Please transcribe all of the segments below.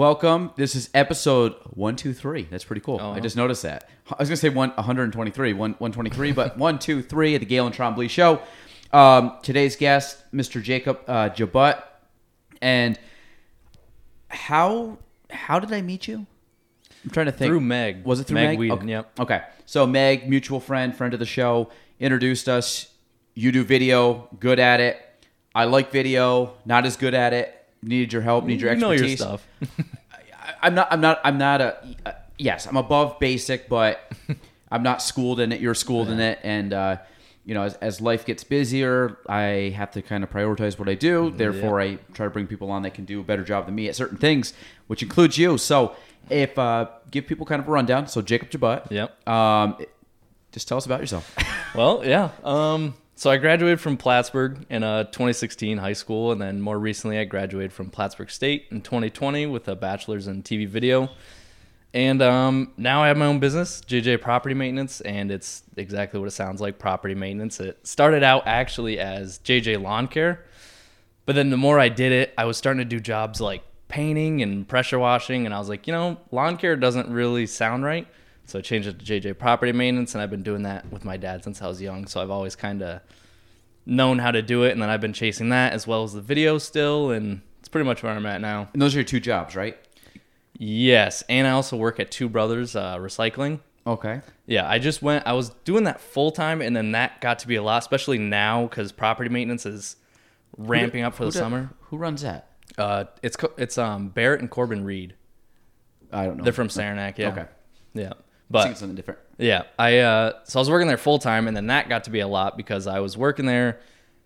Welcome. This is episode 123. That's pretty cool. I just noticed that. I was going to say one, 123, one, 123, but 123 at the Gaelan Trombley Show. Um, today's guest, Mr. Jacob uh, Jabaut. And how how did I meet you? I'm trying to think. Through Meg. Was it through Meg Meg? Whedon, okay. yep. Okay. So Meg, mutual friend, friend of the show, introduced us. You do video, good at it. I like video, not as good at it. Needed your help, need your You know expertise. your stuff. I'm not. I'm not. I'm not a. Uh, yes, I'm above basic, but I'm not schooled in it. You're schooled in it, and uh, you know, as, as life gets busier, I have to kind of prioritize what I do. Therefore, I try to bring people on that can do a better job than me at certain things, which includes you. So, if uh, give people kind of a rundown. So, Jacob Jabaut. Yep. Um, just tell us about yourself. well, yeah. Um, so I graduated from Plattsburgh in uh, 2016 high school, and then more recently I graduated from Plattsburgh State in 2020 with a bachelor's in TV video. And um, now I have my own business, JJ Property Maintenance, and it's exactly what it sounds like property maintenance. It started out actually as JJ Lawn Care, but then the more I did it, I was starting to do jobs like painting and pressure washing, and I was like, you know, lawn care doesn't really sound right. So I changed it to JJ Property Maintenance, and I've been doing that with my dad since I was young. So I've always kind of known how to do it, and then I've been chasing that as well as the video still, and it's pretty much where I'm at now. and those are your two jobs, right? Yes, and I also work at Two Brothers uh, Recycling. Okay. Yeah, I just went. I was doing that full time, and then that got to be a lot, especially now because property maintenance is ramping up for the do- summer. Who runs that? Uh, it's it's um Barrett and Corbin Reed. I don't know. They're from Saranac. Yeah. Okay. Yeah, but something different. yeah, I uh, so I was working there full time, and then that got to be a lot because I was working there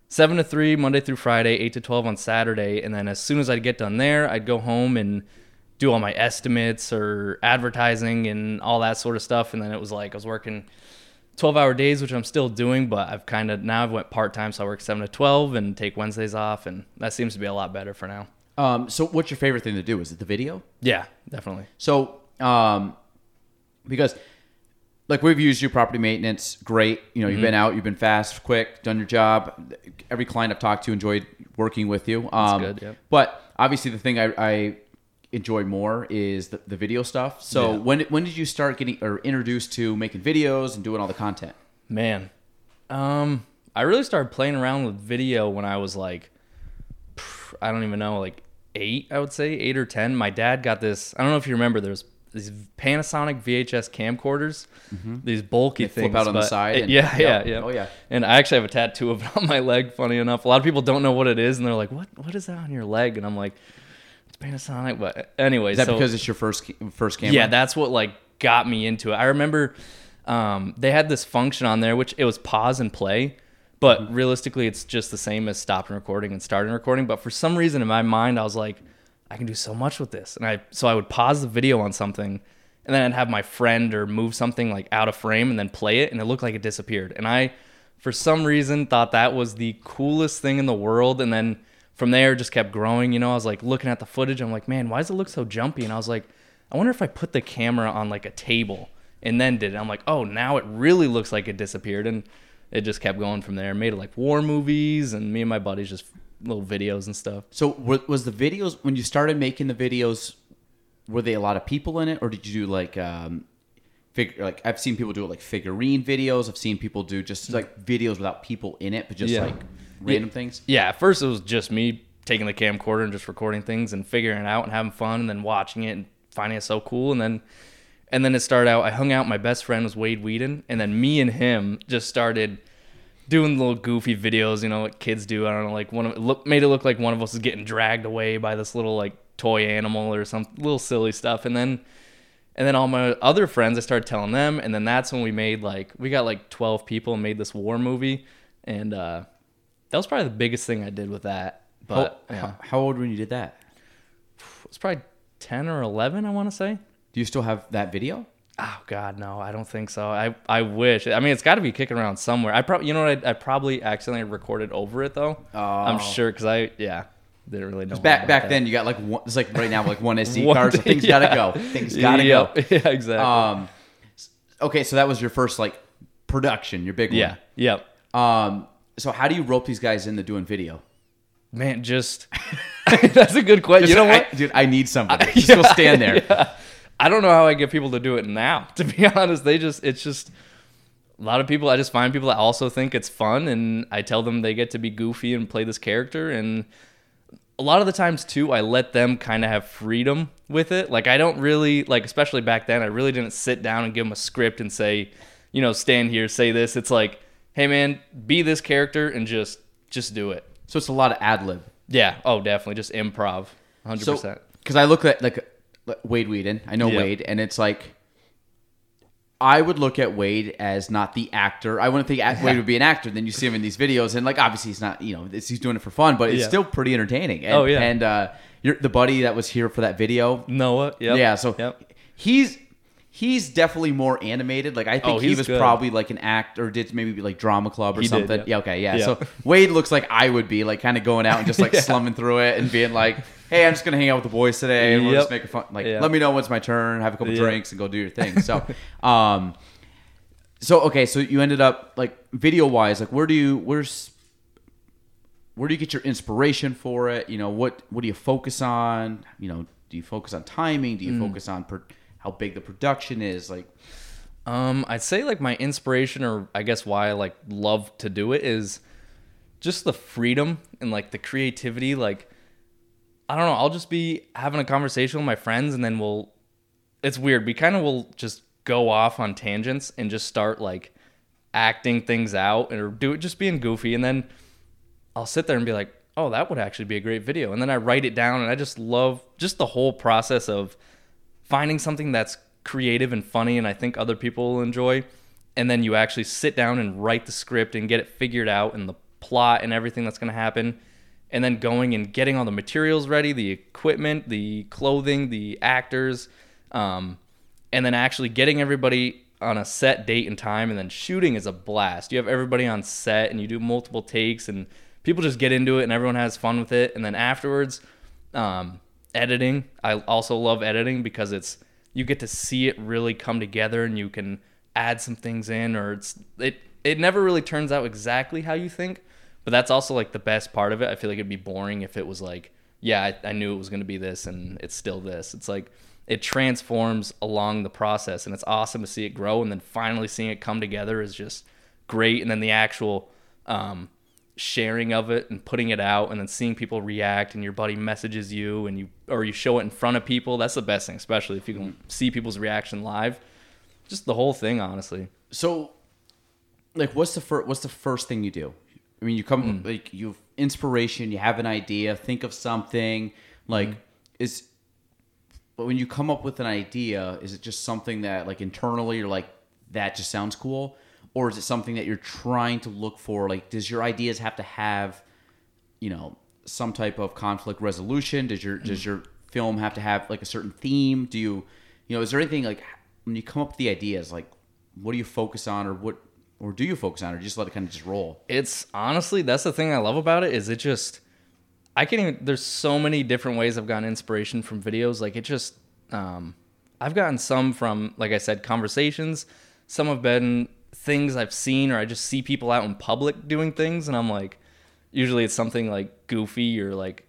seven to three Monday through Friday, eight to twelve on Saturday, and then as soon as I'd get done there, I'd go home and do all my estimates or advertising and all that sort of stuff, and then it was like I was working. 12 hour days which i'm still doing but i've kind of now i've went part-time so i work 7 to 12 and take wednesdays off and that seems to be a lot better for now Um, so, what's your favorite thing to do? Is it the video? yeah definitely So, um, because like we've used you property maintenance, great. You know, you've been out, you've been fast, quick, done your job. Every client I've talked to enjoyed working with you. Um, good, yep. But obviously, the thing I, I enjoy more is the, the video stuff. So, Yeah. when when did you start getting or introduced to making videos and doing all the content? Man, um, I really started playing around with video when I was like, I don't even know, like eight, I would say eight or ten. My dad got this. I don't know if you remember. There's these Panasonic VHS camcorders, these bulky They flip things out on the side and- yeah, Yep. yeah, yeah. Oh, yeah. And I actually have a tattoo of it on my leg. Funny enough, a lot of people don't know what it is, and they're like, "What? What is that on your leg?" And I'm like, "It's Panasonic." But anyway, Is that so, because it's your first first camera? yeah, that's what like got me into it. I remember um, they had this function on there, which it was pause and play, but Mm-hmm. realistically, it's just the same as stopping recording and starting recording. But for some reason in my mind, I was like, I can do so much with this, and I so I would pause the video on something, and then I'd have my friend or move something like out of frame and then play it, and it looked like it disappeared. And I, for some reason, thought that was the coolest thing in the world, and then. From there, just kept growing. You know, I was like looking at the footage. I'm like, man, why does it look so jumpy? And I was like, I wonder if I put the camera on like a table and then did it. I'm like, oh, now it really looks like it disappeared. And it just kept going from there. Made it like war movies and me and my buddies just little videos and stuff. So, wa- was the videos when you started making the videos? Were they a lot of people in it, or did you do like um, fig- like I've seen people do like figurine videos. I've seen people do just like videos without people in it, but just Yeah. like random things. Yeah, at first it was just me taking the camcorder and just recording things and figuring it out and having fun and then watching it and finding it so cool and then and then it started out I hung out my best friend was Wade Whedon and then me and him just started doing little goofy videos, you know, what kids do. I don't know, like one of it look made it look like one of us is getting dragged away by this little like toy animal or some little silly stuff. And then And then all my other friends, I started telling them, and then that's when we made like we got like twelve people and made this war movie, and uh, that was probably the biggest thing I did with that. But how, yeah, how, how old when you did that? It's probably ten or eleven, I want to say. Do you still have that video? Oh God, no, I don't think so. I I wish. I mean, it's got to be kicking around somewhere. I probably, you know what? I, I probably accidentally recorded over it though. I'm Oh. sure because I yeah didn't really know. Back back that. then, you got like one. It's like right now, like one SD One- card. So things gotta go. Things gotta Yep. go. Yeah, exactly. Um, okay, so that was your first like production, your big one. yeah. Yep. Um, so how do you rope these guys into doing video? Man, just that's a good question. You know I- what? dude? I need somebody. Just go stand there. Yeah. I don't know how I get people to do it now. To be honest, they just it's just a lot of people. I just find people that also think it's fun, and I tell them they get to be goofy and play this character. And a lot of the times too, I let them kind of have freedom with it. Like I don't really like, especially back then, I really didn't sit down and give them a script and say, you know, stand here, say this. It's like, hey man, be this character and just just do it. So it's a lot of ad lib. Yeah. Oh, definitely. Just improv. Hundred So percent. because I look at like Wade Whedon, I know Yeah. Wade, and it's like. I would look at Wade as not the actor. I wouldn't think Wade would be an actor. Then you see him in these videos, and like obviously he's not. You know, he's doing it for fun, but it's Yeah. still pretty entertaining. And, Oh, yeah. And uh, you're, the buddy that was here for that video, Noah. Yeah, Yeah, so Yep. he's he's definitely more animated. Like I think Oh, he was good. probably like an act or did maybe like drama club or He did, something. yeah. yeah. okay, yeah. Yeah. So Wade looks like I would be like kind of going out and just like Yeah. slumming through it and being like, "Hey, I'm just gonna hang out with the boys today and we'll Yep. just make a fun. Like, Yeah. let me know when it's my turn, have a couple Yeah. drinks, and go do your thing." So, um, so okay, so you ended up like video wise, like where do you where's where do you get your inspiration for it? You know, what what do you focus on? You know, do you focus on timing? Mm. Do you focus on per, how big the production is? Like, Um, I'd say like my inspiration, or I guess why I like love to do it, is just the freedom and like the creativity. Like, I don't know, I'll just be having a conversation with my friends, and then we'll. It's weird. We kind of will just go off on tangents and just start like acting things out or do it just being goofy, and then I'll sit there and be like, "Oh, that would actually be a great video," and then I write it down, and I just love just the whole process of finding something that's creative and funny and I think other people will enjoy and then you actually sit down and write the script and get it figured out and the plot and everything that's going to happen and then going and getting all the materials ready the equipment the clothing the actors um, and then actually getting everybody on a set date and time and then shooting is a blast. You have everybody on set and you do multiple takes and people just get into it and everyone has fun with it. And then afterwards um, editing. I also love editing because it's you get to see it really come together and you can add some things in or it's it it never really turns out exactly how you think but that's also like the best part of it. I feel like it'd be boring if it was like yeah i, I knew it was going to be this and it's still this. It's like it transforms along the process and it's awesome to see it grow and then finally seeing it come together is just great. And then the actual um, sharing of it and putting it out and then seeing people react and your buddy messages you and you or you show it in front of people that's the best thing especially if you can see people's reaction live. Just the whole thing honestly. So, like, what's the first what's the first thing you do? I mean, you come Hmm. like you have inspiration, you have an idea, think of something. Like, Hmm. is but when you come up with an idea, is it just something that like internally you're like that just sounds cool, or is it something that you're trying to look for? Like, does your ideas have to have, you know, some type of conflict resolution? Does your does your film have to have like a certain theme? Do you, you know, is there anything like when you come up with the ideas, like what do you focus on, or what, or do you focus on, it or just let it kind of just roll? it's honestly that's the thing i love about it is it just i can't even there's so many different ways i've gotten inspiration from videos like it just um i've gotten some from like i said conversations some have been things i've seen or i just see people out in public doing things and i'm like usually it's something like goofy or like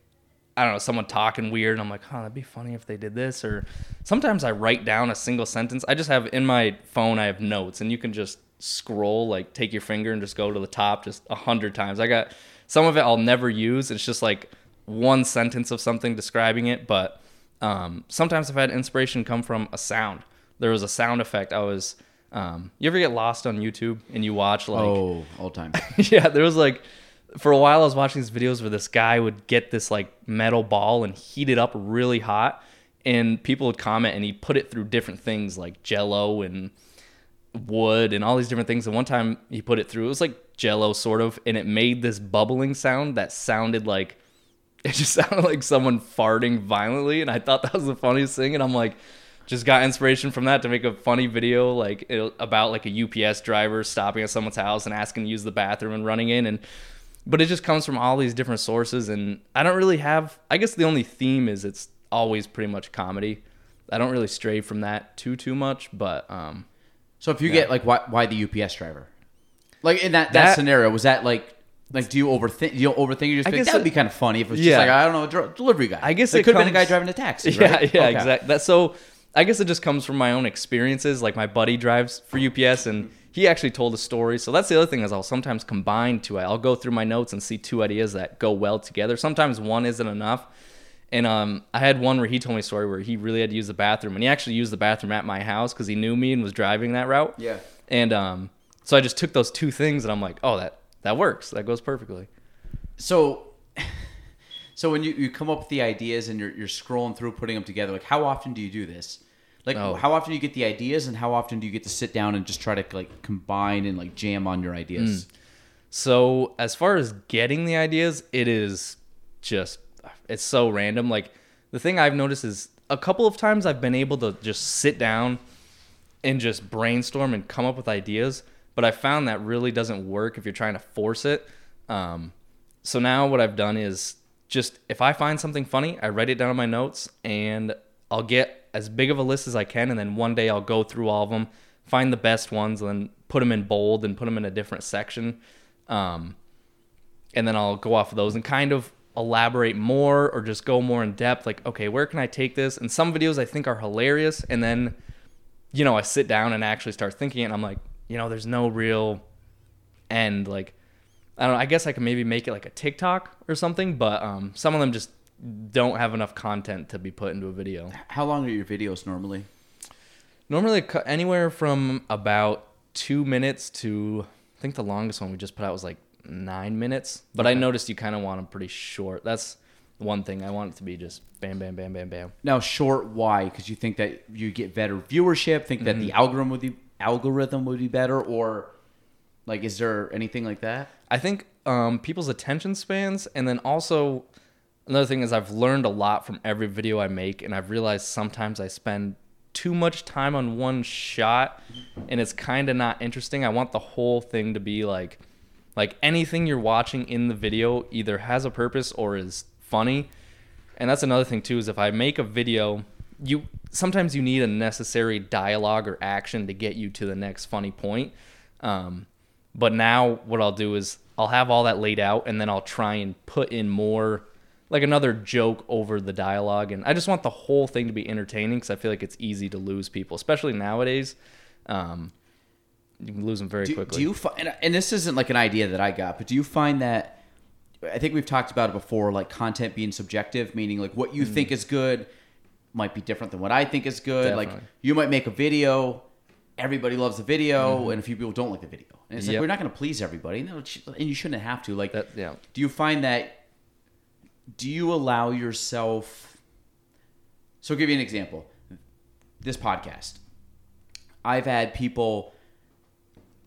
I don't know, someone talking weird, and I'm like, oh, that'd be funny if they did this. Or sometimes I write down a single sentence. I just have in my phone, I have notes, and you can just scroll, like take your finger and just go to the top just a hundred times. I got some of it I'll never use. It's just like one sentence of something describing it. But um, sometimes I've had inspiration come from a sound. There was a sound effect. I was, um, you ever get lost on YouTube and you watch like, oh, all time. yeah, there was like for a while I was watching these videos where this guy would get this like metal ball and heat it up really hot and people would comment, and he put it through different things like Jello and wood and all these different things. And one time he put it through, it was like Jello sort of, and it made this bubbling sound that sounded like it just sounded like someone farting violently. And I thought that was the funniest thing. And I'm like, just got inspiration from that to make a funny video like about like a UPS driver stopping at someone's house and asking to use the bathroom and running in and but it just comes from all these different sources and I don't really have I guess the only theme is it's always pretty much comedy. I don't really stray from that too too much, but um So if you get like why why the UPS driver? Like in that, that, That- scenario, was that like like do you overthink do you overthink you just I think that'd it- be kind of funny if it was Yeah. just like I don't know, a dr- delivery guy. I guess it it could have been a guy driving a taxi. Yeah, right? yeah, Okay. exactly. That so I guess it just comes from my own experiences. Like my buddy drives for UPS and he actually told a story. So that's the other thing is I'll sometimes combine two. I'll go through my notes and see two ideas that go well together. Sometimes one isn't enough. And um, I had one where he told me a story where he really had to use the bathroom, and he actually used the bathroom at my house because he knew me and was driving that route. Yeah. And um, so I just took those two things, and I'm like, oh, that that works. That goes perfectly. So so when you, you come up with the ideas and you're you're scrolling through putting them together, like how often do you do this? Like Oh. how often do you get the ideas and how often do you get to sit down and just try to like combine and like jam on your ideas? So as far as getting the ideas, it is just it's so random. Like the thing I've noticed is a couple of times I've been able to just sit down and just brainstorm and come up with ideas, but I found that really doesn't work if you're trying to force it. Um, so now what I've done is just if I find something funny, I write it down in my notes and I'll get as big of a list as I can, and then one day I'll go through all of them, find the best ones, and then put them in bold and put them in a different section. Um, and then I'll go off of those and kind of elaborate more or just go more in depth. Like, okay, where can I take this? And some videos I think are hilarious, and then, you know, I sit down and actually start thinking, it, and I'm like, you know, there's no real end. Like, I don't know. I guess I could maybe make it like a TikTok or something, but um, some of them just don't have enough content to be put into a video. How long are your videos normally? Normally, anywhere from about two minutes to I think the longest one we just put out was like nine minutes. But I noticed you kind of want them pretty short. That's one thing I want it to be just bam, bam, bam, bam, bam. Now, short why? Because you think that you get better viewership, think that the algorithm would be algorithm would be better, or like is there anything like that? I think um, people's attention spans, and then also another thing is I've learned a lot from every video I make, and I've realized sometimes I spend too much time on one shot, and it's kind of not interesting. I want the whole thing to be like, like anything you're watching in the video either has a purpose or is funny, and that's another thing too. Is if I make a video, you sometimes you need a necessary dialogue or action to get you to the next funny point. Um, but now what I'll do is I'll have all that laid out and then I'll try and put in more like another joke over the dialogue and I just want the whole thing to be entertaining because I feel like it's easy to lose people, especially nowadays. Um, you can lose them very Do, quickly. do you find, and this isn't like an idea that I got, but do you find that? I think we've talked about it before, like content being subjective, meaning like what you mm-hmm. think is good might be different than what I think is good. Like you might make a video, everybody loves the video, mm-hmm. and a few people don't like the video. And it's like we're not going to please everybody, and, and you shouldn't have to. Like, That- yeah. do you find that? Do you allow yourself? So, I'll give you an example. This podcast, I've had people.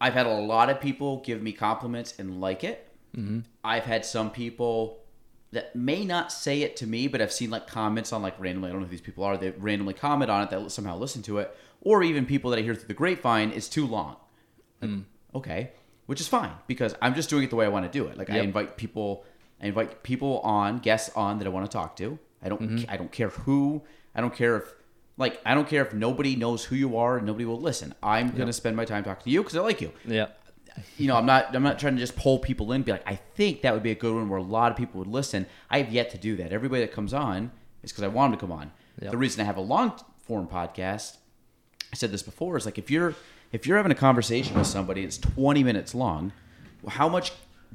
I've had a lot of people give me compliments and like it. Mm-hmm. I've had some people that may not say it to me, but I've seen like comments on like randomly. I don't know who these people are. They randomly comment on it that somehow listen to it, or even people that I hear through the grapevine. is too long. Like, mm. Okay, which is fine because I'm just doing it the way I want to do it. Like I invite people, I invite people on, guests on that I want to talk to. I don't, mm-hmm. I don't care who. I don't care if, like, I don't care if nobody knows who you are and nobody will listen. I'm gonna spend my time talking to you because I like you yeah. you know, I'm not I'm not trying to just pull people in. Be like, I think that would be a good one where a lot of people would listen. I have yet to do that. Everybody that comes on is because I want them to come on. Yep. The reason I have a long form podcast, I said this before, is like if you're if you're having a conversation with somebody, it's 20 minutes long. Well, how much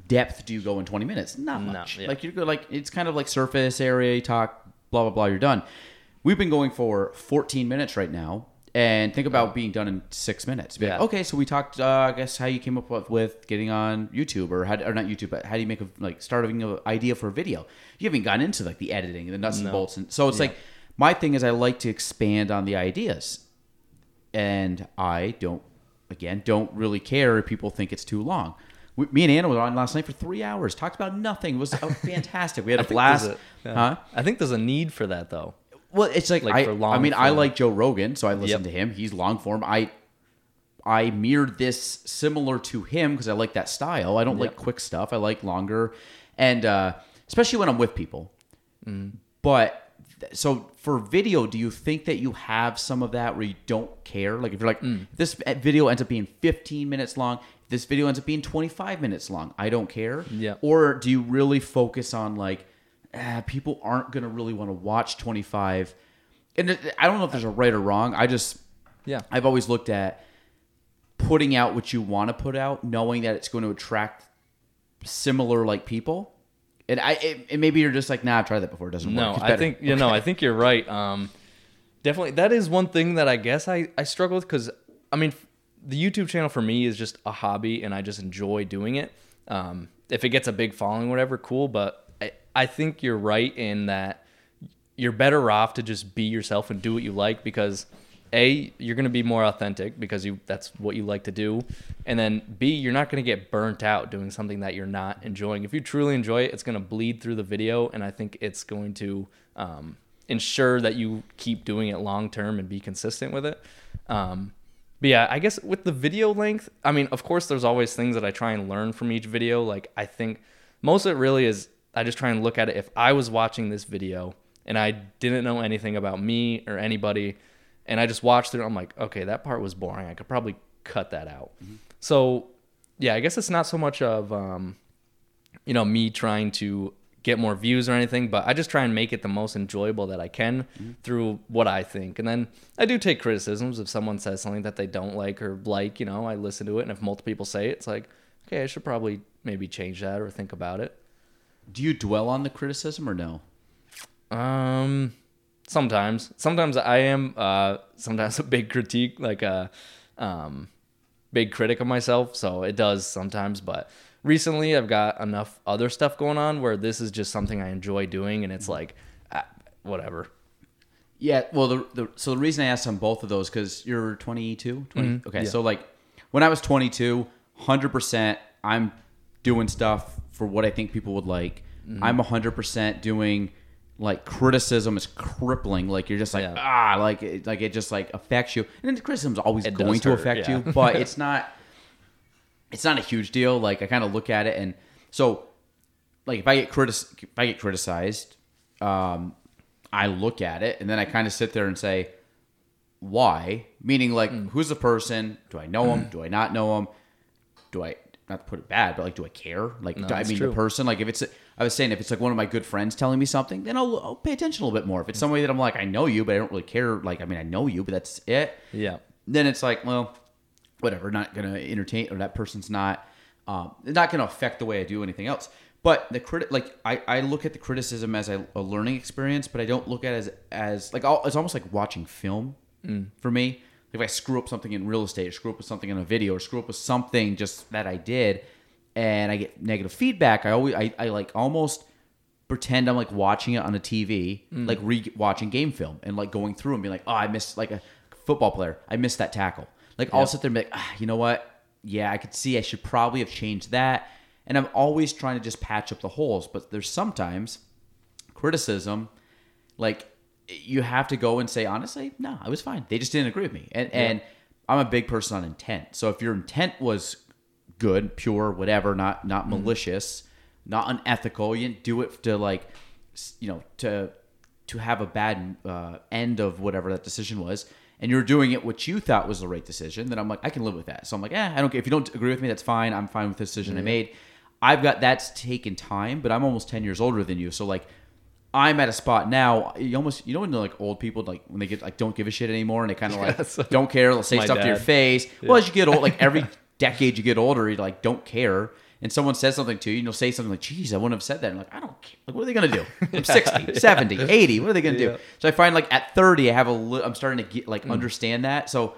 depth do you go in 20 minutes? Not No, much. yeah. Like you're good. Like it's kind of like surface area. You talk, blah blah blah. You're done. We've been going for 14 minutes right now. And think about being done in six minutes. Be like, Yeah. okay, so we talked. Uh, I guess how you came up with, with getting on YouTube, or how, or not YouTube, but how do you make a like starting an idea for a video? You haven't gotten into like the editing and the nuts and bolts, and so it's like my thing is I like to expand on the ideas, and I don't. Again, don't really care if people think it's too long. We, me and Anna were on last night for three hours. Talked about nothing. It was fantastic. We had a blast. a- yeah. Huh? I think there's a need for that though. Well, it's like, Like I, for long I mean, I like Joe Rogan, so I listen Yep. to him. He's long form. I I mirrored this similar to him because I like that style. I don't like quick stuff. I like longer, and uh, especially when I'm with people. Mm. But so for video, do you think that you have some of that where you don't care? Like if you're like Mm. this video ends up being 15 minutes long, this video ends up being 25 minutes long. I don't care. Yeah. Or do you really focus on like ah, people aren't gonna really want to watch 25? And it- I don't know if there's a right or wrong. I just Yeah. I've always looked at putting out what you want to put out, knowing that it's going to attract similar like people. And I, it, and maybe you're just like, nah, I've tried that before. It doesn't No, work. No, I think you know. I think you're right. Um, definitely, that is one thing that I guess I I struggle with because I mean, the YouTube channel for me is just a hobby, and I just enjoy doing it. Um, if it gets a big following, whatever, cool. But I think you're right in that you're better off to just be yourself and do what you like because a you're going to be more authentic because you that's what you like to do. And then b you're not going to get burnt out doing something that you're not enjoying. If you truly enjoy it it's going to bleed through the video and i think it's going to um, ensure that you keep doing it long term and be consistent with it. Um, but yeah i guess with the video length i mean of course there's always things that i try and learn from each video. Like i think most of it really is i just try and look at it if i was watching this video and i didn't know anything about me or anybody and I just watched it. I'm like, okay, that part was boring. I could probably cut that out. So, yeah, I guess it's not so much of, um, you know, me trying to get more views or anything, but I just try and make it the most enjoyable that I can through what I think. And then I do take criticisms if someone says something that they don't like or like, you know, I listen to it. And if multiple people say it, it's like, okay, I should probably maybe change that or think about it. Do you dwell on the criticism or no? Um, sometimes, sometimes I am. Uh, sometimes a big critique, like a, um, big critic of myself. So it does sometimes, but recently I've got enough other stuff going on where this is just something I enjoy doing, and it's like, ah, whatever. Yeah, well, the, the so the reason I asked on both of those because you're 22, 20, okay. yeah. So like when I was 22, 100 percent, I'm doing stuff for what I think people would like. I'm 100 percent doing like criticism is crippling. Like you're just like Yeah. ah, like it, like it just like affects you. And then criticism's always It going to hurt, affect yeah. you, but it's not. It's not a huge deal. Like I kind of look at it, and so like if I get critic if I get criticized, um, I look at it and then I kind of sit there and say, why? Meaning like, Mm. who's the person? Do I know him? Do I not know him? Do I not to put it bad, but like, do I care? Like, No, do I mean true. the person? Like, if it's I was saying if it's like one of my good friends telling me something, then I'll, I'll pay attention a little bit more. If it's somebody that I'm like, I know you, but I don't really care. Like, I mean, I know you, but that's it Yeah. then it's like, well, whatever, not gonna entertain, or that person's not, um, not gonna affect the way I do anything else. But the critic, like I, I look at the criticism as a, a learning experience, but I don't look at it as as like all, it's almost like watching film for me. If I screw up something in real estate, or screw up with something in a video, or screw up with something just that I did, and I get negative feedback, I always I, I like almost pretend I'm like watching it on a TV, like re watching game film and like going through and being like, oh, I missed like a football player, I missed that tackle. Like I'll Yep. sit there and be like, ah, you know what? Yeah, I could see I should probably have changed that. And I'm always trying to just patch up the holes, but there's sometimes criticism, like you have to go and say honestly, no, I was fine. They just didn't agree with me, and and I'm a big person on intent. So if your intent was good, pure, whatever, not not malicious, not unethical, you didn't do it to like, you know, to to have a bad uh, end of whatever that decision was. And you're doing it what you thought was the right decision, then I'm like, I can live with that. So I'm like, eh, I don't care. If you don't agree with me, that's fine. I'm fine with the decision I made. I've got that's taken time, but I'm almost 10 years older than you. So like I'm at a spot now. You almost you know when they're like old people like when they get like don't give a shit anymore and they kind of like Yes. don't care. They'll say My stuff to your dad. face. Well, as you get old, like every decade you get older, you like don't care. And someone says something to you, and you'll say something like, "Geez, I wouldn't have said that." And like, I don't care. Like, what are they gonna do? I'm 60, 70, 80. What are they gonna do? So I find like at 30, I have a. Li- I'm starting to get like mm. understand that. So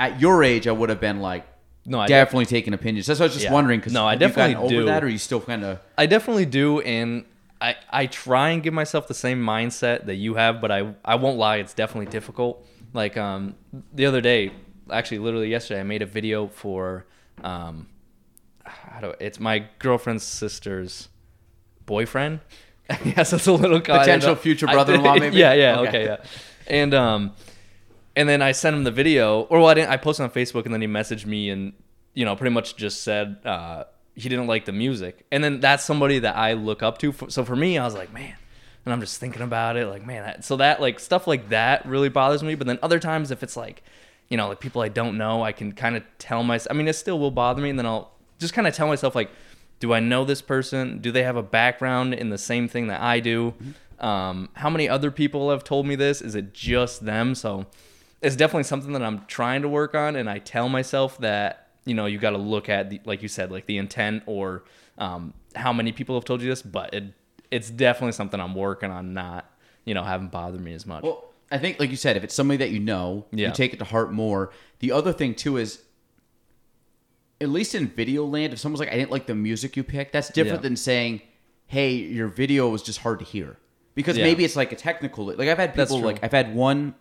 at your age, I would have been like. No, I definitely taking opinions. That's what I was just Yeah. wondering. Because No, I have you gotten definitely over do. that, or are you still kind of? I definitely do, and I I try and give myself the same mindset that you have, but I I won't lie, it's definitely difficult. Like um the other day, actually literally yesterday, I made a video for um how do it's my girlfriend's sister's boyfriend. yes, it's a little Potential future brother-in-law, maybe? yeah, yeah, Okay. okay, yeah. And um and then I sent him the video, or well, I didn't. I posted on Facebook, and then he messaged me, and you know, pretty much just said uh, he didn't like the music. And then that's somebody that I look up to. So for me, I was like, man, and I'm just thinking about it, like, man. That, so that like stuff like that really bothers me. But then other times, if it's like, you know, like people I don't know, I can kind of tell myself. I mean, it still will bother me, and then I'll just kind of tell myself like, do I know this person? Do they have a background in the same thing that I do? Um, how many other people have told me this? Is it just them? So it's definitely something that I'm trying to work on, and I tell myself that you know you got to look at the, like you said, like the intent or um, how many people have told you this, but it it's definitely something I'm working on not you know having bothered me as much. Well, I think, like you said, if it's somebody that you know, Yeah. you take it to heart more. The other thing too is, at least in video land, if someone's like, "I didn't like the music you picked," that's different Yeah. than saying, "Hey, your video was just hard to hear," because Yeah. maybe it's like a technical. Like I've had people like I've had one.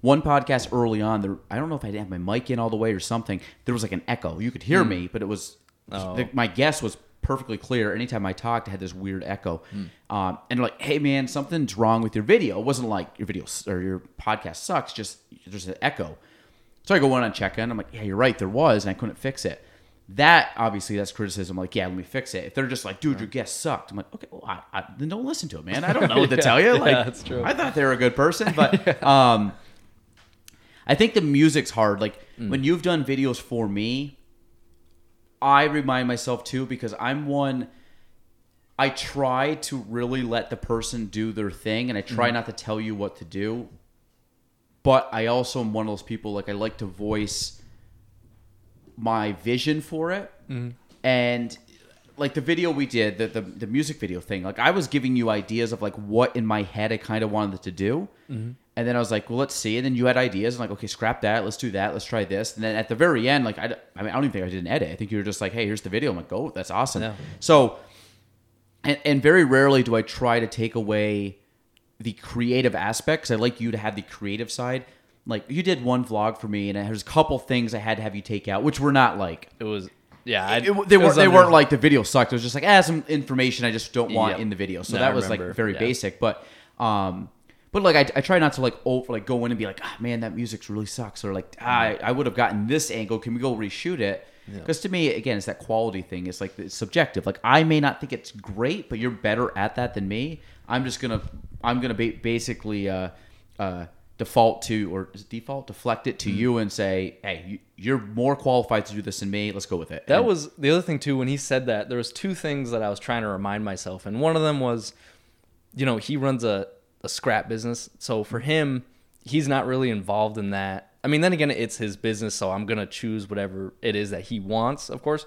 One podcast early on, there, I don't know if I didn't have my mic in all the way or something. There was like an echo. You could hear me, but it was. Oh. the, my guess was perfectly clear. Anytime I talked, I had this weird echo. Hmm. Um, and they're like, hey man, something's wrong with your video. It wasn't like your video or your podcast sucks. Just there's an echo. So I go in and check in. I'm like, yeah, you're right, there was, and I couldn't fix it. That obviously that's criticism. Like, yeah, let me fix it. If they're just like, dude, your guest sucked. I'm like, okay, well, I, I, then don't listen to it, man. I don't know what to Yeah, tell you. yeah, Like, that's true. I thought they were a good person, but um, I think the music's hard. Like Mm. when you've done videos for me, I remind myself too because I'm one. I try to really let the person do their thing, and I try not to tell you what to do. But I also am one of those people like I like to voice my vision for it, Mm-hmm. and like the video we did, the, the the music video thing. Like I was giving you ideas of like what in my head I kind of wanted to do, Mm-hmm. And then I was like, well, let's see. And then you had ideas, and like, okay, scrap that. Let's do that. Let's try this. And then at the very end, like I, I mean, I don't even think I did an edit. I think you were just like, hey, here's the video. I'm like, oh, that's awesome. Yeah. So, and, and very rarely do I try to take away the creative aspects. I like you to have the creative side. Like you did one vlog for me, and there's a couple things I had to have you take out, which were not like it was yeah, I, it- they it weren't they under- weren't like the video sucked. It was just like ah some information I just don't want Yep. in the video. So No, that was like very Yeah. basic, but um but like I, I try not to like over like go in and be like ah man that music's really sucks or like ah, I, I would have gotten this angle. Can we go reshoot it? Because to me again it's that quality thing. It's like it's subjective. Like I may not think it's great, but you're better at that than me. I'm just gonna I'm gonna ba- basically uh uh default to or is it default deflect it to Mm-hmm. you and say hey you, you're more qualified to do this than me. Let's go with it. That And- was the other thing too. When he said that, there was two things that I was trying to remind myself, and one of them was, you know, he runs a, a scrap business, so for him, he's not really involved in that. I mean, then again, it's his business, so I'm gonna choose whatever it is that he wants, of course.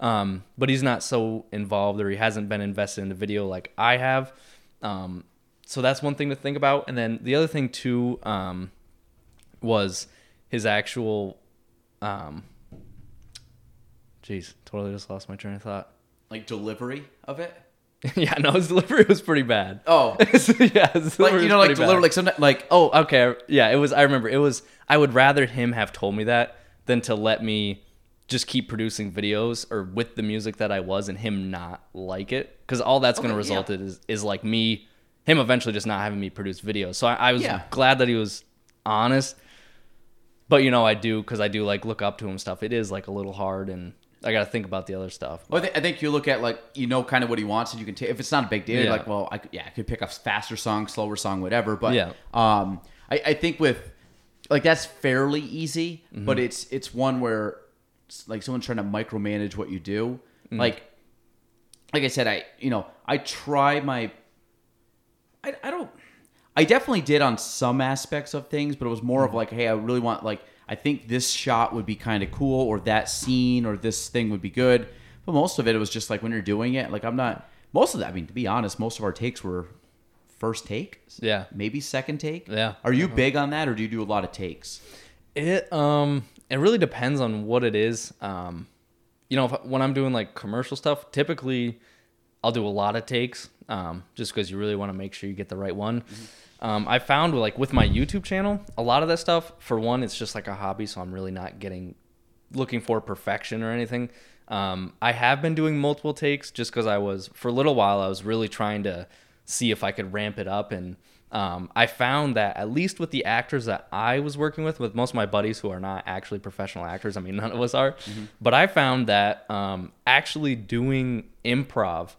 Um, but he's not so involved, or he hasn't been invested in the video like I have. Um, so that's one thing to think about. And then the other thing too um, was his actual um, Jeez, totally just lost my train of thought. like delivery of it. yeah, no, his delivery was pretty bad. Oh, yeah, his like you know, was like deliver, like sometimes, like oh, okay, yeah, it was. I remember it was. I would rather him have told me that than to let me just keep producing videos or with the music that I was and him not like it, because all that's going to result yeah. in is is like me, him eventually just not having me produce videos. So I, I was Yeah. glad that he was honest. But you know, I do because I do like look up to him stuff. It is like a little hard, and I got to think about the other stuff. Well, I, I think you look at like you know kind of what he wants, and you can take if it's not a big deal. Yeah. like, well, I could, yeah, I could pick a faster song, slower song, whatever. But Yeah. um, I, I think with like that's fairly easy, Mm-hmm. but it's it's one where s- like someone's trying to micromanage what you do. Mm. Like, like I said, I you know I try my. I, I don't. I definitely did on some aspects of things, but it was more of like, hey, I really want like I think this shot would be kind of cool, or that scene, or this thing would be good. But most of it, it was just like when you're doing it, like I'm not. Most of that, I mean, to be honest, most of our takes were first take, Yeah. maybe second take. Yeah. Are you big on that, or do you do a lot of takes? It um it really depends on what it is. Um you know, if, when I'm doing like commercial stuff, typically I'll do a lot of takes, um, just because you really want to make sure you get the right one. Um, I found like with my YouTube channel, a lot of that stuff. For one, it's just like a hobby, so I'm really not getting looking for perfection or anything. Um, I have been doing multiple takes just because I was for a little while. I was really trying to see if I could ramp it up, and um, I found that at least with the actors that I was working with, with most of my buddies who are not actually professional actors. I mean, none of us are, but I found that um, actually doing improv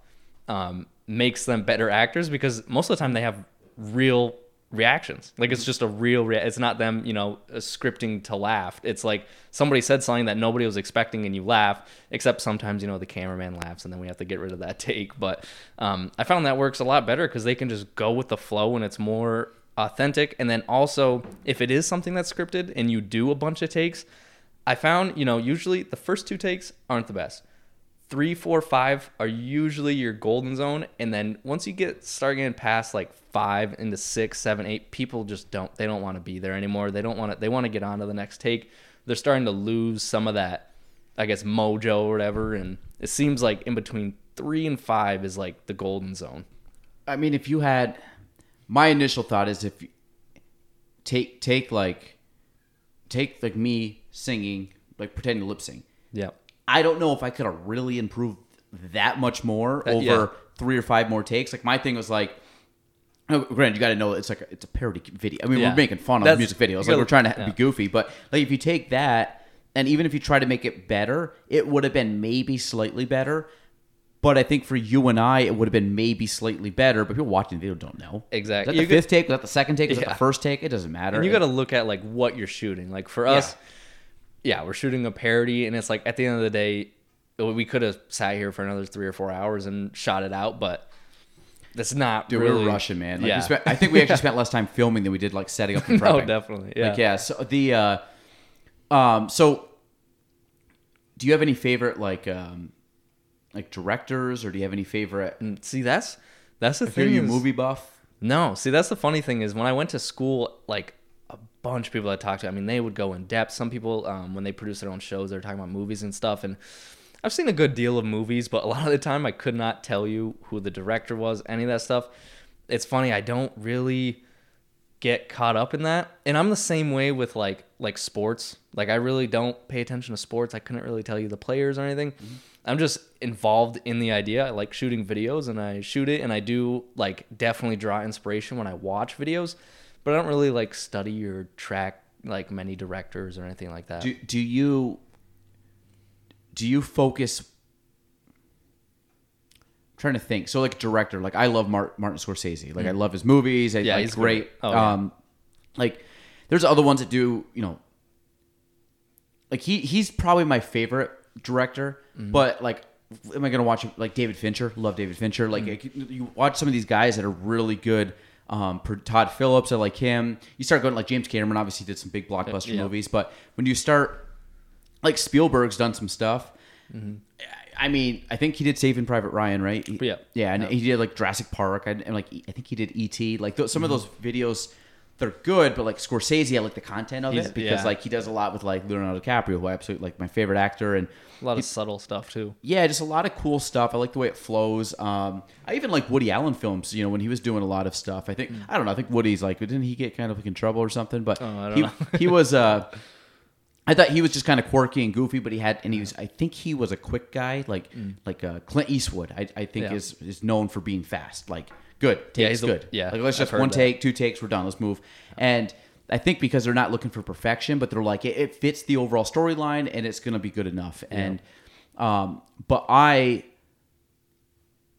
um, makes them better actors because most of the time they have real reactions. Like it's just a real. Rea- it's not them, you know, uh, scripting to laugh. It's like somebody said something that nobody was expecting, and you laugh. Except sometimes, you know, the cameraman laughs, and then we have to get rid of that take. But um, I found that works a lot better because they can just go with the flow, and it's more authentic. And then also, if it is something that's scripted, and you do a bunch of takes, I found, you know, usually the first two takes aren't the best three, four, five are usually your golden zone, and then once you get start getting past like five into six, seven, eight, people just don't they don't want to be there anymore. They don't want to they want to get on to the next take. They're starting to lose some of that, I guess, mojo or whatever, and it seems like in between three and five is like the golden zone. I mean, if you had, my initial thought is if you take take like, take like me singing like pretending to lip sync. Yeah. I don't know if I could have really improved that much more Uh, over yeah. three or five more takes. Like my thing was like, oh, granted, you got to know it's like a, it's a parody video. I mean, Yeah. we're making fun of That's- music videos, like we're trying to yeah. be goofy. But like if you take that, and even if you try to make it better, it would have been maybe slightly better. But I think for you and I, it would have been maybe slightly better. But people watching the video don't know Exactly. Is that You the could- fifth take? Was that the second take? Was that the first take? It doesn't matter. And you got to look at like what you're shooting. Like for us, yeah, we're shooting a parody, and it's like at the end of the day, we could have sat here for another three or four hours and shot it out, but that's not Dude, really we were rushing, man. Like, we yeah, spent, I think we actually spent less time filming than we did like setting up the no, definitely, yeah. Like yeah, so the uh um so do you have any favorite like um like directors or do you have any favorite And see, that's that's the are thing. you a is- movie buff? No, see, that's the funny thing is when I went to school, like bunch of people I talked to, I mean, they would go in depth. Some people, um, when they produce their own shows, they're talking about movies and stuff. And I've seen a good deal of movies, but a lot of the time I could not tell you who the director was, any of that stuff. It's funny, I don't really get caught up in that. And I'm the same way with like like sports. Like I really don't pay attention to sports. I couldn't really tell you the players or anything. I'm just involved in the idea. I like shooting videos and I shoot it and I do like definitely draw inspiration when I watch videos, but I don't really like study or track like many directors or anything like that. Do do you do you focus I'm trying to think. So like director, like I love Mar- Martin Scorsese. Like I love his movies. I, Mm. Yeah, like he's great. Oh, yeah. um like there's other ones that do, you know, like he he's probably my favorite director, Mm-hmm. but like am I gonna watch like David Fincher? Love David Fincher. Like Mm-hmm. you watch some of these guys that are really good. Um, Todd Phillips, I like him. You start going like James Cameron. Obviously, did some big blockbuster Yeah. movies, but when you start like Spielberg's done some stuff. I mean, I think he did Saving Private Ryan, right? He- Yeah. yeah, and he did like Jurassic Park, and, and like I think he did ET. Like those, some of those videos, they're good, but like Scorsese, I like the content of He's- it because yeah. like he does a lot with like Leonardo DiCaprio, who I absolutely like my favorite actor, and a lot of subtle stuff too. yeah, just a lot of cool stuff. I like the way it flows. Um, I even like Woody Allen films. You know, when he was doing a lot of stuff. I think I don't know. I think Woody's like, didn't he get kind of like in trouble or something? But Oh, I don't he know. he was. Uh, I thought he was just kind of quirky and goofy, but he had and he was. I think he was a quick guy, like like uh, Clint Eastwood. I, I think Mm. Yeah. is is known for being fast. Like good takes, he's a- good. yeah, like let's just one that. take, two takes, we're done. Let's move. And I think because they're not looking for perfection, but they're like it, it fits the overall storyline and it's going to be good enough. And um, but I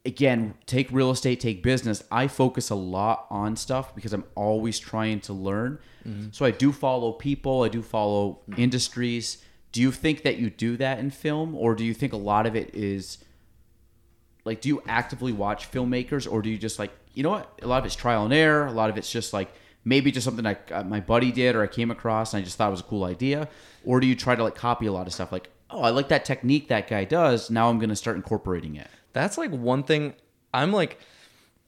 again take real estate, take business. I focus a lot on stuff because I'm always trying to learn. So I do follow people, I do follow industries. Do you think that you do that in film, or do you think a lot of it is like do you actively watch filmmakers or do you just like you know what? A lot of it's trial and error. A lot of it's just like maybe just something like uh, my buddy did or i came across and i just thought it was a cool idea. Or do you try to like copy a lot of stuff? Like oh i like that technique that guy does. Now i'm going to start incorporating it. That's like one thing I'm like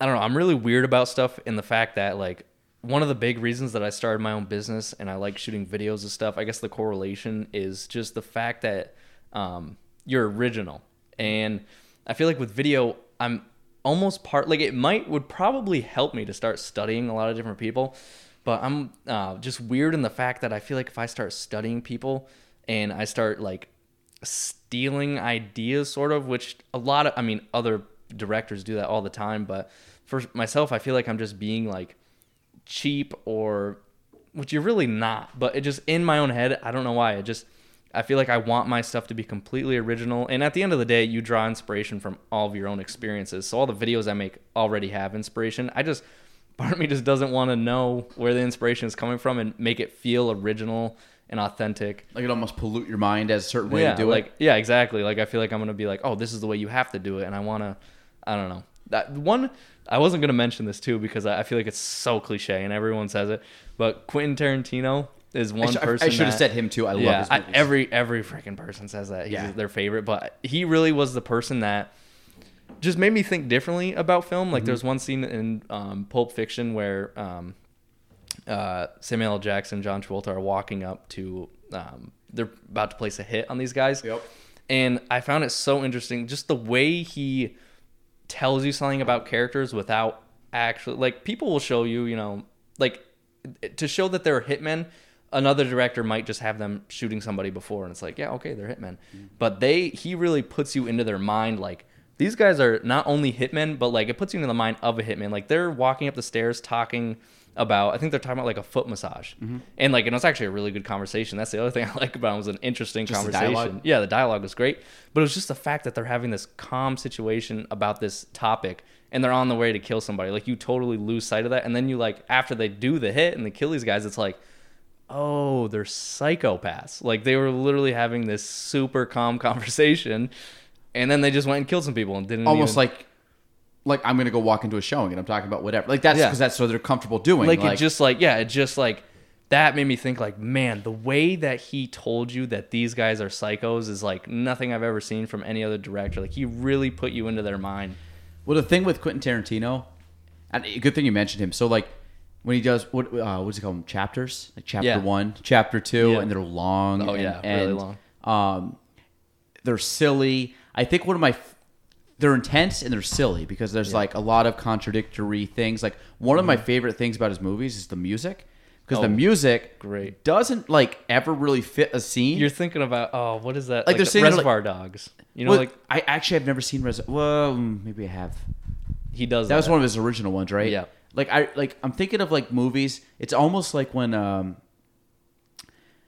I don't know, I'm really weird about stuff in the fact that like one of the big reasons that I started my own business and I like shooting videos and stuff, I guess the correlation is just the fact that um, you're original. And I feel like with video, I'm almost part like it might would probably help me to start studying a lot of different people, but I'm uh, just weird in the fact that I feel like if I start studying people and I start like stealing ideas, sort of, which a lot of I mean other directors do that all the time, but for myself, I feel like I'm just being like cheap or which you're really not, but it just in my own head, I don't know why. It just I feel like I want my stuff to be completely original. And at the end of the day, you draw inspiration from all of your own experiences. So all the videos I make already have inspiration. I just part of me just doesn't want to know where the inspiration is coming from and make it feel original and authentic. Like it almost pollute your mind as a certain way yeah, to do like it. yeah, exactly. Like I feel like I'm gonna be like, oh, this is the way you have to do it, and I wanna, I don't know. That one, I wasn't gonna mention this too because I feel like it's so cliche and everyone says it, but Quentin Tarantino is I, one sh- person. I should have said him too. I love yeah, his I- every every freaking person says that he's Yeah. their favorite, but he really was the person that just made me think differently about film. Mm-hmm. Like there's one scene in um, Pulp Fiction where um, uh, Samuel L. Jackson, John Travolta are walking up to um, they're about to place a hit on these guys, Yep. and I found it so interesting just the way he tells you something about characters without actually like people will show you you know like to show that they're hitmen another director might just have them shooting somebody before and it's like yeah okay they're hitmen. Mm-hmm. But they he really puts you into their mind like these guys are not only hitmen but like it puts you into the mind of a hitman. Like they're walking up the stairs talking about i think they're talking about like a foot massage. Mm-hmm. And like and it's actually a really good conversation. That's the other thing i like about it was an interesting Just conversation. dialogue? yeah, the dialogue was great, but it was just the fact that they're having this calm situation about this topic and they're on the way to kill somebody. Like you totally lose sight of that, and then you like after they do the hit and they kill these guys, it's like, oh, they're psychopaths. Like they were literally having this super calm conversation, and then they just went and killed some people and didn't Almost even- like, like I'm gonna go walk into a showing and I'm talking about whatever. Like that's Yeah. because that's what they're comfortable doing. like, it just like yeah it just like that made me think like man the way that he told you that these guys are psychos is like nothing i've ever seen from any other director like he really put you into their mind Well, the thing with Quentin Tarantino, and a good thing you mentioned him. So like when he does what uh, what's he call them chapters? Like chapter Yeah. one, chapter two, Yeah. and they're long. Oh, and, yeah, really and, long. Um, they're silly. I think one of my f- they're intense and they're silly because there's like a lot of contradictory things. Like one of my favorite things about his movies is the music because the Mm-hmm. Oh, music great. doesn't like ever really fit a scene. you're thinking about oh what is that Like, they're the saying, like- reservoir dogs you know Well, like I actually have never seen Res. Well, maybe I have. he does That was one of his original ones, right? Yeah. Like I like I'm thinking of like movies. It's almost like when um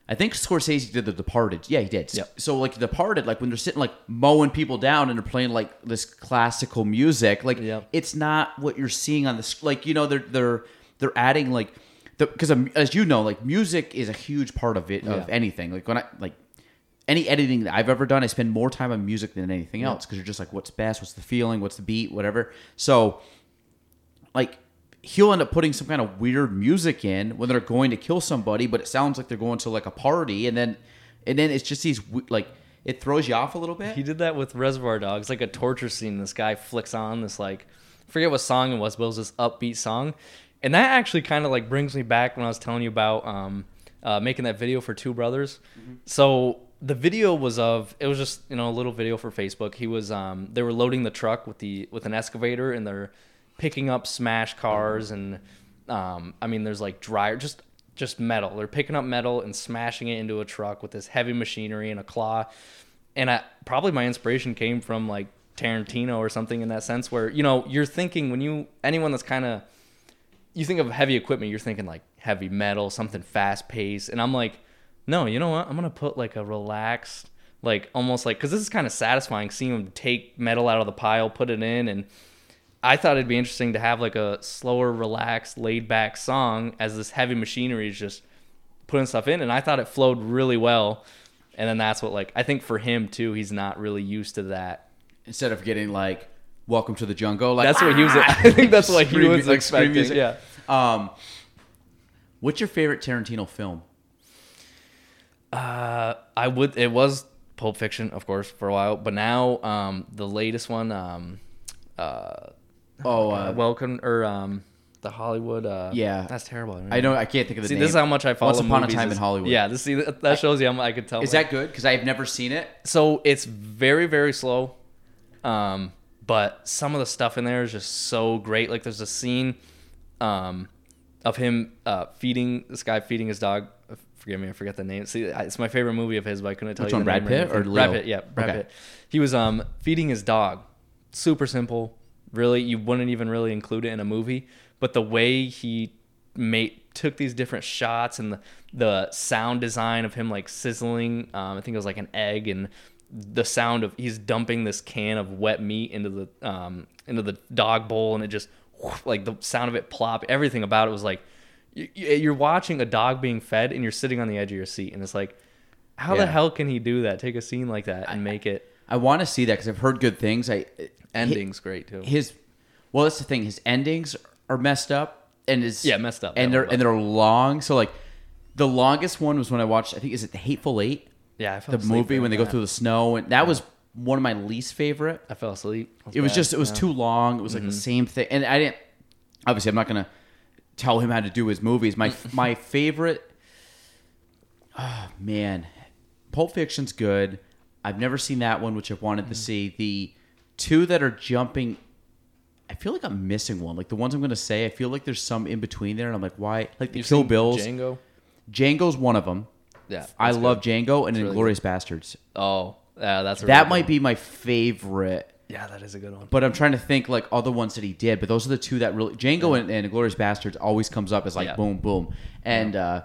I think Scorsese did The Departed. Yeah, he did. Yep. So like the Departed, like when they're sitting like mowing people down and they're playing like this classical music, like Yep. it's not what you're seeing on the sc- like you know they're they're they're adding like the because as you know like music is a huge part of it of Yeah. anything. Like when I like any editing that I've ever done, I spend more time on music than anything else because you're just like, what's best, what's the feeling, what's the beat, whatever. So, like, he'll end up putting some kind of weird music in when they're going to kill somebody, but it sounds like they're going to like a party, and then, and then it's just these like it throws you off a little bit. he did that with reservoir dogs like a torture scene. This guy flicks on this like I forget what song it was but it was this upbeat song. And that actually kind of like brings me back when i was telling you about um uh, making that video for two brothers. So the video was of it was just you know a little video for facebook. He was um they were loading the truck with the with an excavator and they're picking up smash cars and um i mean there's like dryer just just metal. They're picking up metal and smashing it into a truck with this heavy machinery and a claw. And I, probably my inspiration came from like Tarantino or something in that sense where you know you're thinking when you anyone that's kind of you think of heavy equipment you're thinking like heavy metal something fast paced. And I'm like no you know what? I'm gonna put like a relaxed like almost like because this is kind of satisfying seeing him take metal out of the pile put it in and I thought it'd be interesting to have like a slower relaxed laid back song as this heavy machinery is just putting stuff in and I thought it flowed really well and then that's what like I think for him too he's not really used to that Instead of getting like "Welcome to the Jungle," like that's what he was "Ah!" I think that's what he was like expecting music. yeah Um, what's your favorite Tarantino film? uh I would it was Pulp Fiction of course for a while but now um the latest one um uh, Oh, uh uh, welcome or um the Hollywood uh Yeah. that's terrible I know I can't think of the name. See, name. this is how much I follow. Once Upon a Time is- in Hollywood. Yeah, this see that that shows you I could tell. Is my- that good? Because I have never seen it. so? It's very very slow, um, but some of the stuff in there is just so great. Like there's a scene um, of him uh, feeding this guy feeding his dog. Forgive me, I forget the name. See, it's my favorite movie of his, but I couldn't tell Which you. one, the Brad Pitt or. Leo? Brad Pitt? Yeah, Brad Okay. Pitt. He was um feeding his dog. Super simple. Really, you wouldn't even really include it in a movie, but the way he made took these different shots and the, the sound design of him like sizzling. Um, I think it was like an egg and the sound of he's dumping this can of wet meat into the um into the dog bowl and it just like the sound of it plop. Everything about it was like you- you're watching a dog being fed and you're sitting on the edge of your seat and it's like how the hell can he do that take a scene like that and make it I want to see that because I've heard good things. I ending's great too. his well that's the thing. His endings are messed up and is Yeah, messed up, and they're and they're long. So like the longest one was when i watched i think is it the hateful eight? Yeah I fell the movie when they go through the snow and that was one of my least favorite. I fell asleep. It was bad. just it was Yeah. too long. It was like the mm-hmm. same thing. And i didn't obviously i'm not gonna tell him how to do his movies. My my favorite oh man pulp fiction's good i've never seen that one which i've wanted to see. The two that are jumping i feel like i'm missing one. Like the ones i'm gonna say i feel like there's some in between there and i'm like why? Like the You've kill seen bills. Django? Django's one of them yeah i that's love django and really Inglourious Basterds. Oh yeah that's a that really might good be my favorite. Yeah that is a good one. But I'm trying to think like other ones that he did. But those are the two that really Django and, Inglourious Basterds always comes up as like Yeah. boom boom. And uh,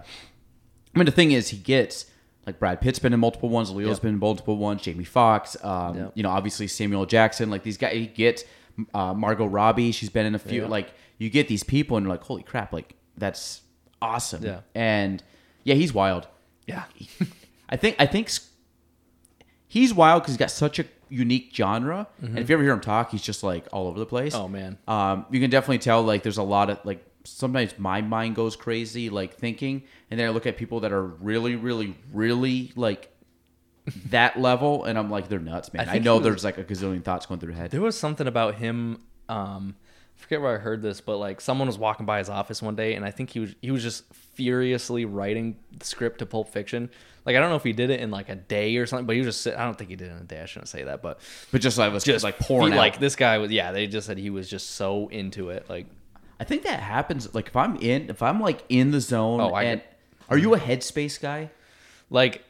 I mean the thing is he gets like Brad Pitt's been in multiple ones, Leo's Yep. been in multiple ones, Jamie Foxx, um, Yep. you know obviously Samuel Jackson. Like these guys, he gets uh, Margot Robbie. She's been in a few. Yeah. Like you get these people and you're like holy crap, like that's awesome. Yeah. And yeah, he's wild. yeah I think I think he's wild because he's got such a unique genre. And if you ever hear him talk, he's just like all over the place. Mm-hmm. oh man Um, you can definitely tell like there's a lot of like sometimes my mind goes crazy like thinking, and then I look at people that are really, really, really like that level, and I'm like they're nuts, man. I I, know was- there's like a gazillion thoughts going through their head. There was something about him. Um, I forget where I heard this, but like someone was walking by his office one day, and I think he was he was just furiously writing the script to Pulp Fiction. Like I don't know if he did it in like a day or something, but he was just. sit- I don't think he did it in a day. I shouldn't say that, but But just like was just like pouring he- out. Like this guy was. Yeah, they just said he was just so into it. Like I think that happens. Like if I'm in, if I'm like in the zone, Oh, I and get- are you a headspace guy? like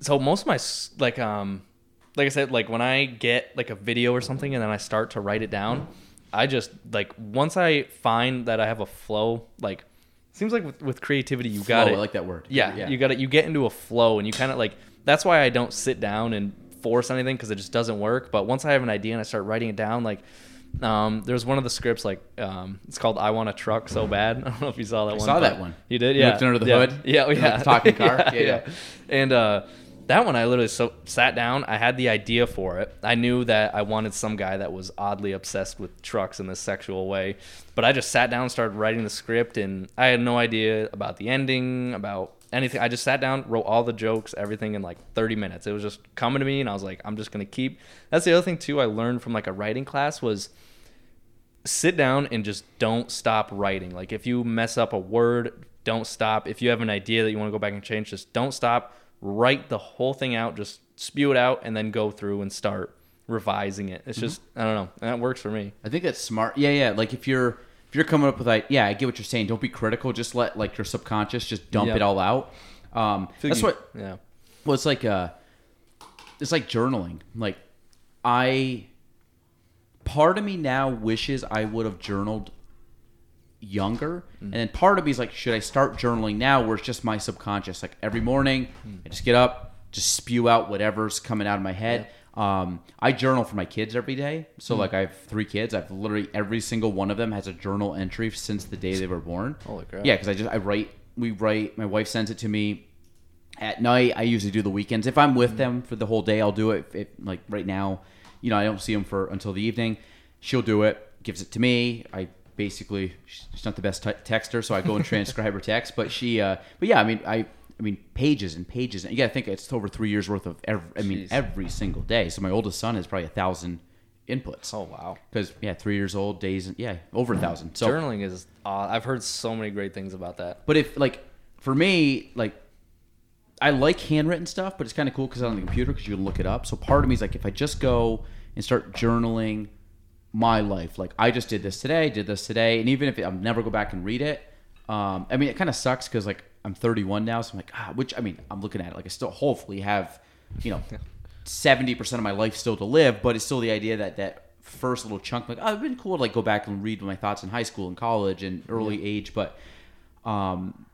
so most of my like um like i said like when i get like a video or something and then i start to write it down i just like once i find that i have a flow like seems like with, with creativity you got it I like that word. yeah, Yeah. you got it you get into a flow and you kind of like that's why i don't sit down and force anything because it just doesn't work but once i have an idea and i start writing it down like um, there's one of the scripts like um, it's called "I Want a Truck So Bad." I don't know if you saw that I one. saw that one. You did, You yeah. looked under the yeah. hood? Yeah, yeah. the talking car? yeah, Yeah, yeah. yeah. And uh, that one, I literally so sat down. I had the idea for it. I knew that I wanted some guy that was oddly obsessed with trucks in this sexual way. But I just sat down, and started writing the script, and I had no idea about the ending, about anything. I just sat down, wrote all the jokes, everything in like 30 minutes. It was just coming to me, and I was like, I'm just gonna keep. That's the other thing too. I learned from like a writing class was sit down and just don't stop writing. Like if you mess up a word, don't stop. If you have an idea that you want to go back and change, just don't stop. Write the whole thing out, just spew it out and then go through and start revising it. It's mm-hmm. just I don't know. And that works for me. I think that's smart. Yeah, yeah. Like if you're if you're coming up with like, yeah, I get what you're saying. Don't be critical. Just let like your subconscious just dump Yep. it all out. Um, that's what. Yeah. Well, it's like uh, it's like journaling. Like I, part of me now wishes I would have journaled younger, and then part of me is like, should I start journaling now, where it's just my subconscious? Like every morning, I just get up, just spew out whatever's coming out of my head. Um, I journal for my kids every day. So like I have three kids. I've literally every single one of them has a journal entry since the day they were born. Holy crap. Yeah, because I just I write. We write. My wife sends it to me at night. I usually do the weekends. If I'm with them for the whole day, I'll do it. If, if like right now, you know, I don't see them for until the evening. She'll do it. Gives it to me. I basically she's not the best t- texter, so I go and transcribe her text. But she, uh, but yeah, I mean, I. I mean, pages and pages. And You got to think it's over three years worth of. Every, I mean, Jeez. every single day. So my oldest son has probably a thousand inputs. Oh wow. Because yeah, three years old, days, yeah, over a thousand. So Journaling is uh, I've heard so many great things about that. but if like for me, like I like handwritten stuff, but it's kind of cool because on the computer because you can look it up. So part of me is like, if I just go and start journaling my life. Like I just did this today, did this today, and even if I'll never go back and read it, um, I mean, it kind of sucks because like I'm 31 now, so I'm like, ah, which I mean, I'm looking at it like I still hopefully have, you know, 70 percent of my life still to live, but it's still the idea that that first little chunk, like, oh, it'd been cool to like go back and read my thoughts in high school and college and early age, but, um,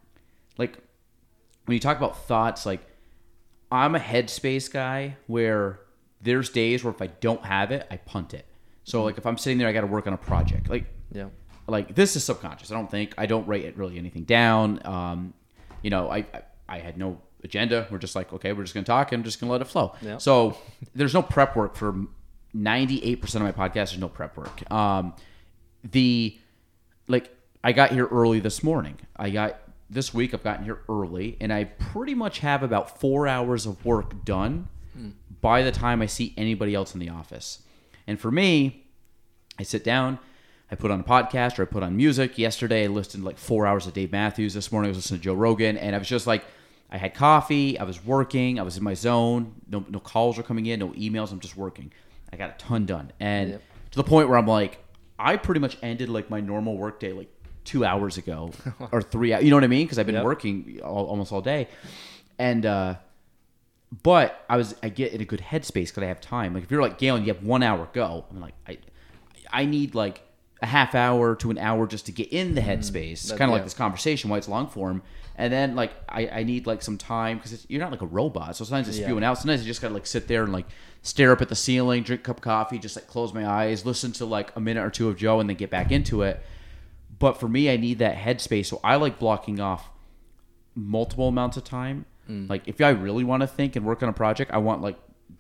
like when you talk about thoughts, like I'm a headspace guy where there's days where if I don't have it, I punt it. So like if I'm sitting there, I got to work on a project. Like Yeah. like this is subconscious. I don't think I don't write it really anything down. Um, you know, I, I I had no agenda. We're just like, okay, we're just gonna talk and I'm just gonna let it flow. Yeah. So there's no prep work for 98 percent of my podcast. There's no prep work. Um, the like I got here early this morning. I got this week. I've gotten here early, and I pretty much have about four hours of work done by the time I see anybody else in the office. And for me, I sit down, I put on a podcast or I put on music. Yesterday, I listened like four hours of Dave Matthews. This morning, I was listening to Joe Rogan, and I was just like, I had coffee, I was working, I was in my zone. No, no calls are coming in, no emails. I'm just working. I got a ton done, and Yep. to the point where I'm like, I pretty much ended like my normal workday like two hours ago or three. You know what I mean? Because I've been Yep. working all, almost all day, and. uh but I was I get in a good headspace because I have time. Like if you're like Gaelan, you have one hour go. I'm like I I need like a half hour to an hour just to get in the mm-hmm. headspace. that- kind of like yeah. this conversation, why it's long form. And then like I, I need like some time because you're not like a robot. So sometimes it's Yeah. spewing out. Sometimes you just gotta like sit there and like stare up at the ceiling, drink a cup of coffee, just like close my eyes, listen to like a minute or two of Joe, and then get back into it. But for me, I need that headspace. So I like blocking off multiple amounts of time. Mm. Like if I really want to think and work on a project, I want like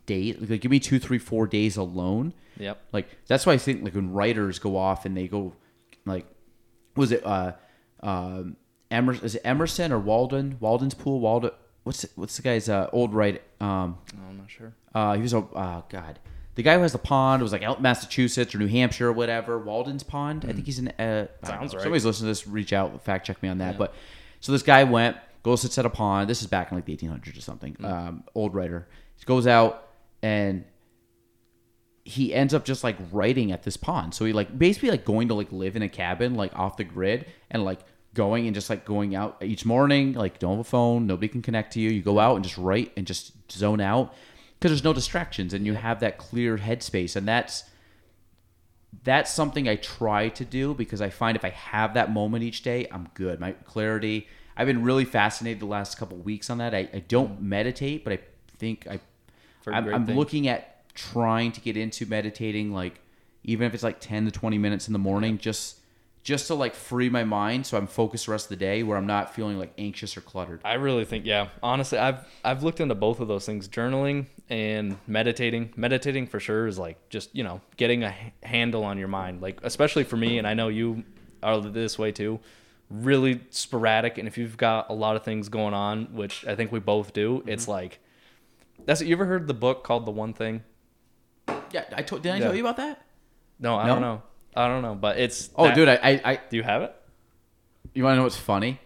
day like give me two, three, four days alone. Yep. Like that's why I think like when writers go off and they go like was it uh um Emerson is it Emerson or Walden? Walden's pool, Walden what's what's the guy's uh, old write um Oh, I'm not sure. uh he was a uh god. The guy who has the pond was like out Massachusetts or New Hampshire or whatever. Walden's Pond. I think he's in. Uh, Hmm. Sounds right. Somebody's listening to this. Reach out, fact check me on that. But so this guy went, goes sits at a pond. This is back in like the 1800s or something. Hmm. Um, old writer. He goes out and he ends up just like writing at this pond. So he like basically like going to like live in a cabin like off the grid and like going and just like going out each morning. Like don't have a phone, nobody can connect to you. You go out and just write and just zone out because there's no distractions and you have that clear headspace and that's that's something I try to do because I find if I have that moment each day, I'm good. My clarity. I've been really fascinated the last couple weeks on that. I, I don't meditate, but I think I Heard I'm, I'm looking at trying to get into meditating, like even if it's like 10 to 20 minutes in the morning, just just to like free my mind so I'm focused the rest of the day where I'm not feeling like anxious or cluttered. I really think, yeah. Honestly, I've I've looked into both of those things, journaling and meditating. Meditating for sure is like just you know getting a h- handle on your mind, like especially for me, and I know you are this way too. Really sporadic, and if you've got a lot of things going on, which I think we both do, Mm-hmm. it's like that's. You ever heard the book called The One Thing? Yeah, I told, did I Yeah. tell you about that? No, I No? don't know. I don't know, but it's. Oh, that- dude, I, I, I do you have it? you want to know what's funny?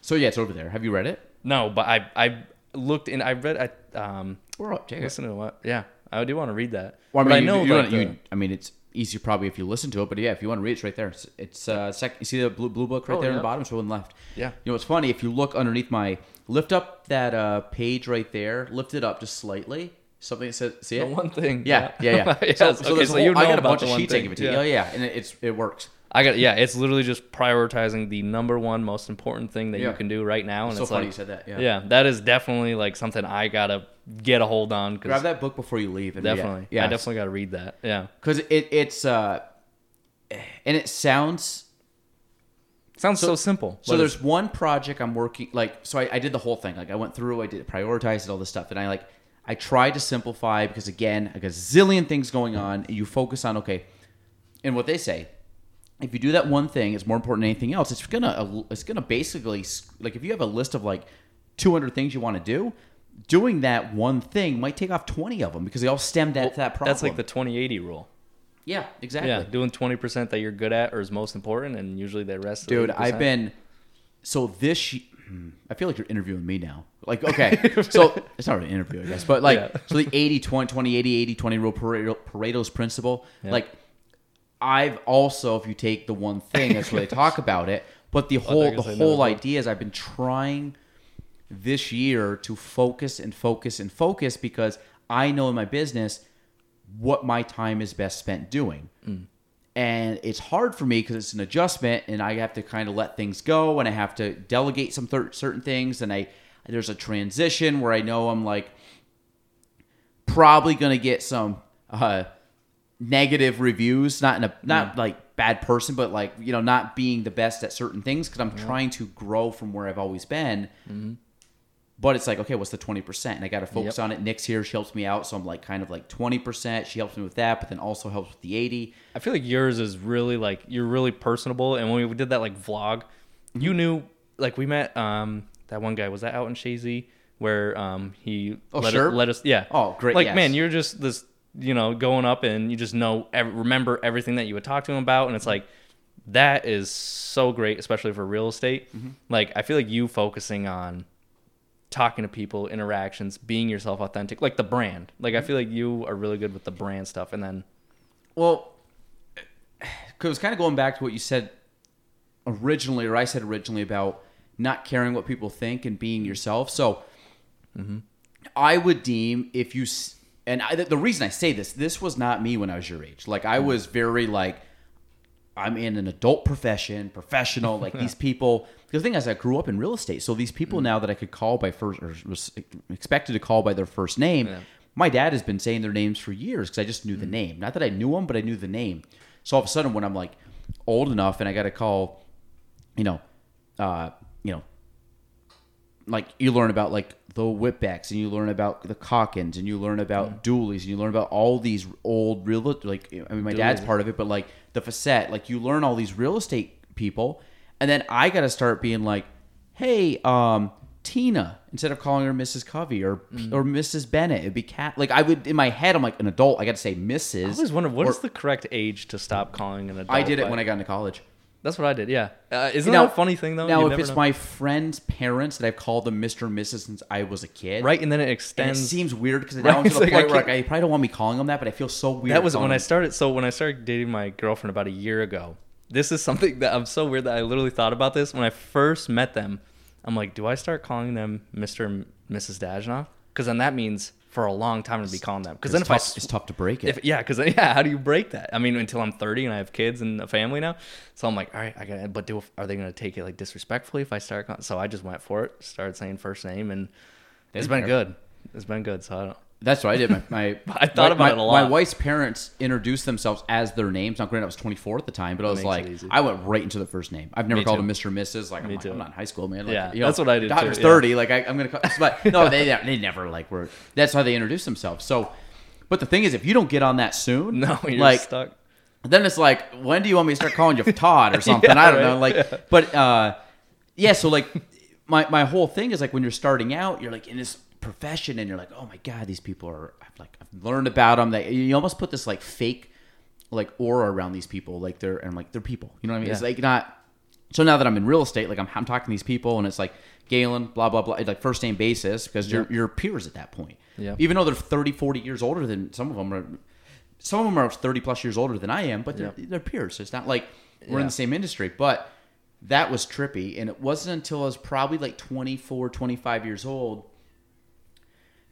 So yeah, it's over there. Have you read it? No, but I I looked and I read I um We're up. Check it. listen to what yeah I do want to read that. Well, I But mean, you, you like, don't- you- the- I mean, it's easier probably if you listen to it, but yeah, if you want to read it, it's right there. It's, it's uh, sec- you see the blue, blue book right Oh, there in the bottom, so on the left. Yeah. You know, what's funny if you look underneath my lift up that uh, page right there, lift it up just slightly. Something that says, see The it? one thing. Yeah, yeah, yeah. yes. So, so okay, so a you know I got a bunch the of sheets I thing. give it to you. Yeah. Oh yeah, and it, it's it works. I got yeah. It's literally just prioritizing the number one most important thing that Yeah. you can do right now, and so it's funny like you said that. Yeah. yeah. that is definitely like something I gotta get a hold on Cause Grab that book before you leave. Definitely Yeah. I definitely gotta read that. Yeah, Because it it's uh, and it sounds sounds so, simple. So there's one project I'm working like so I, I did the whole thing like I went through I did prioritized all this stuff and I like I tried to simplify because again I got a zillion things going on and you focus on okay and what they say if you do that one thing it's more important than anything else it's gonna it's gonna basically like if you have a list of like 200 things you want to do doing that one thing might take off 20 of them because they all stem that, that problem that's like the 20-80 rule. Yeah exactly Yeah, doing twenty percent that you're good at or is most important, and usually the rest. Dude, 80%. I've been so this. hmm, I feel like you're interviewing me now. Like, okay, so it's not really an interview, I guess, but like, Yeah. so the 80 20, 20 80 80 20 rule Pareto, Pareto's principle. Yeah. Like, I've also, if you take the one thing, that's where they talk about it. But the whole the gonna say no, whole idea is I've been trying this year to focus and focus and focus because I know in my business what my time is best spent doing. Mm. And it's hard for me because it's an adjustment and I have to kind of let things go and I have to delegate some thir- certain things and I there's a transition where I know I'm like probably going to get some uh negative reviews not in a not mm. like bad person but like you know not being the best at certain things because i'm trying to grow from where i've always been mm-hmm. But it's like okay what's the 20% and i got to focus Yep. on it nick's here she helps me out so i'm like kind of like 20% she helps me with that but then also helps with the 80 I feel like yours is really like you're really personable, and when we did that like vlog, you knew like we met um that one guy was that out in Chazy where um he Oh, let, sure. us, let us yeah Oh, great, like yes. man you're just this you know going up and you just know remember everything that you would talk to him about and it's like that is so great especially for real estate Mm-hmm. like I feel like you focusing on talking to people interactions being yourself authentic like the brand like Mm-hmm. I feel like you are really good with the brand stuff and then Well, because kind of going back to what you said originally, or I said originally about not caring what people think and being mm-hmm. yourself. So, mm-hmm. I would deem if you, s- and I, the reason I say this, this was not me when I was your age. Like I mm. was very like, I'm in an adult profession, professional. Like these people. The thing is, I grew up in real estate, so these people now that I could call by first, or was expected to call by their first name. Yeah. My dad has been saying their names for years because I just knew the name. Not that I knew them, but I knew the name. So all of a sudden, when I'm like old enough and I got to call, you know, uh, you know, like you learn about like the whipbacks and you learn about the Calkins and you learn about Doolies and you learn about all these old real like I mean my dad's part of it, but like the facet, like you learn all these real estate people, and then I got to start being like, hey, um, Tina, instead of calling her Mrs. Covey or Mm. or Mrs. Bennett, it'd be Cat. Like I would in my head, I'm like an adult. I got to say Mrs. I always wondered what or- is the correct age to stop calling an adult. I did it when I got into college. That's what I did. Yeah. Uh, isn't Now- that a funny thing though? Now, You if never it's know. my friend's parents that I've called them Mr. and Mrs. since I was a kid, right, and then it And it extends. seems weird because Right, now I'm to it's the like, I point where like, can't- I probably don't want me calling them that, but I feel so weird. that was calling when I them- started. So when I started dating my girlfriend about a year ago, this is something that I'm so weird that I literally thought about this when I first met them. I'm like, do I start calling them Mr. and Mrs. Dajnoff? Because then that means for a long time to be calling them. Because then if I tough, it's tough to break it. If, yeah, because yeah, how do you break that? I mean, until I'm 30 and I have kids and a family now, so I'm like, all right, I got. But do are they going to take it like disrespectfully if I start? Calling? So I just went for it, started saying first name, and it's been good. It's been good. So I don't. That's what I did. My, my I thought my, about my, it a lot. My wife's parents introduced themselves as their names. Now, granted, I was 24 at the time, but I was like. I went right into the first name. I've never Me called too. them Mr. Mrs. Like, I'm, like. I'm not in high school, man. Like, Yeah, you know, that's what I did, too, was yeah. 30. Like, I, I'm gonna. Call, but no, they they never like were. That's how they introduced themselves. So, but the thing is, if you don't get on that soon, No, you're like stuck. then it's like, when do you want me to start calling you Todd or something? Yeah, I don't right. know. Like, but uh, yeah. So like, my my whole thing is like when you're starting out, you're like in this profession, and you're like, oh my god, these people are I've like I've learned about them. That you almost put this like fake like aura around these people, like they're and I'm like they're people. You know what I mean? It's like not. So now that I'm in real estate, like I'm, I'm talking to these people, and it's like Gaelan, blah blah blah, like first name basis because you're you're peers at that point. Yeah. Even though they're 30, 40 years older than some of them are. Some of them are 30 plus years older than I am, but they're, they're peers. So it's not like we're in the same industry. But that was trippy. And it wasn't until I was probably like 24, 25 years old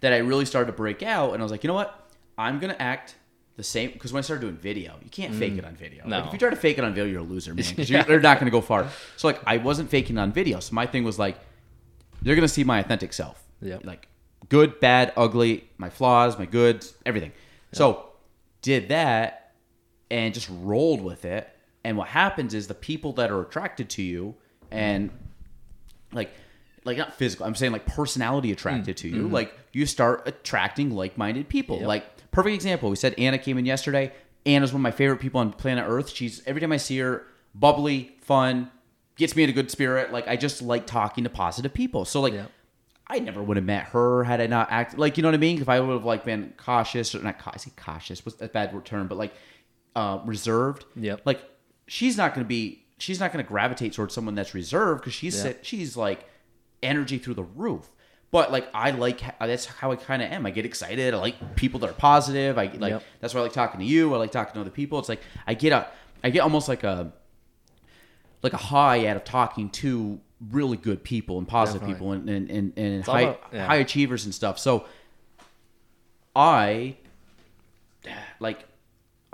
that I really started to break out. And I was like, you know what? I'm to act the same. Because when I started doing video, you can't fake mm. it on video. No. Like, if you try to fake it on video, you're a loser, man. 'cause Yeah. you're, they're not to go far. So, like, I wasn't faking on video. So my thing was like, they're to see my authentic self. Yep. Like, good, bad, ugly, my flaws, my goods, everything. So, did that and just rolled with it. And what happens is the people that are attracted to you and like like not physical, I'm saying like personality attracted to you, like you start attracting like-minded people. Yep. Like perfect example, we said Anna came in yesterday. Anna's one of my favorite people on planet Earth. She's every time I see her, bubbly, fun, gets me in a good spirit. Like I just like talking to positive people. So like Yep. I never would have met her had I not acted like you know what I mean. If I would have like been cautious or not, I say cautious was a bad term, but like uh, reserved. Yeah. Like she's not going to be. She's not going to gravitate towards someone that's reserved because she's Yeah. she's like energy through the roof. But like I like that's how I kind of am. I get excited. I like people that are positive. I like Yep. that's why I like talking to you. I like talking to other people. It's like I get a I get almost like a like a high out of talking to really good people and positive Definitely. people and and, and, and high about- yeah. high achievers and stuff. So I like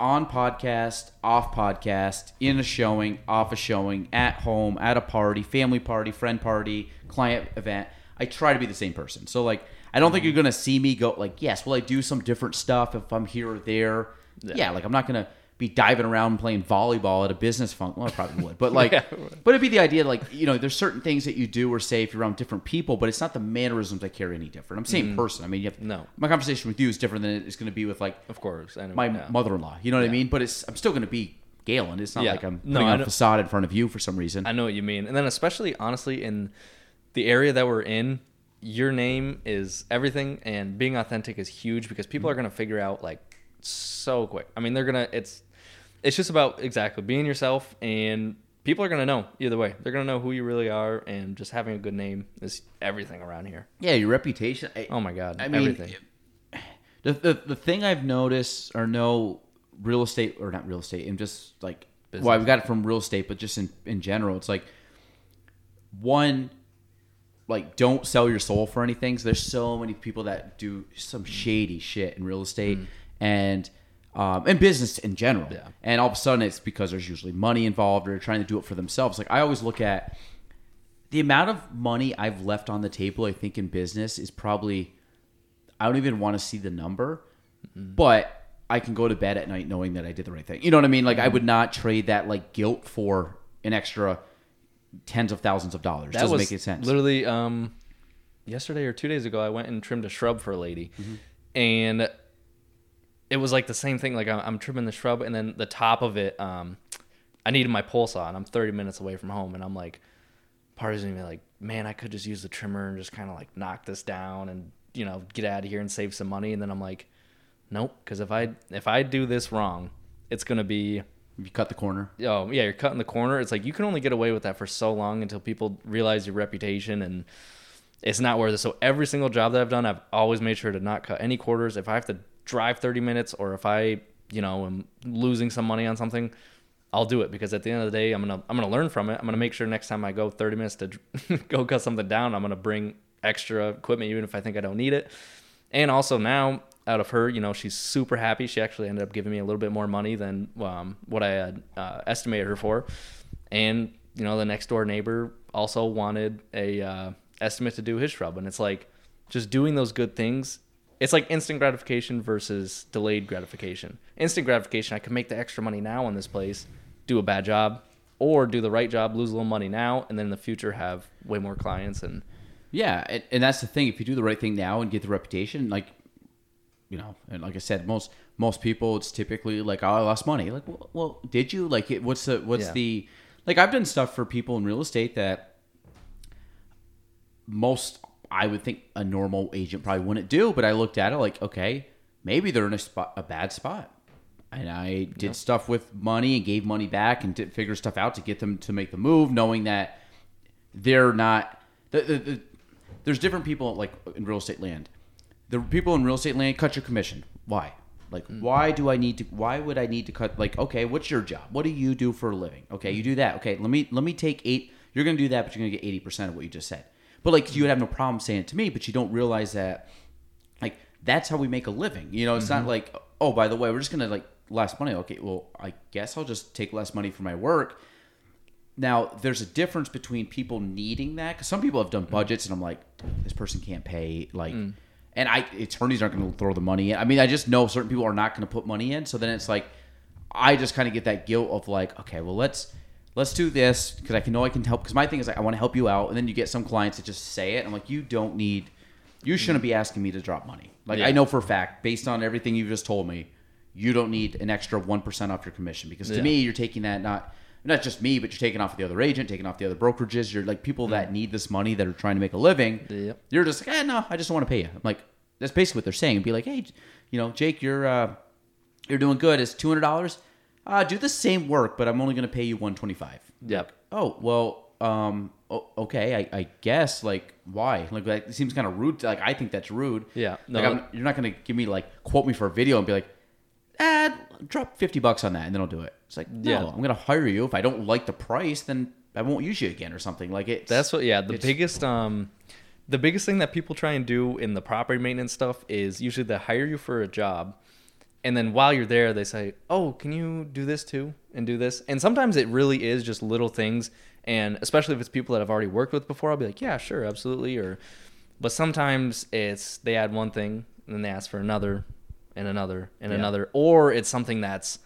on podcast, off podcast, in a showing, off a showing, at home, at a party, family party, friend party, client event. I try to be the same person. So like I don't think you're gonna see me go like, yes, will I do some different stuff if I'm here or there? Yeah, like I'm not gonna be diving around playing volleyball at a business function. Well, I probably would, but like, Yeah. but it'd be the idea like you know, there's certain things that you do or say if you're around different people, but it's not the mannerisms that carry any different. I'm the same mm-hmm. person. I mean, you have, No. my conversation with you is different than it's going to be with like Of course. Know, my yeah. mother-in-law. You know what I mean? But it's I'm still going to be Gaelan. It's not Yeah. like I'm No, putting I on a facade in front of you for some reason. I know what you mean. And then especially honestly in the area that we're in, your name is everything and being authentic is huge because people mm. are going to figure out like so quick. I mean, they're going to it's it's just about exactly being yourself and people are going to know either way. They're going to know who you really are and just having a good name is everything around here. yeah, your reputation. I, Oh my god. I mean, everything. the, the the thing I've noticed or know real estate or not real estate and just like well, I've got it from real estate, but just in in general, it's like one like don't sell your soul for anything. So there's so many people that do some shady shit in real estate mm. And um, and business in general. Yeah. And all of a sudden, it's because there's usually money involved or they're trying to do it for themselves. Like I always look at the amount of money I've left on the table. I think in business is probably I don't even want to see the number, but I can go to bed at night knowing that I did the right thing. You know what I mean? Like I would not trade that like guilt for an extra tens of thousands of dollars. That Doesn't was make any sense. Literally, um, yesterday or two days ago, I went and trimmed a shrub for a lady, and it was like the same thing. Like I'm, I'm trimming the shrub, and then the top of it, um, I needed my pole saw, and I'm 30 minutes away from home, and I'm like, part of me like, man, I could just use the trimmer and just kind of like knock this down and you know get out of here and save some money, and then I'm like, nope, because if I if I do this wrong, it's gonna be you cut the corner. oh yeah, you're cutting the corner. It's like you can only get away with that for so long until people realize your reputation and it's not worth it. So every single job that I've done, I've always made sure to not cut any quarters. If I have to drive 30 minutes or if I, you know, am losing some money on something, I'll do it because at the end of the day, I'm gonna I'm gonna learn from it. I'm gonna make sure next time I go 30 minutes to go cut something down, I'm gonna bring extra equipment even if I think I don't need it. And also now, out of her, you know, she's super happy. She actually ended up giving me a little bit more money than um, what I had uh, estimated her for. And you know, the next door neighbor also wanted a uh, estimate to do his shrub, and it's like just doing those good things. It's like instant gratification versus delayed gratification. Instant gratification, I can make the extra money now on this place, do a bad job, or do the right job, lose a little money now, and then in the future have way more clients and Yeah, and, and that's the thing. If you do the right thing now and get the reputation, like you know, and like I said, most most people, it's typically like, oh, I lost money. Like, well, well did you? Like, it, what's the what's Yeah. the like? I've done stuff for people in real estate that most I would think a normal agent probably wouldn't do. But I looked at it like, okay, maybe they're in a spot, a bad spot. And I did stuff with money and gave money back and did figure stuff out to get them to make the move, knowing that they're not. The, the, the, there's different people like in real estate land. The people in real estate land cut your commission. Why? Like, mm. why do I need to? Why would I need to cut? Like, okay, what's your job? What do you do for a living? Okay, you mm. do that. Okay, let me let me take eight. You're gonna do that, but you're gonna get eighty percent of what you just said. But like, you would have no problem saying it to me, but you don't realize that like that's how we make a living. You know, it's not mm-hmm. like, oh, by the way, we're just gonna like less money. Okay, well, I guess I'll just take less money for my work. Now, there's a difference between people needing that because some people have done mm. budgets, and I'm like, this person can't pay. Like, mm. and I attorneys aren't going to throw the money in. I mean, I just know certain people are not going to put money in. So then it's like, I just kind of get that guilt of like, okay, well, let's let's do this because I can know I can help. Because my thing is, like, I want to help you out, and then you get some clients that just say it. I'm like, you don't need, you shouldn't be asking me to drop money. Like, Yeah. I know for a fact, based on everything you've just told me, you don't need an extra one percent off your commission because to Yeah. me, you're taking that not not just me, but you're taking off the other agent, taking off the other brokerages. You're like people that need this money that are trying to make a living. Yep. You're just like, eh, no, I just don't want to pay you. I'm like, that's basically what they're saying. Be like, hey, you know, Jake, you're uh, you're doing good. It's two hundred dollars. Uh, do the same work, but I'm only going to pay you one twenty five. Yep. Oh well, um, okay, I, I guess like why? Like that seems kind of rude. Like I think that's rude. Yeah, Like no. I'm, you're not gonna give me like quote me for a video and be like, ah, drop fifty bucks on that, and then I'll do it. It's like no, Yeah. I'm gonna hire you. If I don't like the price, then I won't use you again or something. Like it. That's what. Yeah, the biggest um, the biggest thing that people try and do in the property maintenance stuff is usually they hire you for a job, and then while you're there, they say, "Oh, can you do this too and do this?" And sometimes it really is just little things, and especially if it's people that I've already worked with before, I'll be like, "Yeah, sure, absolutely." Or, but sometimes it's they add one thing and then they ask for another, and another, and Yeah. another, or it's something that's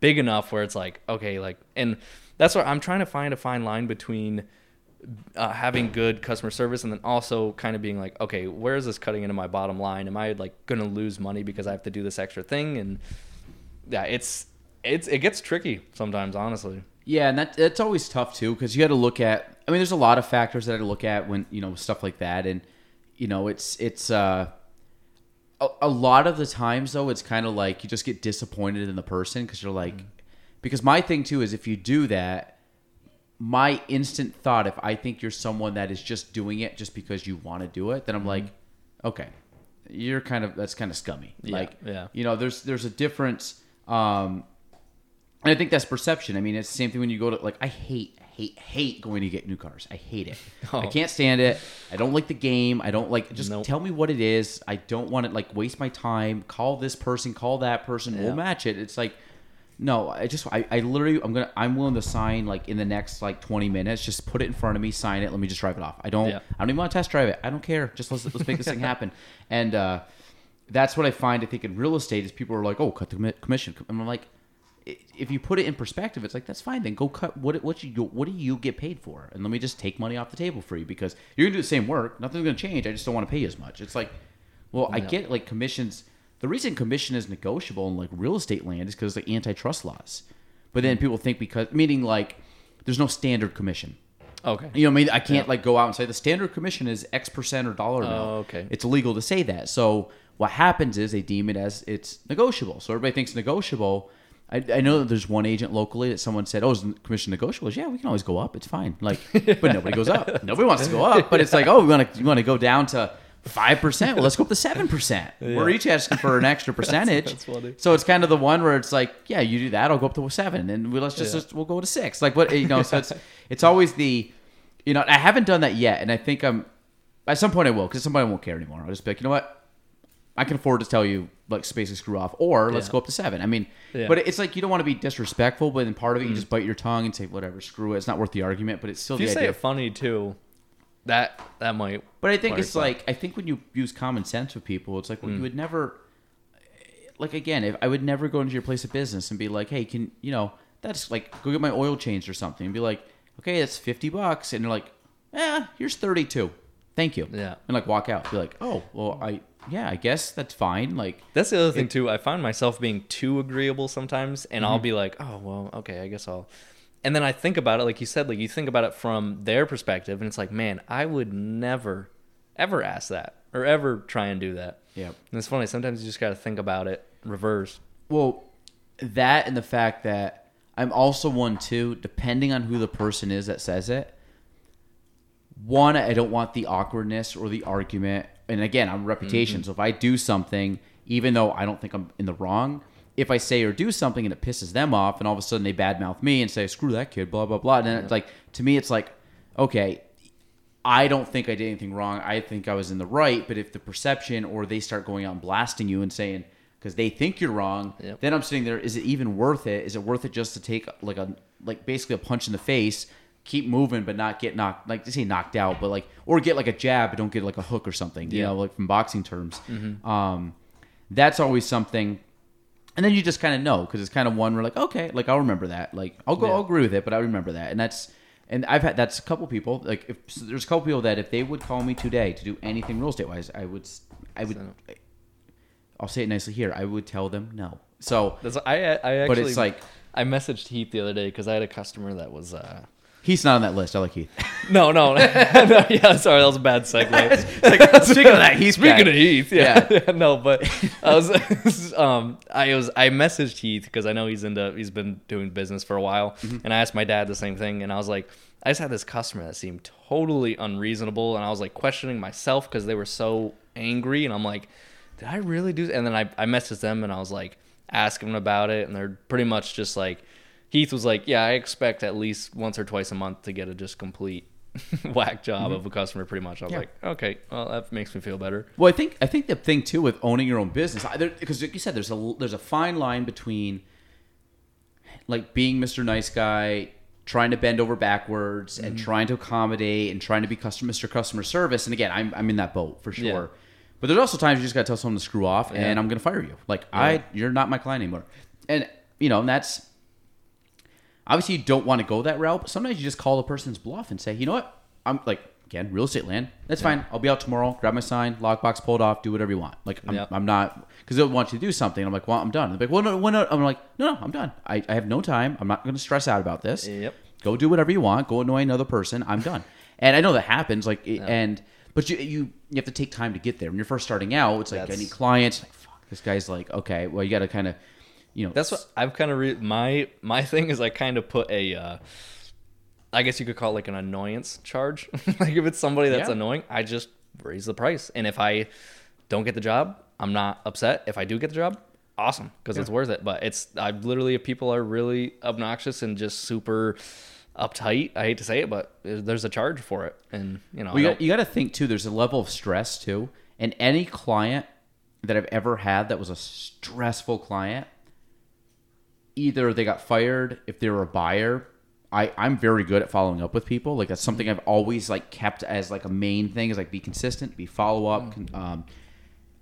big enough where it's like, okay, like, and that's what I'm trying to find a fine line between uh, having good customer service and then also kind of being like, okay, where is this cutting into my bottom line? Am I like going to lose money because I have to do this extra thing? And yeah, it's it's it gets tricky sometimes, honestly. Yeah, and that that's always tough too because you got to look at. I mean, there's a lot of factors that I look at when you know stuff like that, and you know, it's it's uh, a, a lot of the times though, it's kind of like you just get disappointed in the person because you're like, because my thing too is if you do that, my instant thought if I think you're someone that is just doing it just because you want to do it, then I'm like, okay, you're kind of that's kind of scummy. Yeah, like, yeah. you know, there's there's a difference. Um, and I think that's perception. I mean, it's the same thing when you go to like I hate hate hate going to get new cars. I hate it. I Oh. can't stand it. I don't like the game. I don't like just Nope. tell me what it is. I don't want to like waste my time. Call this person, call that person. Yeah. We'll match it. It's like no, I just I, I literally I'm gonna I'm willing to sign like in the next like 20 minutes. Just put it in front of me, sign it. Let me just drive it off. I don't Yeah. I don't even want to test drive it. I don't care. Just let's let's make this thing happen. And uh, that's what I find. I think in real estate is people are like, oh, cut the commission. And I'm like, if you put it in perspective, it's like that's fine. Then go cut what what you what do you get paid for? And let me just take money off the table for you because you're gonna do the same work. Nothing's gonna change. I just don't want to pay you as much. It's like, well, I get like commissions. The reason commission is negotiable in like real estate land is because like antitrust laws. But then people think because meaning like there's no standard commission. Okay. You know, I mean, I can't like go out and say the standard commission is X percent or dollar amount. Oh, okay. It's illegal to say that. So what happens is they deem it as it's negotiable. So everybody thinks negotiable. I, I know that there's one agent locally that someone said, "Oh, is the commission negotiable?" Yeah, we can always go up. It's fine. Like, but nobody goes up. Nobody wants to go up. But it's like, oh, we want to you want to go down to five percent. Well, let's go up to seven percent. We're each asking for an extra percentage. that's funny. So it's kind of the one where it's like, yeah, you do that, I'll go up to seven, and we, let's just, Yeah. just we'll go to six. Like what you know, so it's it's always the, you know, I haven't done that yet, and I think I'm at some point I will because at some point I won't care anymore. I'll just be like, you know what, I can afford to tell you like basically screw off, or let's Yeah. go up to seven. I mean, Yeah. but it's like you don't want to be disrespectful, but then part of it you mm. just bite your tongue and say whatever, screw it. It's not worth the argument, but it's still If you say it funny too, that that might. But I think it's but- like I think when you use common sense with people, it's like Hmm. well, you would never, like again, if I would never go into your place of business and be like, hey, can you know that's like go get my oil changed or something, and be like, okay, that's fifty bucks, and you're like, yeah, here's thirty two, thank you, Yeah. and like walk out, be like, oh, well, I yeah, I guess that's fine, like That's the other thing too. I find myself being too agreeable sometimes, and I'll be like, "Oh well, okay, I guess I'll." And then I think about it, like you said, like you think about it from their perspective, and it's like, man, I would never, ever ask that or ever try and do that. yeah. And it's funny. Sometimes you just got to think about it reverse. Well, that and the fact that I'm also one too, depending on who the person is that says it. One, I don't want the awkwardness or the argument. And again, I'm reputation. Mm-hmm. So if I do something, even though I don't think I'm in the wrong, if I say or do something and it pisses them off, and all of a sudden they badmouth me and say, "Screw that kid," blah blah blah, and then it's like to me, it's like, okay, I don't think I did anything wrong. I think I was in the right. But if the perception or they start going out and blasting you and saying because they think you're wrong, Yep. then I'm sitting there. Is it even worth it? Is it worth it just to take like a like basically a punch in the face, keep moving but not get knocked like to say knocked out, but like or get like a jab but don't get like a hook or something. You Yeah. know, like from boxing terms. Um, that's always something. And then you just kind of know because it's kind of one where like okay, like I'll remember that. Like I'll go, Yeah. I'll agree with it, but I remember that, and that's and I've had that's a couple people like if so there's a couple people that if they would call me today to do anything real estate wise, I would s- I would So- I'll say it nicely here. I would tell them no. So, That's I. I actually. but it's like I messaged Heath the other day because I had a customer that was. uh He's not on that list. I like Heath. No, no, no. Yeah, sorry, that was a bad segue. Like, speaking of that, Heath. Speaking guy. of Heath, yeah, Yeah. no, but I was, um, I was, I messaged Heath because I know he's into, he's been doing business for a while, Mm-hmm. and I asked my dad the same thing, and I was like, I just had this customer that seemed totally unreasonable, and I was like questioning myself because they were so angry, and I'm like, did I really do? And then I, I messaged them, and I was like, asking them about it, and they're pretty much just like, Heath was like, yeah, I expect at least once or twice a month to get a just complete. whack job of a customer pretty much i was Mm-hmm. Yeah. like okay well that makes me feel better Well, I think I think the thing too with owning your own business, because like you said, there's a there's a fine line between like being Mr. Nice Guy, trying to bend over backwards, and trying to accommodate, and trying to be customer Mr. Customer Service. And again, I'm I'm in that boat for sure. Yeah. But there's also times you just gotta tell someone to screw off, Yeah. and I'm gonna fire you. Like I, you're not my client anymore. And you know, and that's obviously you don't want to go that route. But sometimes you just call the person's bluff and say, you know what, I'm like again real estate land. That's fine. I'll be out tomorrow. Grab my sign, lockbox pulled off, do whatever you want. Like I'm, Yep. I'm not because they'll want you to do something. I'm like, well, I'm done. They're like, well, no, well, no. I'm like, no, no, I'm done. I, I have no time. I'm not going to stress out about this. Yep. Go do whatever you want. Go annoy another person. I'm done. and I know that happens. Like, it- and but you you you have to take time to get there. When you're first starting out, it's like That's- any clients. Like, fuck, this guy's like, okay, well, you got to kind of, you know, That's what I've kind of re- my my thing is I kind of put a uh, I guess you could call it like an annoyance charge. like if it's somebody that's Yeah. annoying, I just raise the price. And if I don't get the job, I'm not upset. If I do get the job, awesome because it's worth it. But it's I literally if people are really obnoxious and just super uptight, I hate to say it, but there's a charge for it. And you know, Well, you got, you got to think too. There's a level of stress too, and any client that I've ever had that was a stressful client, either they got fired if they were a buyer. I I'm very good at following up with people. Like that's something I've always like kept as like a main thing is like be consistent, be follow up. Um,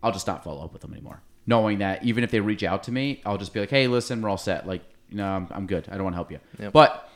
I'll just not follow up with them anymore, knowing that even if they reach out to me, I'll just be like, hey, listen, we're all set. Like, you know, I'm, I'm good. I don't want to help you. Yep. But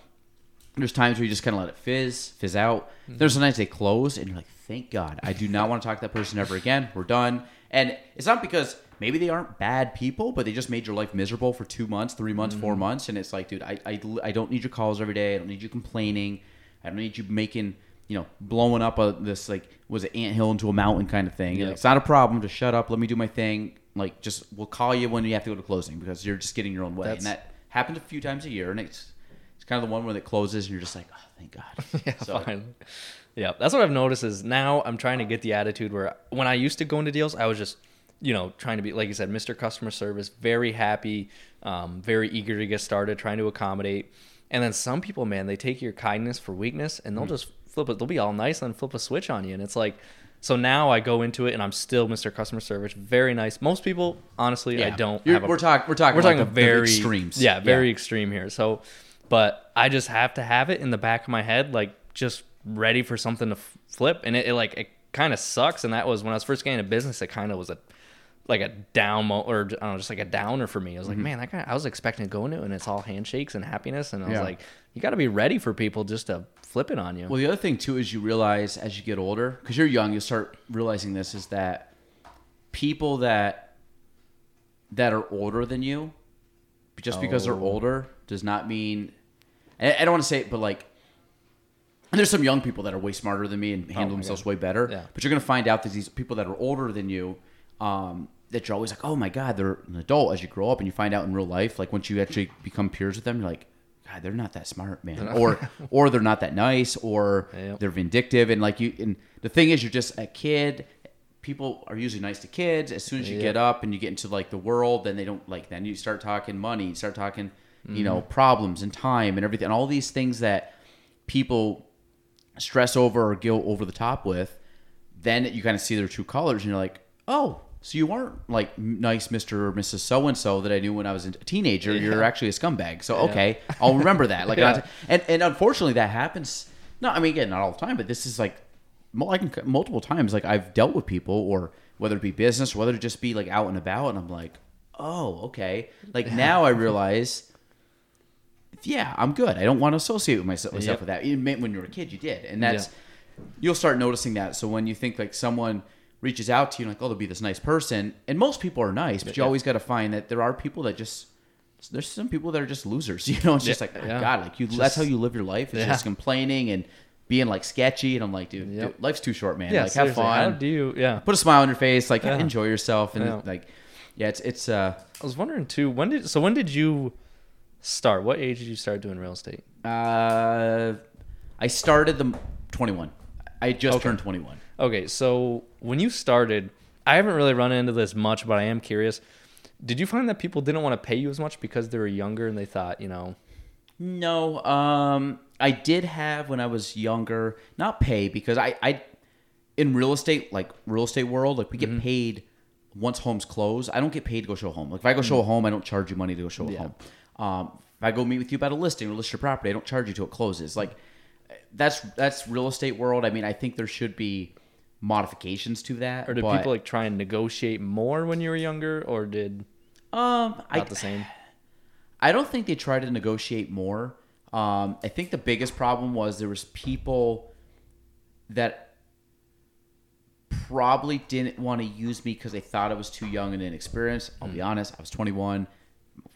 there's times where you just kind of let it fizz, fizz out. Mm-hmm. There's sometimes they close, and you're like, thank God, I do not want to talk to that person ever again. We're done. And it's not because maybe they aren't bad people, but they just made your life miserable for two months, three months, four Mm-hmm. months, and it's like, dude, I, I, I don't need your calls every day. I don't need you complaining. I don't need you making, you know, blowing up a this like was it anthill into a mountain kind of thing. Yep. It's not a problem. Just shut up. Let me do my thing. Like, just we'll call you when you have to go to closing because you're just getting your own way. That's- and that happens a few times a year, and it's it's kind of the one where it closes, and you're just like, oh, thank God. Yeah, So- fine. Yeah, that's what I've noticed is now I'm trying to get the attitude where when I used to go into deals, I was just, you know, trying to be like you said, Mr. Customer Service, very happy, um, very eager to get started, trying to accommodate. And then some people, man, they take your kindness for weakness, and they'll Mm. just flip it. They'll be all nice and flip a switch on you, and it's like. So now I go into it and I'm still Mr. Customer Service, very nice. Most people, honestly, I don't. A, we're talking. We're talking. we're talking the- the very extremes. Yeah, very extreme here. So, but I just have to have it in the back of my head, like just ready for something to f- flip. And it, it like it kind of sucks. And that was when I was first getting a business. It kind of was a like a down mo- or I don't know, just like a downer for me. I was Mm-hmm. like, man, that guy, I was expecting to go into it and it's all handshakes and happiness. And I was Yeah. like, you got to be ready for people just to flip it on you. Well, the other thing too is you realize as you get older, because you're young, you start realizing this is that people that that are older than you, just because they're Oh. older, does not mean. I I don't want to say it, but like, and there's some young people that are way smarter than me and handle Oh themselves God. way better. Yeah. But you're gonna find out that these people that are older than you, um, that you're always like, oh my god, they're an adult. As you grow up and you find out in real life, like once you actually become peers with them, you're like, God, they're not that smart, man, or or they're not that nice, or Yep. they're vindictive, and like you. And the thing is, you're just a kid. People are usually nice to kids. As soon as you Yeah. get up and you get into like the world, then they don't like. Then you start talking money, you start talking, you know, Mm-hmm. problems and time and everything, and all these things that people stress over or go over the top with, then you kind of see their true colors and you're like, oh, so you aren't like nice Mr. or Mrs. So and so that I knew when I was a teenager. You're actually a scumbag. So okay, I'll remember that. Like, Yeah. and and unfortunately that happens. No, I mean again, not all the time, but this is like, mul- I can multiple times. Like I've dealt with people, or whether it be business, or whether it just be like out and about, and I'm like, oh, okay. Like now I realize yeah, I'm good. I don't want to associate with myself, myself Yep. with that. Even when you were a kid, you did, and that's you'll start noticing that. So when you think like someone reaches out to you, like, oh, they'll be this nice person, and most people are nice, but you Yeah. always got to find that there are people that just there's some people that are just losers. You know, it's just Yeah, like oh, yeah. God, like you. Just- that's how you live your life. It's just complaining and being like sketchy. And I'm like, dude, Yep. dude, life's too short, man. Yeah, like have seriously, How fun, do you? Yeah. put a smile on your face, like enjoy yourself, and like, yeah, it's it's uh, I was wondering too. When did so? When did you start? What age did you start doing real estate? uh, I started the 21. I just Okay. turned 21. Okay, so when you started, I haven't really run into this much, but I am curious. Did you find that people didn't want to pay you as much because they were younger and they thought, you know, No, um, I did have when I was younger, not pay because I, I, in real estate, like real estate world, like we Mm-hmm. get paid once homes close. I don't get paid to go show a home. Like if I go show a home, I don't charge you money to go show a. Yeah. home. Um, if I go meet with you about a listing or list your property, I don't charge you till it closes. Like that's that's real estate world. I mean, I think there should be modifications to that. or did but, people like try and negotiate more when you were younger, or did um, not I, the same? I don't think they tried to negotiate more. Um, I think the biggest problem was there was people that probably didn't want to use me because they thought I was too young and inexperienced. I'll Mm. be honest, I was 21.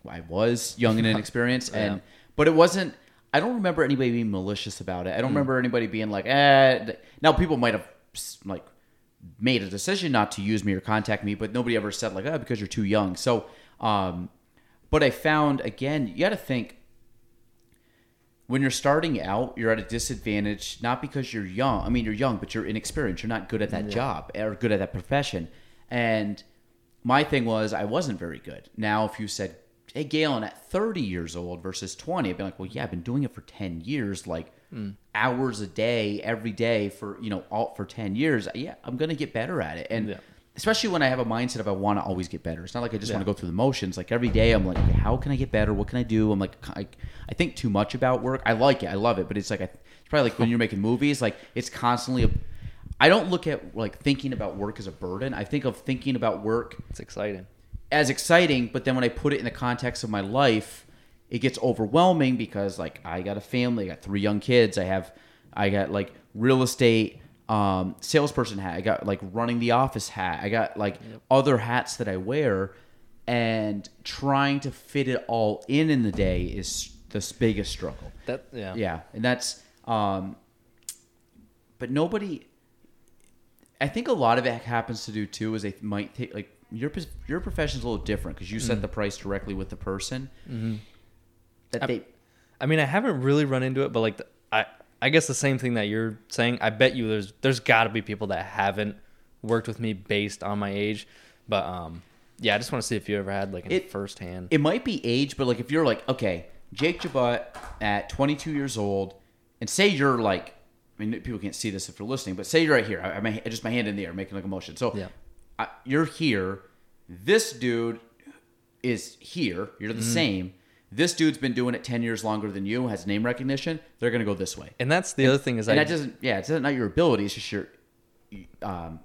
I was young and inexperienced, and Yeah. but it wasn't. I don't remember anybody being malicious about it. I don't Mm. remember anybody being like, eh. Now people might have like made a decision not to use me or contact me, but nobody ever said like, oh, because you're too young. So, um, but I found again, you got to think when you're starting out, you're at a disadvantage, not because you're young. I mean, you're young, but you're inexperienced. You're not good at that job or good at that profession. And my thing was, I wasn't very good. Now, if you said, hey, Gaelan, at 30 years old versus 20, I'd be like, well, yeah, I've been doing it for 10 years, like hours a day, every day for, you know, all for 10 years. Yeah, I'm going to get better at it. And Yeah. especially when I have a mindset of I want to always get better. It's not like I just Yeah. want to go through the motions. Like every day, I'm like, okay, how can I get better? What can I do? I'm like, I, I think too much about work. I like it, I love it, but it's like I, it's probably like when you're making movies, like it's constantly. A, I don't look at like thinking about work as a burden. I think of thinking about work It's exciting. as exciting, but then when I put it in the context of my life, it gets overwhelming because like I got a family, I got three young kids, I have I got like real estate um salesperson hat, I got like running the office hat, I got like other hats that I wear and trying to fit it all in in the day is the biggest struggle. That yeah. Yeah, and that's um but nobody I think a lot of it happens to do too is they might take like your your profession's a little different because you set the price directly with the person. That they I mean, I haven't really run into it, but like, the, I I guess the same thing that you're saying. I bet you there's there's got to be people that haven't worked with me based on my age, but um, yeah, I just want to see if you ever had like It- firsthand. it might be age, but like if you're like okay, Jake Jabaut at 22 years old, and say you're like, I mean people can't see this if you're listening, but say you're right here. I, I just my hand in the air, making like a motion. So Yeah. I, you're here. This dude is here. You're the Mm-hmm. same. This dude's been doing it 10 years longer than you, has name recognition. They're gonna go this way. and that's the other thing is and I that doesn't yeah it's not your ability it's just your um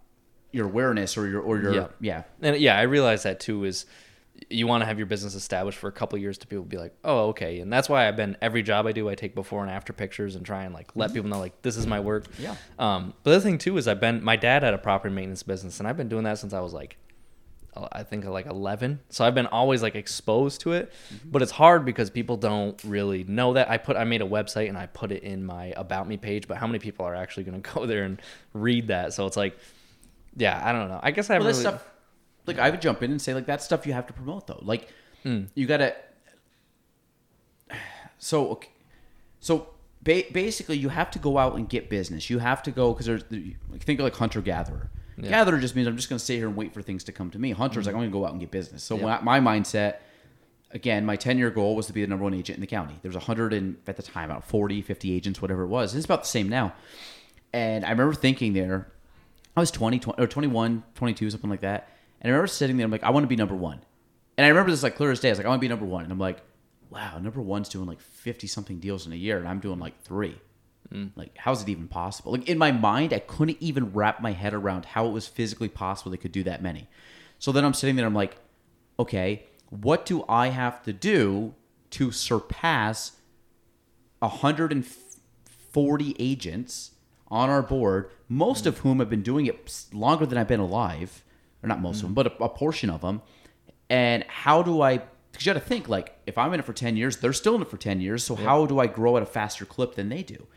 your awareness or your or your Yeah. yeah And yeah, I realize that too. Is you want to have your business established for a couple years to people be like, oh, okay, and that's why I've been every job I do, I take before and after pictures and try and like let people know like this is my work. Yeah. Um, but the other thing too is I've been my dad had a property maintenance business and I've been doing that since I was like, I think like 11. So I've been always like exposed to it, but it's hard because people don't really know that. I put I made a website and I put it in my about me page, but how many people are actually going to go there and read that? So it's like. Yeah, I don't know. I guess I haven't this really, stuff like i would jump in and say like that stuff you have to promote though like Hmm. you gotta so okay so ba- basically you have to go out and get business you have to go because there's like, think of like hunter gatherer Yeah. Gatherer just means i'm just gonna sit here and wait for things to come to me hunter's like mm-hmm. i'm gonna go out and get business so Yeah. I- my mindset again, my 10 year goal was to be the number one agent in the county. There was 100 and at the time, about 40, 50 agents, whatever it was. It's about the same now. And I remember thinking there, I was 20, 20 or 21, 22, something like that. And I remember sitting there, I'm like, I want to be number one. And I remember this like clear as day. I was like, I want to be number one. And I'm like, wow, number one's doing like 50 something deals in a year, and I'm doing like three. Mm. Like, how's it even possible? Like, in my mind, I couldn't even wrap my head around how it was physically possible they could do that many. So then I'm sitting there, I'm like, okay, what do I have to do to surpass 140 agents on our board, most mm. of whom have been doing it longer than I've been alive, or not most of mm. them, but a, a portion of them. And how do I because you got to think like if I'm in it for ten years, they're still in it for ten years. So how do I grow at a faster clip than they do?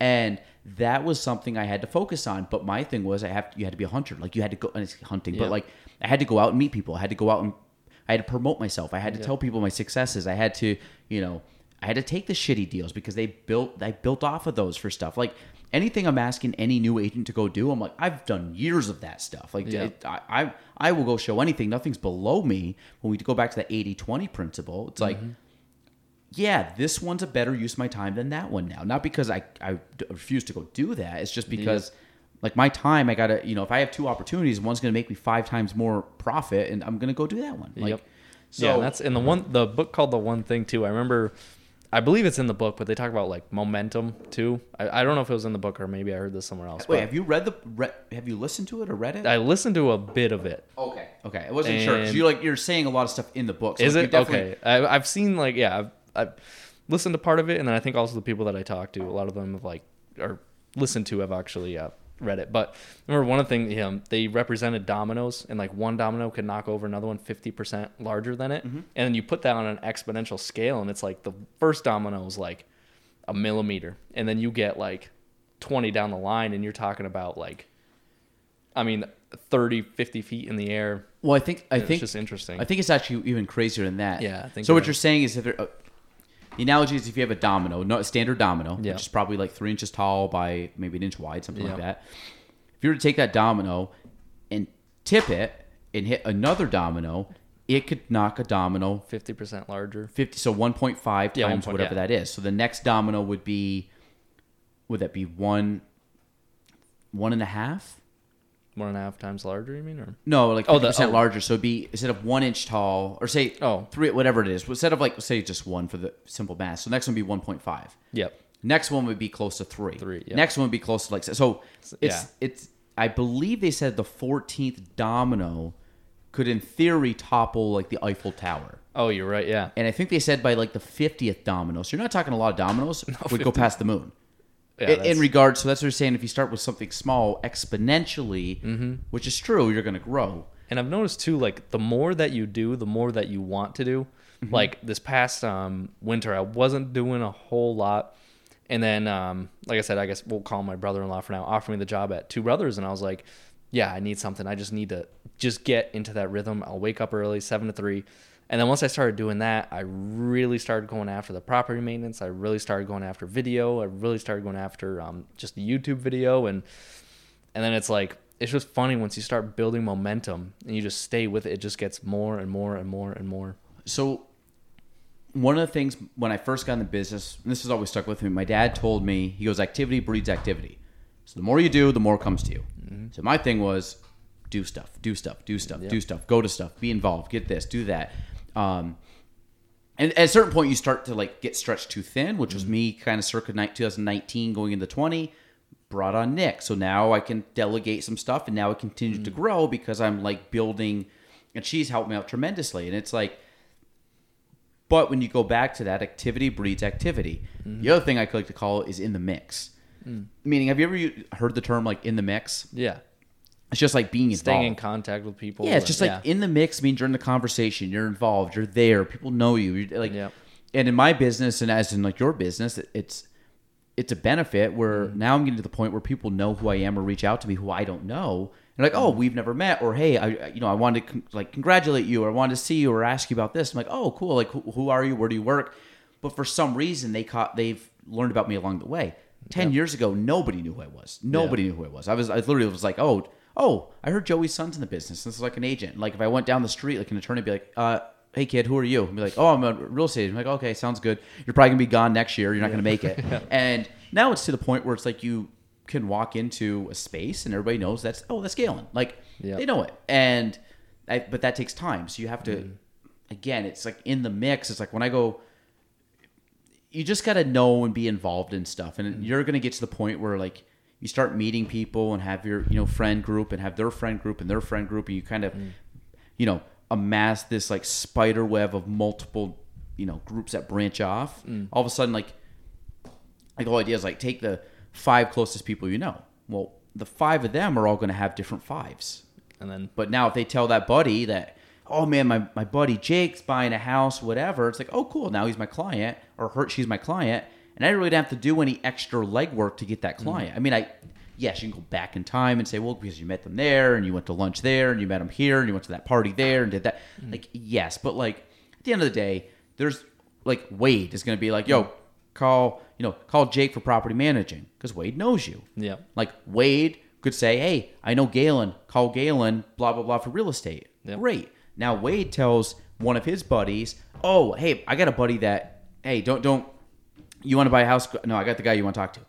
And that was something I had to focus on. But my thing was I have to, you had to be a hunter. Like you had to go and it's hunting, Yeah. but like I had to go out and meet people. I had to go out and I had to promote myself. I had to tell people my successes. I had to, you know, I had to take the shitty deals because they built I built off of those for stuff. Like anything I'm asking any new agent to go do, I'm like, I've done years of that stuff. Like Yeah. it, I, I I will go show anything. Nothing's below me. When we go back to that 80-20 principle, it's like Mm-hmm. Yeah, this one's a better use of my time than that one now. Not because I, I d- refuse to go do that. It's just because, like, my time, I got to, you know, if I have two opportunities, one's going to make me five times more profit, and I'm going to go do that one. Like, Yep. so yeah, and that's in the one the book called the one thing too. I remember, I believe it's in the book, but they talk about like momentum too. I, I don't know if it was in the book or maybe I heard this somewhere else. wait, but have you read the, re- have you listened to it or read it? I listened to a bit of it. okay. Okay. I wasn't sure. 'cause And- you like, you're saying a lot of stuff in the book. so, Is like, it okay? I, I've seen like yeah, I've, I've listened to part of it, and then I think also the people that I talk to, a lot of them have like or listened to have actually uh, read it. But remember one of the things um, they represented dominoes, and like one domino could knock over another one fifty percent larger than it, and then you put that on an exponential scale, and it's like the first domino is like a millimeter, and then you get like twenty down the line, and you're talking about like. I mean, 30, 50 feet in the air. Well, I think, I It's think, just interesting. I think it's actually even crazier than that. Yeah, I think So what you're saying is if there, uh, the analogy is if you have a domino, no a standard domino, Yeah. which is probably like three inches tall by maybe an inch wide, something like that. If you were to take that domino and tip it and hit another domino, it could knock a domino Fifty percent larger. 50 so 1.5 times 1 whatever yeah. that is. So the next domino would be would that be one one and a half? One and a half times larger, you mean? Or No, like oh, the- percent oh. larger. So it'd be instead of one inch tall, or say oh three, whatever it is. Instead of like say just one for the simple math. So next one would be one point five. Yep. Next one would be close to three. Three, yeah. Next one would be close to like so. It's yeah. it's. I believe they said the fourteenth domino could, in theory, topple like the Eiffel Tower. Oh, you're right. Yeah. And I think they said by like the fiftieth domino. So you're not talking a lot of dominoes. would go past the moon. Yeah, in, in regards, so that's what they're saying. If you start with something small, exponentially, Mm-hmm. which is true, you're going to grow. And I've noticed too, like the more that you do, the more that you want to do. Mm-hmm. Like this past um, winter, I wasn't doing a whole lot, and then, um, like I said, I guess we'll call my brother-in-law for now. Offered me the job at Two Brothers, and I was like, "Yeah, I need something. I just need to just get into that rhythm. I'll wake up early, seven to three, and then once I started doing that, I really started going after the property maintenance. I really started going after video. I really started going after um, just the YouTube video, and and then it's like it's just funny once you start building momentum and you just stay with it. It just gets more and more and more and more. So, one of the things when I first got in the business, and this has always stuck with me, my dad told me, he goes, activity breeds activity. So, the more you do, the more comes to you. So, my thing was do stuff, do stuff, do stuff, do stuff, go to stuff, be involved, get this, do that. Um, and at a certain point, you start to like get stretched too thin, which was mm-hmm. me kind of circa ni- 2019 going into 20. Brought on Nick, so now I can delegate some stuff, and now it continues to mm-hmm. grow because I'm like building, and she's helped me out tremendously. And it's like, but when you go back to that, activity breeds activity. Mm-hmm. The other thing I like to call is in the mix. Mm. Meaning, have you ever heard the term like in the mix? Yeah, It's just like being involved. staying in contact with people. Yeah, it's and- just like in the mix means you're in the conversation, you're involved, you're there, people know you. You're like, Yep. and in my business and as in like your business, it's it's a benefit where Mm. now I'm getting to the point where people know who I am or reach out to me who I don't know. And like, oh, we've never met, or hey, I, I- you know, I wanted to con- like congratulate you, or I wanted to see you, or ask you about this. I'm like, oh, cool. Like, who, who are you? Where do you work? But for some reason, they caught they've learned about me along the way. Ten years ago, nobody knew who I was. Nobody knew who I was. I was I literally was like, oh, oh, I heard Joey's son's in the business. This is like an agent. Like if I went down the street, like an attorney, would be like, uh, hey kid, who are you? And be like, oh, I'm a real estate. agent. I'm like, okay, sounds good. You're probably gonna be gone next year. You're not gonna make it. And now it's to the point where it's like you can walk into a space and everybody knows that's oh that's Gaelan. Like Yeah. they know it. And I, but that takes time. So you have to again, it's like in the mix. It's like when I go you just got to know and be involved in stuff and you're going to get to the point where like you start meeting people and have your you know friend group and have their friend group and their friend group and you kind of mm. you know amass this like spider web of multiple you know groups that branch off. Mm. All of a sudden like like the whole idea is like take the five closest people you know. Well the five of them are all going to have different fives. And then but now if they tell that buddy that, oh man, my, my buddy Jake's buying a house, whatever. It's like, oh cool, now he's my client or her, she's my client, and I really didn't really have to do any extra legwork to get that mm-hmm. client. I mean, I yes, you can go back in time and say, well, because you met them there and you went to lunch there and you met them here and you went to that party there and did that. Mm-hmm. Like yes, but like at the end of the day, there's like Wade is going to be like, yo, mm-hmm. call you know call Jake for property managing because Wade knows you. Yeah. Like Wade could say, "Hey, I know Gaelan. Call Gaelan. Blah blah blah for real estate." Yep. Great. Now Wade tells one of his buddies, "Oh, hey, I got a buddy that hey, don't don't you want to buy a house? No, I got the guy you want to talk to."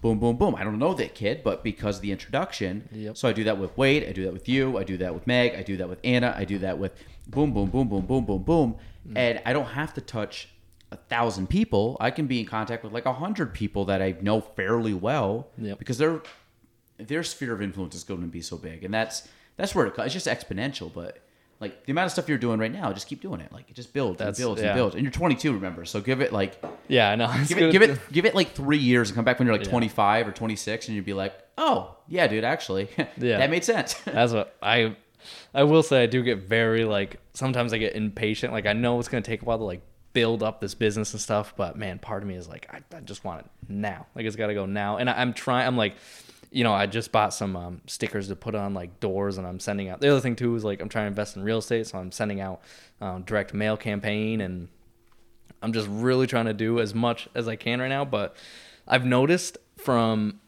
Boom, boom, boom. I don't know that kid, but because of the introduction, Yep. so I do that with Wade. I do that with you. I do that with Meg. I do that with Anna. I do that with boom, boom, boom, boom, boom, boom, boom. Mm. And I don't have to touch a thousand people. I can be in contact with like a hundred people that I know fairly well Yep. because their their sphere of influence is going to be so big, and that's that's where it, it's just exponential. But like the amount of stuff you're doing right now, just keep doing it. Like it just builds That's- and builds yeah. and builds. And you're 22, remember? So give it like Yeah, I know. Give it give it give it like three years and come back when you're like Yeah. 25 or 26, and you'd be like, oh yeah, dude, actually, Yeah. that made sense. That's what I I will say I do get very like sometimes I get impatient. Like I know it's gonna take a while to like build up this business and stuff, but man, part of me is like, I, I just want it now. Like it's gotta go now. And I, I'm trying I'm like you know, I just bought some um, stickers to put on like doors, and I'm sending out. The other thing too is like I'm trying to invest in real estate, so I'm sending out um, direct mail campaign, and I'm just really trying to do as much as I can right now. But I've noticed from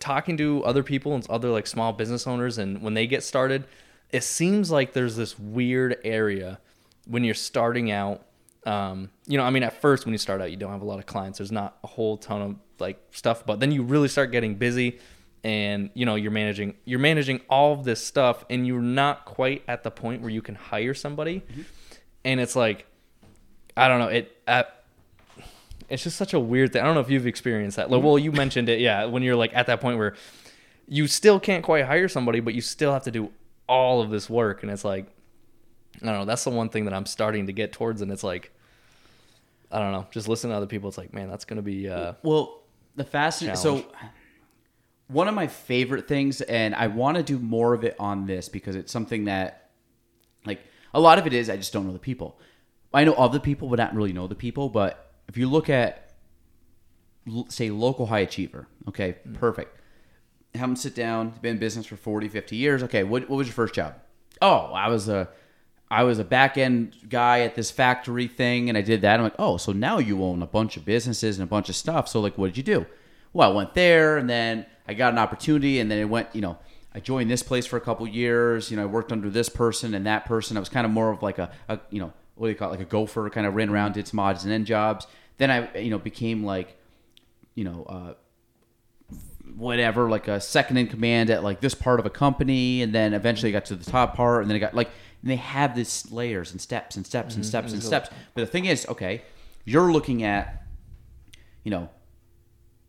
talking to other people and other like small business owners, and when they get started, it seems like there's this weird area when you're starting out. Um, you know, I mean, at first when you start out, you don't have a lot of clients. There's not a whole ton of like stuff, but then you really start getting busy, and you know you're managing you're managing all of this stuff, and you're not quite at the point where you can hire somebody, and it's like I don't know. It uh, it's just such a weird thing. I don't know if you've experienced that. Like, well, you mentioned it, yeah. When you're like at that point where you still can't quite hire somebody, but you still have to do all of this work, and it's like I don't know. That's the one thing that I'm starting to get towards, and it's like I don't know. Just listen to other people. It's like, man, that's gonna be. uh Well, the fascinating. So. One of my favorite things, and I want to do more of it on this because it's something that, like, a lot of it is I just don't know the people. I know of the people, but not really know the people. But if you look at, say, local high achiever, okay, mm. perfect. Have them sit down. Been in business for 40, 50 years. Okay, what, what was your first job? Oh, I was a, I was a back end guy at this factory thing, and I did that. I'm like, oh, so now you own a bunch of businesses and a bunch of stuff. So like, what did you do? Well, I went there, and then I got an opportunity, and then it went, you know, I joined this place for a couple years. You know, I worked under this person and that person. I was kind of more of like a, a you know, what do you call it, like a gopher. Kind of ran around, did some odds and end jobs. Then I, you know, became like, you know, uh, whatever, like a second in command at like this part of a company, and then eventually got to the top part, and then I got like, and they have this layers and steps and steps and steps and steps. But the thing is, okay, you're looking at, you know,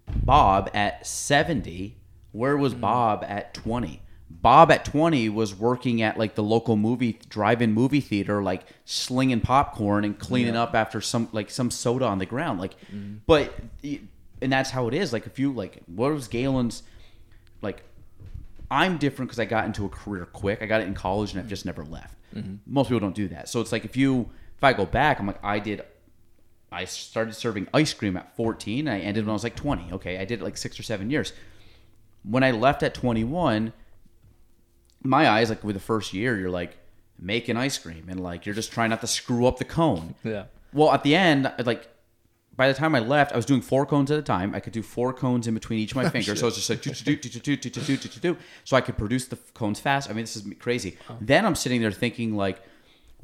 Bob at 70. Where was hmm. Bob at 20? Bob at 20 was working at like the local movie drive-in movie theater like slinging popcorn and cleaning up after some like some soda on the ground like mm-hmm. but and that's how it is like if you like what was Gaelan's like I'm different because I got into a career quick. I got it in college and I've just never left. Mm-hmm. Most people don't do that. So it's like if you if I go back, I'm like I did. I started serving ice cream at 14 and I ended when I was like 20. Okay, I did it like six or seven years. When I left at 21, my eyes like with the first year, you're like making ice cream and like you're just trying not to screw up the cone. Yeah. Well, at the end, like by the time I left, I was doing four cones at a time. I could do four cones in between each of my oh, fingers. so it's just like do do do do do do do do do. So I could produce the cones fast. I mean, this is crazy. Then I'm sitting there thinking like,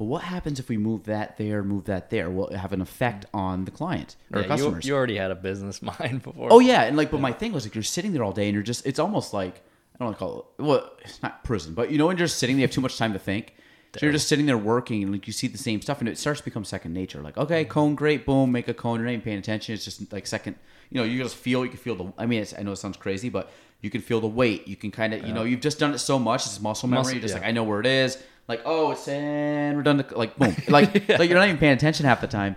well, what happens if we move that there, move that there? Will it have an effect on the client or Yeah, you, customers? you already had a business mind before. Oh yeah, and like, but my thing was like, you're sitting there all day, and you're just, it's almost like I don't want to call it, well, it's not prison, but you know, when you're just sitting, there, you have too much time to think. So you're just sitting there working, and like you see the same stuff, and it starts to become second nature. Like, okay, mm-hmm. cone, great, boom, make a cone. You're not even paying attention. It's just like second. You know, you just feel. You can feel the. I mean, it's, I know it sounds crazy, but you can feel the weight. You can kind of, you know, you've just done it so much. It's muscle memory. Muscle- you're just yeah. like, I know where it is. Like, oh, it's we're done. Like, boom. Like, like you're not even paying attention half the time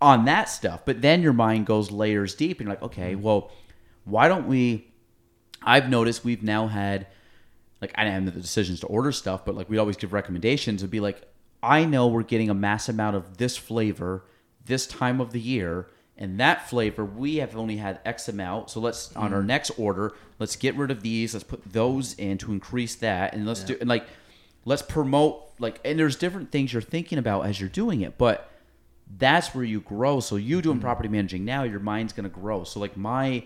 on that stuff. But then your mind goes layers deep, and you're like, okay, mm-hmm. well, why don't we? I've noticed we've now had, like, I didn't have the decisions to order stuff, but like we always give recommendations. Would be like, I know we're getting a mass amount of this flavor this time of the year, and that flavor we have only had X amount. So let's on our mm-hmm. next order, let's get rid of these. Let's put those in to increase that, and let's do and like let's promote like and there's different things you're thinking about as you're doing it, but that's where you grow. So you doing mm-hmm. property managing now, your mind's gonna grow. So like my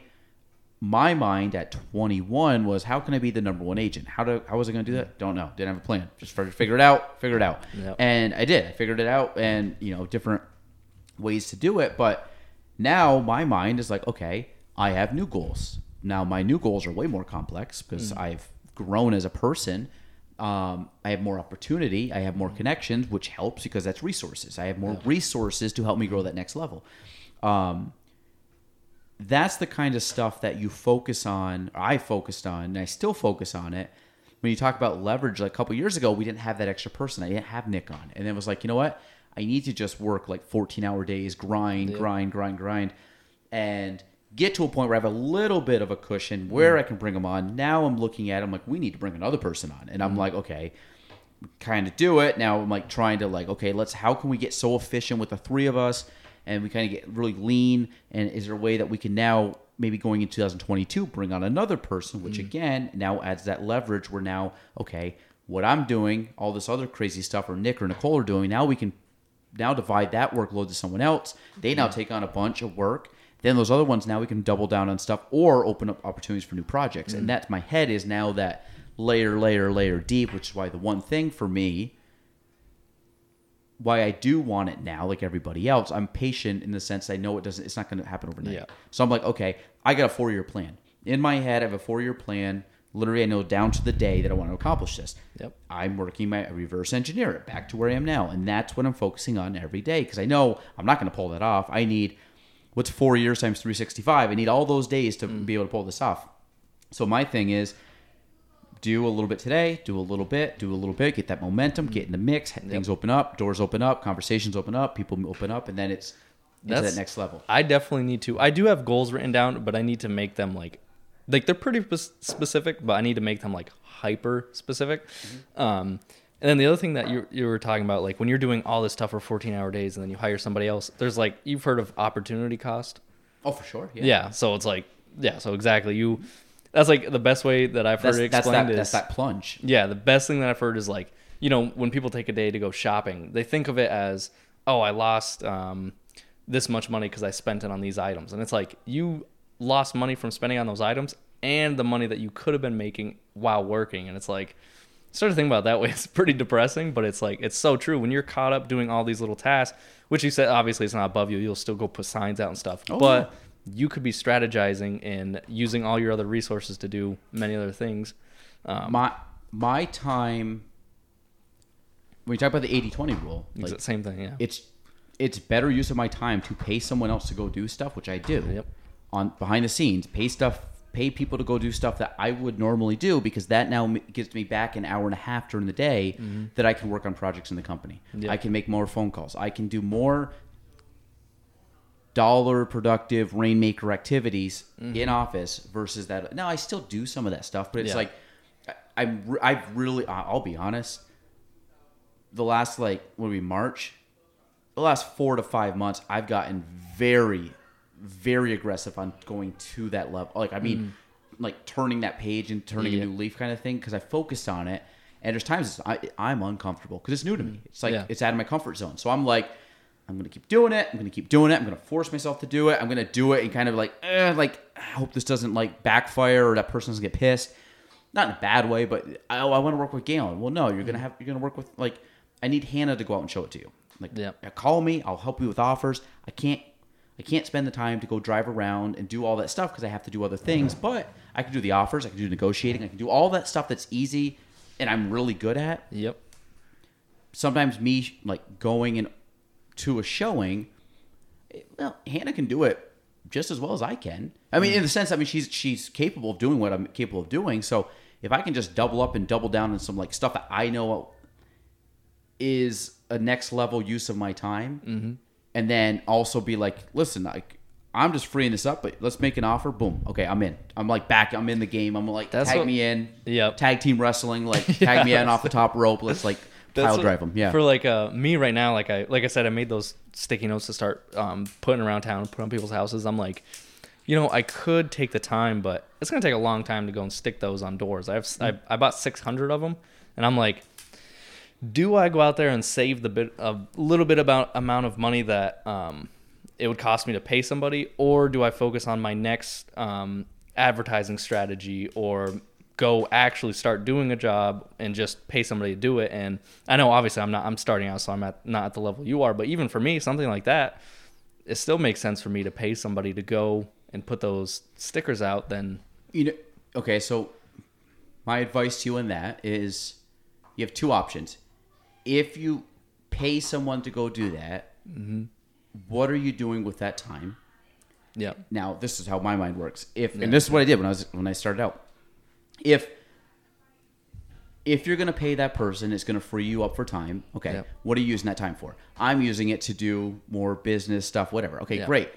my mind at 21 was how can I be the number one agent? How do how was I going to do that? Don't know. Didn't have a plan. Just figure it out. Figure it out. Yep. And I did. I figured it out, and you know different ways to do it. But now my mind is like, okay, I have new goals. Now my new goals are way more complex because mm. I've grown as a person. Um, I have more opportunity. I have more connections, which helps because that's resources. I have more resources to help me grow that next level. Um, that's the kind of stuff that you focus on or i focused on and i still focus on it. When you talk about leverage like a couple years ago we didn't have that extra person. I didn't have nick on. And it was like you know what? I need to just work like 14 hour days grind grind grind grind. And get to a point where i have a little bit of a cushion where mm. i can bring them on. Now i'm looking at them like we need to bring another person on. And i'm mm. like okay kind of do it. Now i'm like trying to like okay let's how can we get so efficient with the three of us? And we kind of get really lean. And is there a way that we can now maybe going in 2022 bring on another person which mm. again now adds that leverage We're now okay what i'm doing all this other crazy stuff or nick or nicole are doing now we can now divide that workload to someone else. They now take on a bunch of work then those other ones now we can double down on stuff or open up opportunities for new projects and mm. that's my head is now that layer layer layer deep which is why the one thing for me why I do want it now, like everybody else, I'm patient in the sense I know it doesn't. It's not going to happen overnight. Yeah. So I'm like, okay, I got a four year plan in my head. I have a four year plan. Literally, I know down to the day that I want to accomplish this. Yep. I'm working my reverse engineer it back to where I am now, and that's what I'm focusing on every day because I know I'm not going to pull that off. I need what's four years times 365. I need all those days to mm. be able to pull this off. So my thing is do a little bit today, do a little bit, do a little bit, get that momentum, get in the mix, mm. things open up, doors open up, conversations open up, people open up, and then it's That's- that next level. I definitely need to. I do have goals written down, but I need to make them like, like they're pretty specific, but I need to make them like hyper specific. Mm-hmm. Um, and then the other thing that you you were talking about, like when you're doing all this stuff for 14 hour days, and then you hire somebody else, there's like you've heard of opportunity cost. Oh, for sure. Yeah. Yeah. So it's like yeah. So exactly you. That's like the best way that I've heard That's, it that's, that, is that's that plunge. yeah, the best thing that I've heard is like, you know, when people take a day to go shopping, they think of it as, oh, I lost um, this much money because I spent it on these items. And it's like, you lost money from spending on those items and the money that you could have been making while working. And it's like, start to think about that way. It's pretty depressing, but it's like, it's so true. When you're caught up doing all these little tasks, which you said, obviously, it's not above you, you'll still go put signs out and stuff. Oh, but you could be strategizing and using all your other resources to do many other things. Um, my my time when you talk about the 80-20 rule, like, same thing, yeah. it's it's better use of my time to pay someone else to go do stuff, which I do. Yep. On behind the scenes, pay stuff, pay people to go do stuff that I would normally do because that now gives me back an hour and a half during the day mm-hmm. that I can work on projects in the company. Yep. I can make more phone calls. I can do more dollar productive rainmaker activities mm-hmm. in office versus that. Now I still do some of that stuff, but it's Yeah. like I, I'm I've really I- I'll be honest. The last like when we March, the last four to five months, I've gotten very, very aggressive on going to that level. Like I mean, mm. like turning that page and turning Yeah. a new leaf kind of thing because I focused on it. And there's times I, I'm uncomfortable because it's new to mm. me. It's like Yeah. it's out of my comfort zone. So I'm like, I'm gonna keep doing it. I'm gonna keep doing it. I'm gonna force myself to do it. I'm gonna do it and kind of like, eh, like I hope this doesn't like backfire or that person doesn't get pissed. Not in a bad way, but oh, I, I want to work with Gaelan. Well, no, you're gonna mm. have you're gonna work with like I need Hannah to go out and show it to you. Like, yeah, call me. I'll help you with offers. I can't I can't spend the time to go drive around and do all that stuff because I have to do other things. But I can do the offers. I can do negotiating. I can do all that stuff that's easy and I'm really good at Yep. sometimes me like going in to a showing eh, well hannah can do it just as well as i can i mean in the sense i mean she's she's capable of doing what i'm capable of doing so if i can just double up and double down on some like stuff that i know is a next level use of my time mm-hmm. And then also be like listen like i'm just freeing this up but let's make an offer boom okay i'm in i'm like back i'm in the game i'm like That's tag what- me in Yep. tag team wrestling like tag me in off the top rope let's like pile drive them. Yeah. For like uh, me right now, like I like I said, I made those sticky notes to start um, putting around town, put on people's houses. I'm like, you know, I could take the time, but it's gonna take a long time to go and stick those on doors. I have I, I bought 600 of them, and I'm like, do I go out there and save the bit a little bit about amount of money that um, it would cost me to pay somebody, or do I focus on my next um, advertising strategy or go actually start doing a job and just pay somebody to do it? And I know obviously I'm not I'm starting out, so I'm at not at the level you are, but even for me, something like that, it still makes sense for me to pay somebody to go and put those stickers out Then You know, okay, so my advice to you on that is you have two options. If you pay someone to go do that, what are you doing with that time? yeah. Now, this is how my mind works. If and this is what I did when I was when I started out. If if you're going to pay that person, it's going to free you up for time. Okay. Yep. What are you using that time for? I'm using it to do more business stuff, whatever. Okay, Yeah. great.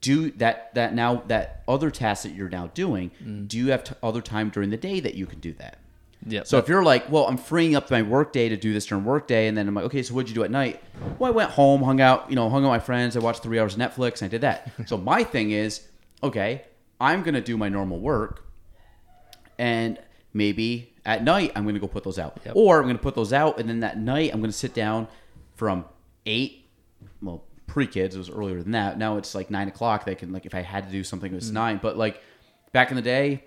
Do that that now that other task that you're now doing, Mm. do you have t- other time during the day that you can do that? Yeah. So if you're like, well, I'm freeing up my work day to do this during work day, and then I'm like, okay, so what'd you do at night? Well, I went home, hung out, you know, hung out with my friends. I watched three hours of Netflix, and I did that. so my thing is, okay, I'm gonna do my normal work, and maybe at night I'm gonna go put those out, Yep. or I'm gonna put those out, and then that night I'm gonna sit down from eight, well, pre kids it was earlier than that. Now it's like nine o'clock. They can like if I had to do something it was mm. nine, but like back in the day,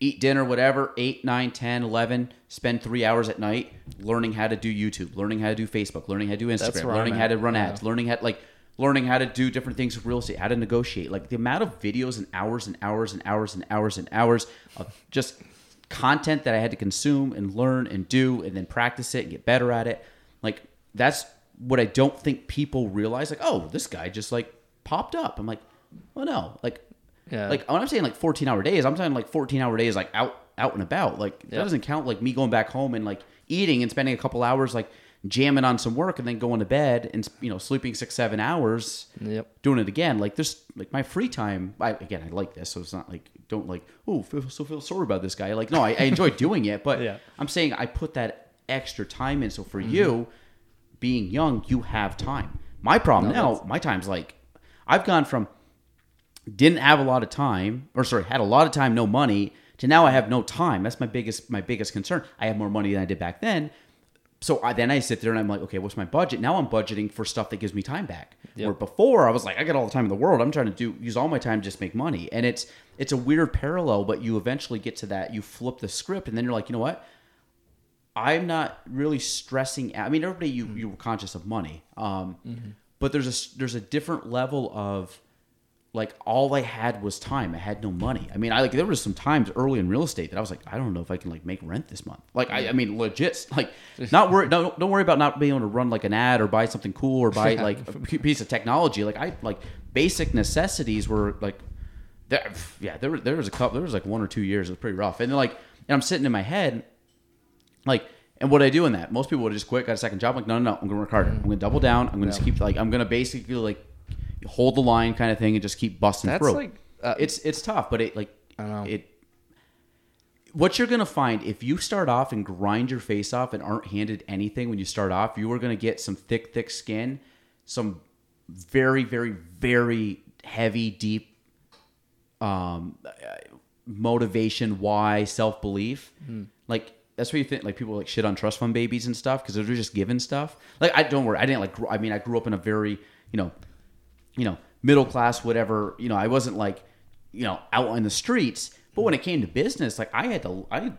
eat dinner, whatever, 8, 9, 10, 11, spend three hours at night learning how to do YouTube, learning how to do Facebook, learning how to do Instagram, learning how to run Yeah. ads, learning how like learning how to do different things with real estate, how to negotiate. Like the amount of videos and hours and hours and hours and hours and hours of just content that I had to consume and learn and do and then practice it and get better at it. Like that's what I don't think people realize. Like, oh, this guy just like popped up. I'm like, well, no, like Yeah. like when I'm saying like 14 hour days, I'm saying like 14 hour days, like out out and about. Like that doesn't count like me going back home and like eating and spending a couple hours like jamming on some work and then going to bed and you know sleeping six seven hours. Yep. Doing it again, like there's like my free time. I again, I like this, so it's not like don't like oh feel, so feel sorry about this guy. Like no, I, I enjoy doing it, but Yeah. I'm saying I put that extra time in. So for Mm-hmm. you, being young, you have time. My problem No, now, that's- my time's like I've gone from didn't have a lot of time or sorry had a lot of time no money to now i have no time. That's my biggest my biggest concern. I have more money than i did back then. So I, then i sit there and i'm like okay what's my budget? Now i'm budgeting for stuff that gives me time back. Yep. where before i was like i got all the time in the world. I'm trying to do use all my time to just make money. And it's it's a weird parallel but you eventually get to that you flip the script and then you're like you know what? I'm not really stressing. out. I mean, everybody you Mm-hmm. you were conscious of money, um, but there's a there's a different level of like all I had was time. I had no money. I mean, I like there was some times early in real estate that I was like, I don't know if I can like make rent this month. Like, I, I mean, legit. Like, not worry. Don't don't worry about not being able to run like an ad or buy something cool or buy like a piece of technology. Like, I like basic necessities were like there, yeah, there, was- there was a couple, there was like one or two years. It was pretty rough. And then like, and I'm sitting in my head, like, and what I do in that? Most people would just quit, got a second job. Like, no, no, no, I'm gonna work harder. Mm-hmm. I'm gonna double down. I'm gonna just keep like, I'm gonna basically like hold the line kind of thing and just keep busting That's through. like, uh, it's it's tough, but it like I know. it. What you're gonna find if you start off and grind your face off and aren't handed anything when you start off, you are gonna get some thick, thick skin, some very, very, very heavy, deep um, motivation, why, self belief. Like that's what you think. Like people like shit on trust fund babies and stuff because they're just given stuff. Like I don't worry. I didn't like. I mean, I grew up in a very you know, you know, middle class, whatever. You know, I wasn't like you know out on the streets. But when it came to business, like I had to, I.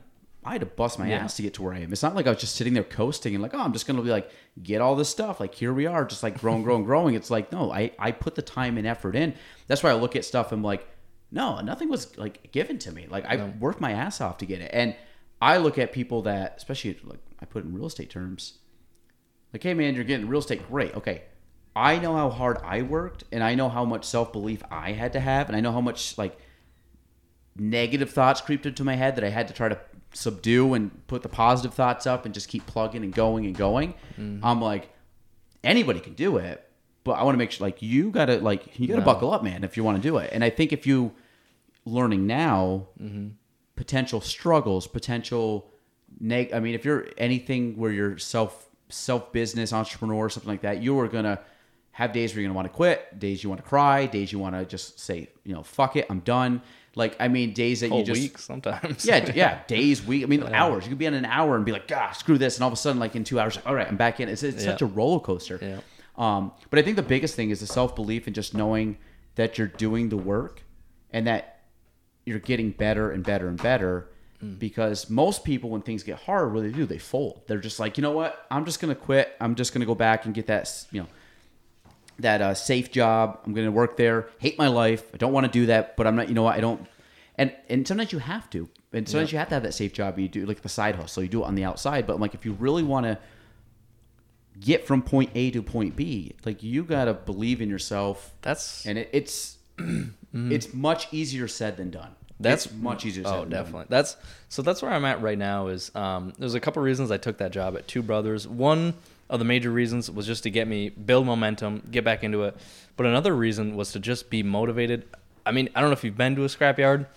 I had to bust my Yeah. ass to get to where I am. It's not like I was just sitting there coasting and like, oh, I'm just gonna be like, get all this stuff. Like here we are, just like growing, growing, growing. It's like, no, I, I put the time and effort in. That's why I look at stuff and I'm like, no, nothing was like given to me. Like I worked my ass off to get it. And I look at people that, especially like I put it in real estate terms, like, hey man, you're getting real estate, great. Okay. I know how hard I worked and I know how much self belief I had to have, and I know how much like negative thoughts creeped into my head that I had to try to subdue and put the positive thoughts up and just keep plugging and going and going. Mm-hmm. I'm like, anybody can do it, but I want to make sure like you gotta like you gotta No. buckle up, man, if you want to do it. And I think if you learning now mm-hmm. potential struggles, potential neg- I mean, if you're anything where you're self self business entrepreneur or something like that, you are gonna have days where you're gonna want to quit, days you want to cry, days you want to just say, you know, fuck it, I'm done. Like I mean, days that Whole you just week sometimes. yeah, yeah, days, week. I mean, hours. You could be on an hour and be like, "God, screw this," and all of a sudden, like in two hours, like, all right, I'm back in. It's, it's Yeah. such a roller coaster. Yeah. Um, but I think the biggest thing is the self belief and just knowing that you're doing the work and that you're getting better and better and better. Mm. Because most people, when things get hard, what do they do? They fold. They're just like, you know what? I'm just gonna quit. I'm just gonna go back and get that, you know, that uh, safe job. I'm going to work there. Hate my life. I don't want to do that, but I'm not. You know what? I don't. And and sometimes you have to. And sometimes you have to have that safe job. You do like the side hustle. You do it on the outside. But like, if you really want to get from point A to point B, like you got to believe in yourself. That's And it, it's it's much easier said than done. That's It's much easier. Said Oh, than done. definitely. That's so. That's where I'm at right now. Is um, there's a couple reasons I took that job at Two Brothers. One of the major reasons was just to get me build momentum, get back into it. But another reason was to just be motivated. I mean, I don't know if you've been to a scrapyard.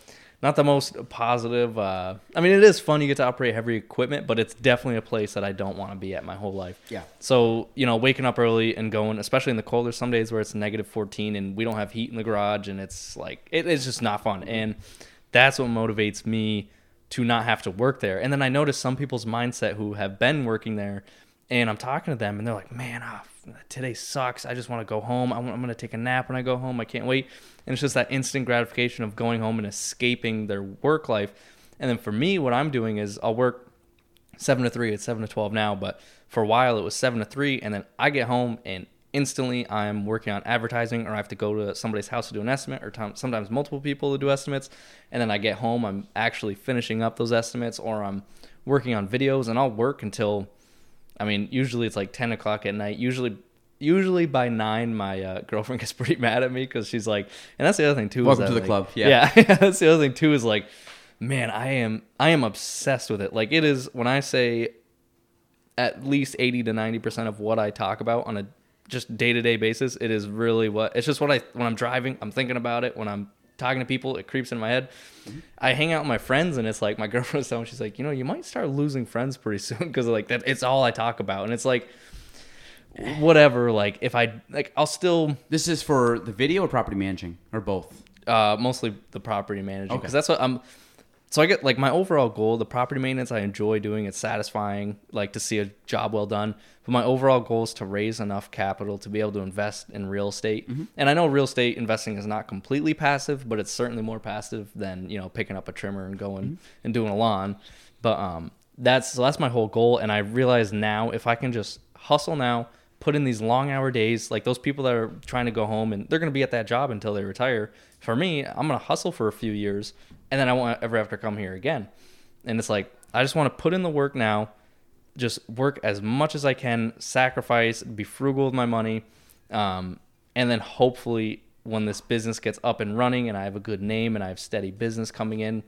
Not the most positive. Uh, I mean, it is fun. You get to operate heavy equipment, but it's definitely a place that I don't want to be at my whole life. Yeah. So, you know, waking up early and going, especially in the cold, there's some days where it's negative 14 and we don't have heat in the garage and it's like, it, it's just not fun. And that's what motivates me to not have to work there. And then I notice some people's mindset who have been working there and I'm talking to them and they're like, man, ah, today sucks. I just want to go home. I want, I'm going to take a nap when I go home. I can't wait. And it's just that instant gratification of going home and escaping their work life. And then for me, what I'm doing is I'll work seven to three. It's seven to twelve now, but for a while it was seven to three, and then I get home and instantly I'm working on advertising, or I have to go to somebody's house to do an estimate, or tom- sometimes multiple people to do estimates, and then I get home, I'm actually finishing up those estimates, or I'm working on videos, and I'll work until, I mean, usually it's like ten o'clock at night. Usually. Usually by nine, my uh, girlfriend gets pretty mad at me because she's like, and that's the other thing too. is Welcome to the like- club. Yeah. yeah, that's the other thing too. Is like, man, I am I am obsessed with it. Like it is when I say at least 80 to 90% of what I talk about on a just day-to-day basis, it is really what it's just what I when I'm driving, I'm thinking about it. When I'm talking to people, it creeps in my head. I hang out with my friends and it's like my girlfriend's telling me she's like, "You know, you might start losing friends pretty soon because like that it's all I talk about." And it's like whatever, like if I like I'll still This is for the video or property managing or both. uh, mostly the property managing Okay. because that's what I'm. So I get like my overall goal, the property maintenance I enjoy doing. It's satisfying, like to see a job well done. But my overall goal is to raise enough capital to be able to invest in real estate. And I know real estate investing is not completely passive, but it's certainly more passive than you know picking up a trimmer and going and doing a lawn. But um, that's so that's my whole goal. And I realize now if I can just hustle now, put in these long hour days, like those people that are trying to go home and they're going to be at that job until they retire. For me, I'm going to hustle for a few years and then I won't ever have to come here again. And it's like, I just want to put in the work now, just work as much as I can, sacrifice, be frugal with my money. Um, and then hopefully, when this business gets up and running and I have a good name and I have steady business coming in,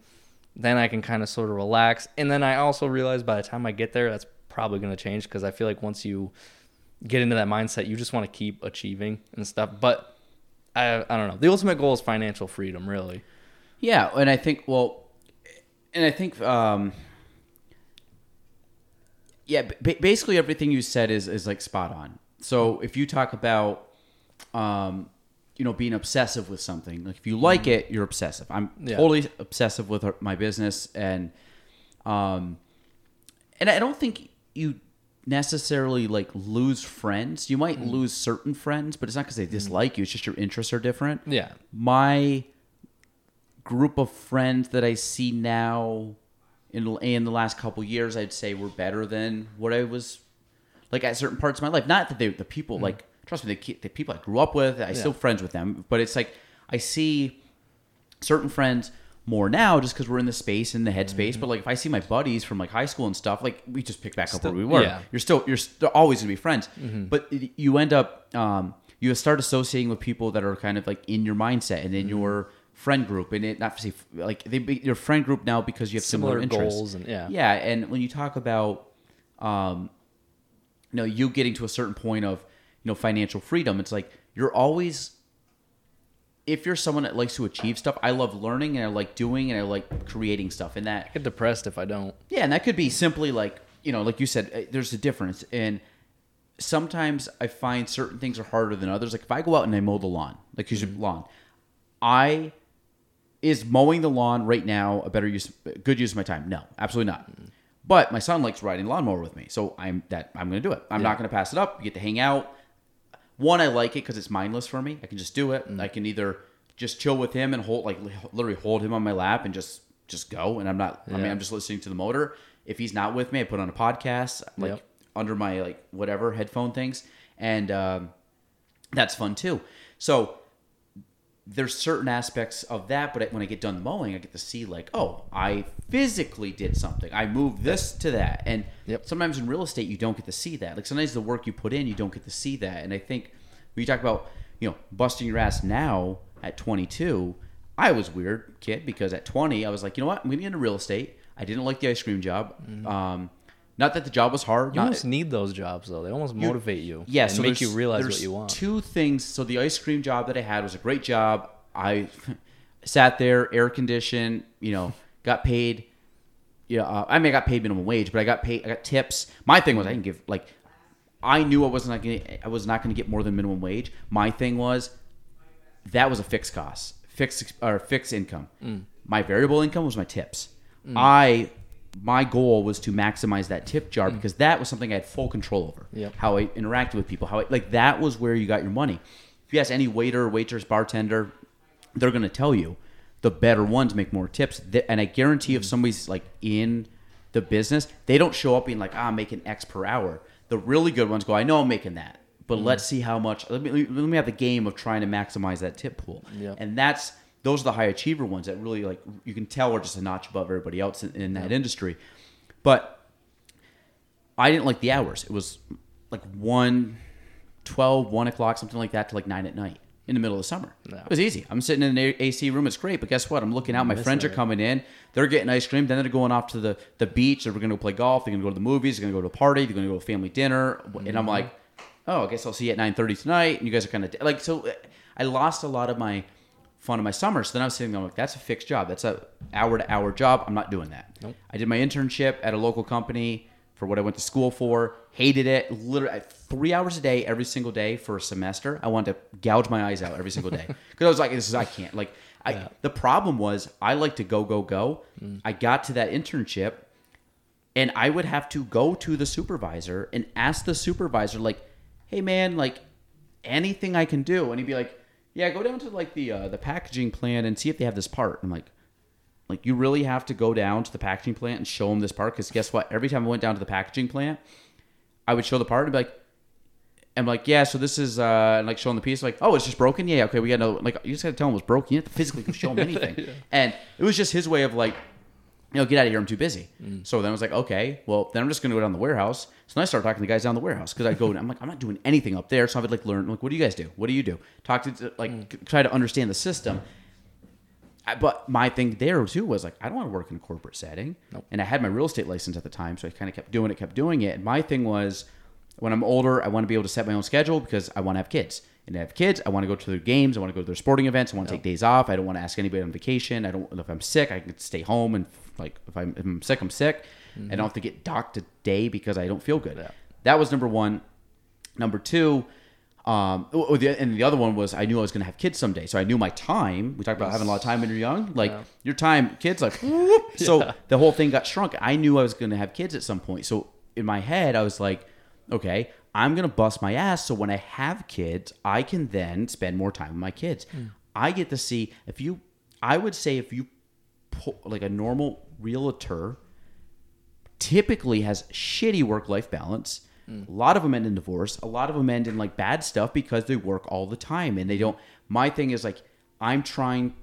then I can kind of sort of relax. And then I also realize by the time I get there, that's probably going to change because I feel like once you get into that mindset, you just want to keep achieving and stuff. But I, I don't know. The ultimate goal is financial freedom, really. Yeah, and I think well, and I think um, yeah, ba- basically everything you said is is like spot on. So if you talk about um, you know, being obsessive with something, like if you like it, you're obsessive. I'm Mm-hmm. Yeah. totally obsessive with my business, and um, and I don't think you necessarily like lose friends. You might Mm. lose certain friends, but it's not because they dislike you. It's just your interests are different Yeah. my group of friends that I see now in in the last couple years, I'd say were better than what I was like at certain parts of my life. Not that they the people mm-hmm. like trust me, the, the people I grew up with, I still friends with them, but it's like I see certain friends more now just because we're in the space in the headspace. Mm-hmm. But like if I see my buddies from like high school and stuff, like we just pick back up where we were. yeah. You're still you're st- always gonna be friends, mm-hmm. but it- you end up um, you start associating with people that are kind of like in your mindset and in your friend group, and it not to say like they be your friend group now because you have similar, Similar interests. goals and- yeah. yeah. And when you talk about um, you know you getting to a certain point of you know financial freedom, it's like you're always if you're someone that likes to achieve stuff, I love learning and I like doing and I like creating stuff. And that I get depressed if I don't. yeah, and that could be simply like you know, like you said, uh, there's a difference. And sometimes I find certain things are harder than others. Like if I go out and I mow the lawn, like use your lawn, I is mowing the lawn right now a better use, good use of my time? No, absolutely not. But my son likes riding lawnmower with me, so I'm that I'm going to do it. I'm not going to pass it up. You get to hang out. One, I like it because it's mindless for me. I can just do it. I can either just chill with him and hold, like literally hold him on my lap and just just go. And I'm not. I mean, I'm just listening to the motor. If he's not with me, I put on a podcast like Yep. under my like whatever headphone things, and um, that's fun too. So there's certain aspects of that, but when I get done mowing, I get to see like, oh, I physically did something. I moved this to that, and Yep. sometimes in real estate you don't get to see that. Like sometimes the work you put in, you don't get to see that. And I think when you talk about you know busting your ass now at 22, I was weird kid because at 20 I was like, you know what, I'm gonna get into real estate. I didn't like the ice cream job. Um, not that the job was hard. You not- almost need those jobs though. They almost motivate you. yeah, and so make you realize what you want. Two things. So the ice cream job that I had was a great job. I sat there, air conditioned. You know, got paid. Yeah, uh, I mean, I got paid minimum wage, but I got paid. I got tips. My thing was I didn't give like. I knew I wasn't going. I was not going to get more than minimum wage. My thing was that was a fixed cost, fixed or fixed income. Mm. My variable income was my tips. I my goal was to maximize that tip jar because that was something I had full control over. Mm. Yep. How I interacted with people, how I, like that was where you got your money. If you ask any waiter, waitress, bartender, they're going to tell you the better ones make more tips. And I guarantee if somebody's like in the business, they don't show up being like, ah, I'm making X per hour. The really good ones go, I know I'm making that, but let's see how much. Let me let me have the game of trying to maximize that tip pool. Yep. And that's those are the high achiever ones that really like you can tell are just a notch above everybody else in, in that industry. But I didn't like the hours. It was like 1, 12, 1 o'clock, something like that, to like 9 at night in the middle of the summer. No. It was easy. I'm sitting in an A- AC room. It's great. But guess what? I'm looking out. My friends are coming in. They're getting ice cream. Then they're going off to the, the beach. They're going to go play golf. They're going to go to the movies. They're going to go to a party. They're going to go to a family dinner. And Mm-hmm. I'm like, oh, I guess I'll see you at 9.30 tonight. And you guys are kind of like, so uh, I lost a lot of my fun of my summer. So then I was sitting there like, that's a fixed job. That's a hour to hour job. I'm not doing that. Nope. I did my internship at a local company for what I went to school for. Hated it. Literally three hours a day, every single day for a semester. I wanted to gouge my eyes out every single day because I was like, "This is I can't." Like, I Yeah. the problem was I like to go go go. Mm. I got to that internship, and I would have to go to the supervisor and ask the supervisor, like, "Hey, man, like, anything I can do?" And he'd be like, "Yeah, go down to like the uh, the packaging plant and see if they have this part." I'm like. Like you really have to go down to the packaging plant and show them this part because guess what? Every time I went down to the packaging plant, I would show the part and be like, I'm like, yeah, so this is uh, and like showing the piece, like, oh, it's just broken. Yeah, okay, we got no like you just got to tell him it was broken. You have to physically show him anything, and it was just his way of like, you know, get out of here. I'm too busy. Mm. So then I was like, okay, well then I'm just gonna go down the warehouse. So then I started talking to the guys down the warehouse because I go, I'm like, I'm not doing anything up there. So I would like learn, like, what do you guys do? What do you do? Talk to like mm. try to understand the system. I- but my thing there too was like I don't want to work in a corporate setting, and I had my real estate license at the time, so I kind of kept doing it, kept doing it. And my thing was, when I'm older, I want to be able to set my own schedule because I want to have kids. And to have kids, I want to go to their games, I want to go to their sporting events, I want to take days off. I don't want to ask anybody on vacation. I don't. If I'm sick, I can stay home and like if I'm, if I'm sick, I'm sick. I don't have to get docked a day because I don't feel good. Yeah. That was number one. Number two, um, and the other one was I knew I was going to have kids someday, so I knew my time. We talked about having a lot of time when you're young, like Yeah. your time, kids, like whoop. so the whole thing got shrunk. I knew I was going to have kids at some point, so in my head I was like, okay, I'm going to bust my ass, so when I have kids, I can then spend more time with my kids. I get to see if you. I would say if you, pull, like a normal realtor, typically has shitty work life balance. A lot of them end in divorce. A lot of them end in like bad stuff because they work all the time and they don't. My thing is like I'm trying.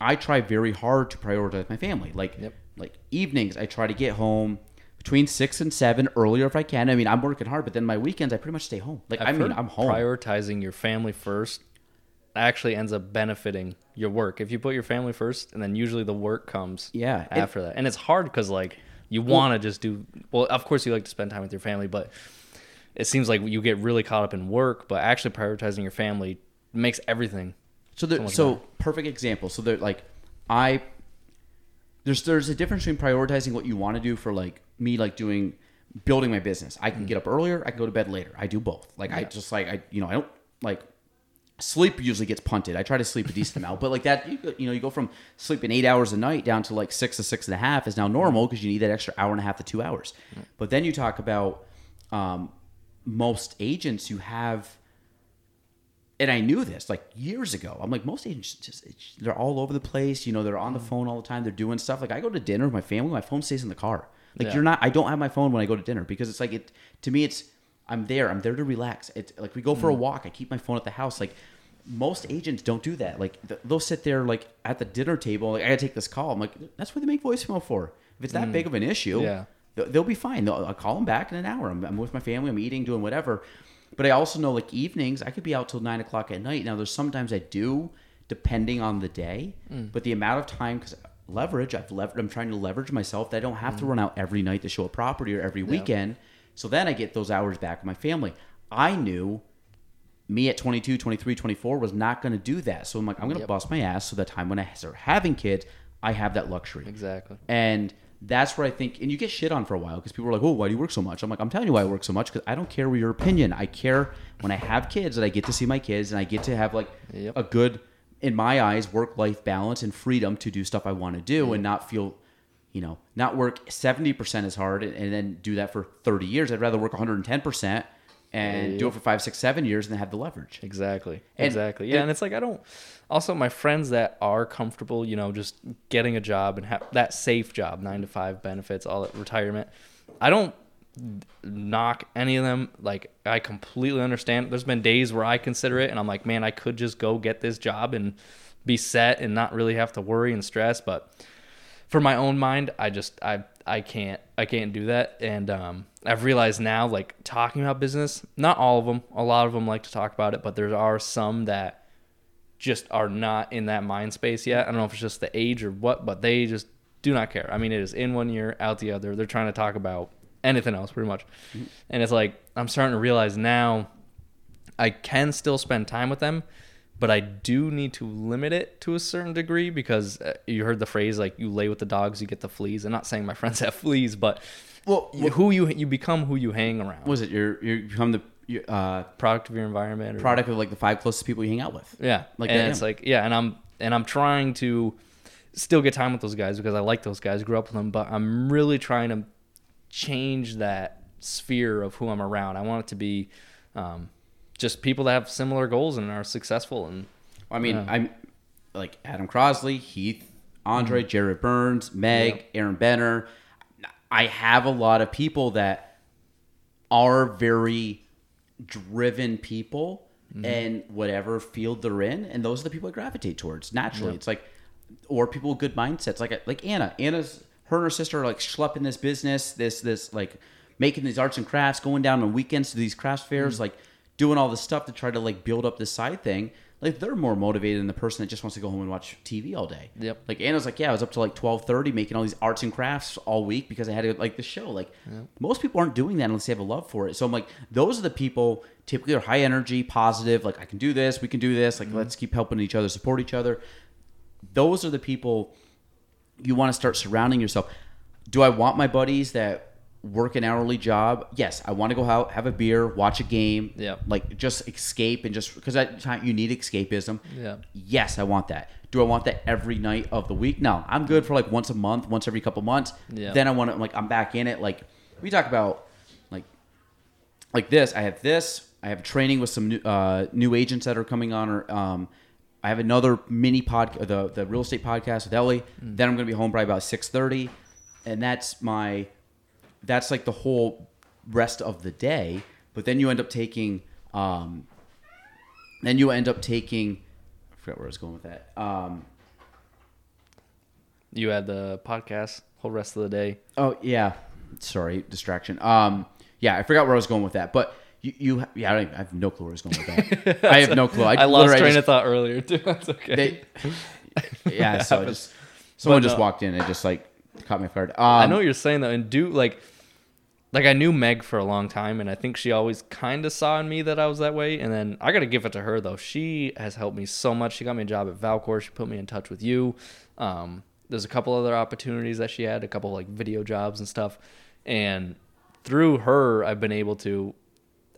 I try very hard to prioritize my family. Like Yep. like evenings, I try to get home between six and seven earlier if I can. I mean, I'm working hard, but then my weekends I pretty much stay home. Like i I've mean, I'm home. Prioritizing your family first actually ends up benefiting your work. If you put your family first, and then usually the work comes Yeah, after that. And it's hard because like you want to just do well. Of course, you like to spend time with your family, but it seems like you get really caught up in work. But actually prioritizing your family makes everything So there, so perfect example. So they're like, I there's there's a difference between prioritizing what you want to do for like me like doing building my business. I can Mm. get up earlier. I can go to bed later. I do both. Like I just like I you know I don't like sleep usually gets punted. I try to sleep a decent amount, but like that you, you know you go from sleeping eight hours a night down to like six to six and a half is now normal mm. because you need that extra hour and a half to two hours. Mm. But then you talk about um, most agents who have and I knew this like years ago. I'm like most agents just it's- they're all over the place. You know, they're on the mm. phone all the time. They're doing stuff. Like I go to dinner with my family, my phone stays in the car. Like Yeah. you're not. I don't have my phone when I go to dinner because it's like it to me. It's I'm there. I'm there to relax. It's like we go for a mm. walk. I keep my phone at the house. Like most agents don't do that. Like th- they'll sit there like at the dinner table. Like I gotta take this call. I'm like that's what they make voicemail for. If it's that mm. big of an issue, Yeah. they'll, they'll be fine. They'll, I'll call them back in an hour. I'm, I'm with my family. I'm eating, doing whatever. But I also know like evenings, I could be out till nine o'clock at night. Now there's sometimes I do, depending on the day. Mm. But the amount of time, because leverage, I've lever- I'm trying to leverage myself. That I don't have to run out every night to show a property or every weekend. So then I get those hours back with my family. I knew me at 22, 23, 24 was not going to do that. So I'm like, I'm going to Yep. bust my ass so that time when I start having kids, I have that luxury. Exactly. And that's where I think, and you get shit on for a while because people are like, oh, why do you work so much? I'm like, I'm telling you why I work so much because I don't care your opinion. I care when I have kids that I get to see my kids and I get to have like Yep. a good, in my eyes, work life balance and freedom to do stuff I want to do mm-hmm. and not feel, you know, not work 70% as hard and, and then do that for 30 years. I'd rather work 110% and do it for five, six, seven years and then have the leverage. Exactly. And- exactly. Yeah, and, it's like I don't. Also, my friends that are comfortable, you know, just getting a job and have that safe job, nine to five benefits, all that retirement. I don't knock any of them. Like I completely understand. There's been days where I consider it, and I'm like, man, I could just go get this job and be set and not really have to worry and stress. But for my own mind, I just I I can't I can't do that. And um, I've realized now, like talking about business, not all of them. A lot of them like to talk about it, but there are some that just are not in that mind space yet. I don't know if it's just the age or what, but they just do not care. I mean, it is in one year, out the other. They're trying to talk about anything else, pretty much. And it's like I'm starting to realize now I can still spend time with them, but I do need to limit it to a certain degree because uh, you heard the phrase like you lay with the dogs, you get the fleas. I'm not saying my friends have fleas, but Well, you- who you you become who you hang around. was it? You're, you become the you, uh, product of your environment or product of like the five closest people you hang out with. Yeah, Like like and it's like yeah, and I'm and I'm trying to still get time with those guys because I like those guys, grew up with them, but I'm really trying to change that sphere of who I'm around. I want it to be um, just people that have similar goals and are successful and I mean, Yeah. I'm like Adam Crosley, Heath, Andre, mm-hmm. Jared Burns, Meg, Yep. Aaron Benner. I have a lot of people that are very driven people mm-hmm. and whatever field they're in, and those are the people I gravitate towards naturally. It's like, or people with good mindsets, like like Anna. Anna's her and her sister are like schlepping this business, this this like making these arts and crafts, going down on weekends to these craft fairs, mm. like doing all this stuff to try to like build up this side thing. Like they're more motivated than the person that just wants to go home and watch TV all day. Yep. Like Anna's like, yeah, I was up to like twelve thirty making all these arts and crafts all week because I had to like the show. Like most people aren't doing that unless they have a love for it. So I'm like, those are the people typically are high energy, positive. Like I can do this, we can do this. Like mm-hmm. let's keep helping each other, support each other. Those are the people you want to start surrounding yourself. Do I want my buddies that work an hourly job? Yes, I want to go out, have a beer, watch a game. Yeah. Like just escape and just because at time you need escapism. Yeah. Yes, I want that. Do I want that every night of the week? No, I'm good for like once a month, once every couple months. Yeah. Then I want to like I'm back in it. Like we talk about like like this. I have this. I have training with some new, uh, new agents that are coming on. Or um, I have another mini pod, the the real estate podcast with Ellie. Then I'm going to be home probably about six thirty, and that's my that's like the whole rest of the day. But then you end up taking um, then you end up taking. I forgot where I was going with that. Um, you had the podcast whole rest of the day. Oh yeah, sorry, distraction. Um, yeah, I forgot where I was going with that, but you, you yeah, I, don't even, I have no clue where I was going with that. I have no clue. I, lost literally train just- of thought earlier too. That's okay. They, yeah, so I just someone But, just uh, walked in and just like caught me off guard. Um, I know what you're saying though, and do like like I knew Meg for a long time, and I think she always kind of saw in me that I was that way. And then I got to give it to her though; she has helped me so much. She got me a job at Valcor. She put me in touch with you. Um, there's a couple other opportunities that she had, a couple like video jobs and stuff, and through her, I've been able to.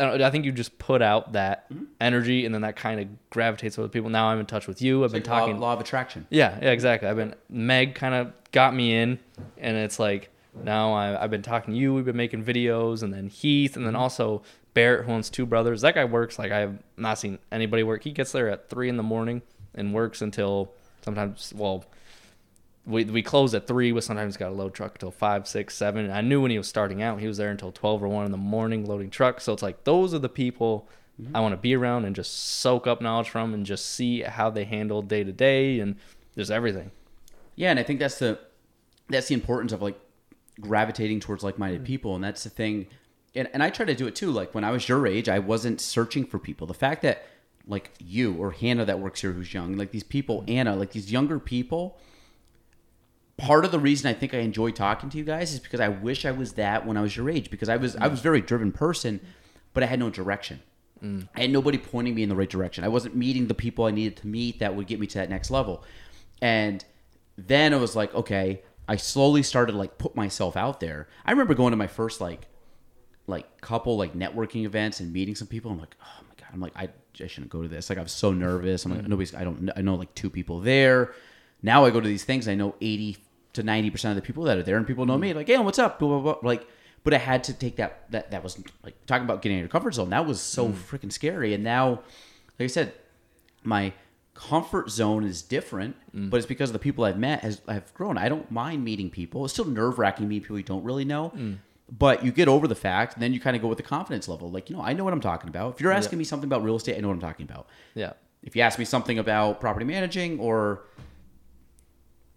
I don't- I think you just put out that Mm-hmm. energy, and then that kind of gravitates with people. Now I'm in touch with you. I've been Like law- talking. law of attraction. Yeah, yeah, exactly. I've been Meg kind of got me in, and it's like now I, I've been talking to you. We've been making videos, and then Heath, and then mm-hmm. also Barrett, who owns two brothers. That guy works like I have not seen anybody work. He gets there at three in the morning and works until sometimes. Well, we we close at three, but sometimes got a load truck until five, six, seven. And I knew when he was starting out, he was there until twelve or one in the morning loading trucks. So it's like those are the people. Mm-hmm. I want to be around and just soak up knowledge from and just see how they handle day to day and just everything. Yeah, and I think that's the that's the importance of like gravitating towards Mm. like-minded people, and that's the thing. And and I try to do it too. Like when I was your age, I wasn't searching for people. The fact that like you or Hannah that works here who's young, like these people, Mm. Anna, like these younger people. Part of the reason I think I enjoy talking to you guys is because I wish I was that when I was your age. Because I was I was a very driven person, but I had no direction. I had nobody pointing me in the right direction. I wasn't meeting the people I needed to meet that would get me to that next level. And then it was like, okay, I slowly started like put myself out there. I remember going to my first like like couple like networking events and meeting some people. I'm like, oh my god, I'm like, I, I shouldn't go to this. Like I was so nervous. I'm like, mm-hmm. nobody's. I don't. I know like two people there. Now I go to these things. I know eighty to ninety percent of the people that are there, and people know mm-hmm. me. Like, hey, what's up? Blah blah blah. Like, but I had to take that. That that was like talking about getting out of your comfort zone. That was so mm. freaking scary. And now, like I said, my comfort zone is different, but it's because of the people I've met has have grown. I don't mind meeting people. It's still nerve wracking meeting people you don't really know. But you get over the fact, and then you kind of go with the confidence level. Like, you know, I know what I'm talking about. If you're asking me something about real estate, I know what I'm talking about. Yeah. If you ask me something about property managing or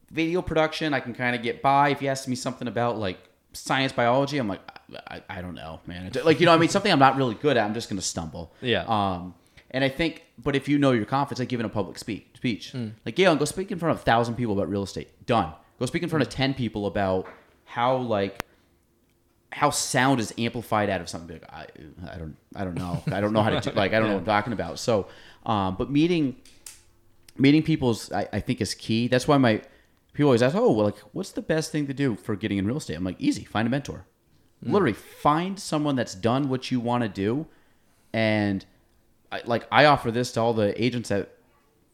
video production, I can kind of get by. If you ask me something about like science biology, I'm like, I, I, I don't know, man. Like, you know, I mean, something I'm not really good at, I'm just going to stumble. Yeah. Um, and I think, but if you know your confidence, like giving a public speak, speech, Hmm. like Gail, go speak in front of a thousand people about real estate. Done. Go speak in front of ten people about how like how sound is amplified out of something. Like, I, I don't, I don't know. I don't know how to do, like, I don't know what I'm talking about. So, um, but meeting, meeting people's, I, I think is key. That's why my people always ask, oh, well, like, what's the best thing to do for getting in real estate? I'm like, easy, find a mentor. Literally, find someone that's done what you want to do, and I, like I offer this to all the agents that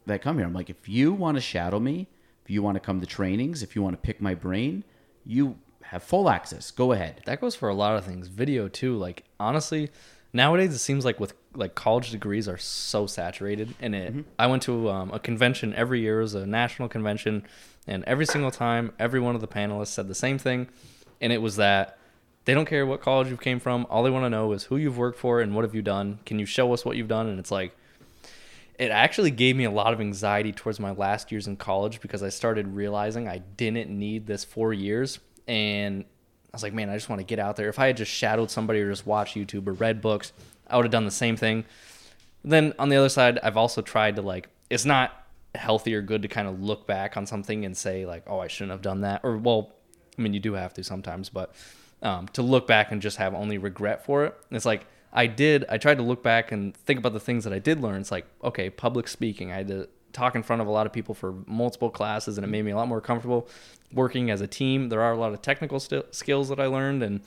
that come here. I'm like, if you want to shadow me, if you want to come to trainings, if you want to pick my brain, you have full access. Go ahead. That goes for a lot of things. Video too. Like honestly, nowadays it seems like with like college degrees are so saturated. And it, I went to um, a convention every year. It was a national convention, and every single time, every one of the panelists said the same thing, and it was that they don't care what college you've came from. All they want to know is who you've worked for and what have you done. Can you show us what you've done? And it's like it actually gave me a lot of anxiety towards my last years in college because I started realizing I didn't need this four years. And I was like, man, I just want to get out there. If I had just shadowed somebody or just watched YouTube or read books, I would have done the same thing. Then on the other side, I've also tried to like, it's not healthy or good to kind of look back on something and say, like, oh, I shouldn't have done that. Or, well, I mean, you do have to sometimes, but um, to look back and just have only regret for it. It's like I did. I tried to look back and think about the things that I did learn. It's like okay, public speaking. I had to talk in front of a lot of people for multiple classes, and it made me a lot more comfortable working as a team. There are a lot of technical st- skills that I learned, and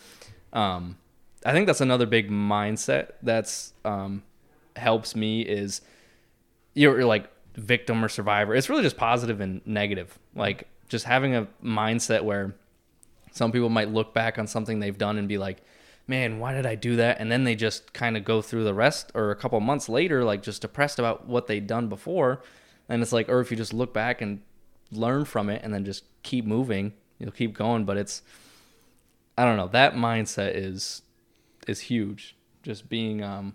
um, I think that's another big mindset that's um, helps me is you're like victim or survivor. It's really just positive and negative. Like just having a mindset where some people might look back on something they've done and be like, man, why did I do that? And then they just kind of go through the rest or a couple months later, like just depressed about what they'd done before. And it's like, or if you just look back and learn from it and then just keep moving, you'll keep going. But it's, I don't know, that mindset is, is huge. Just being, um,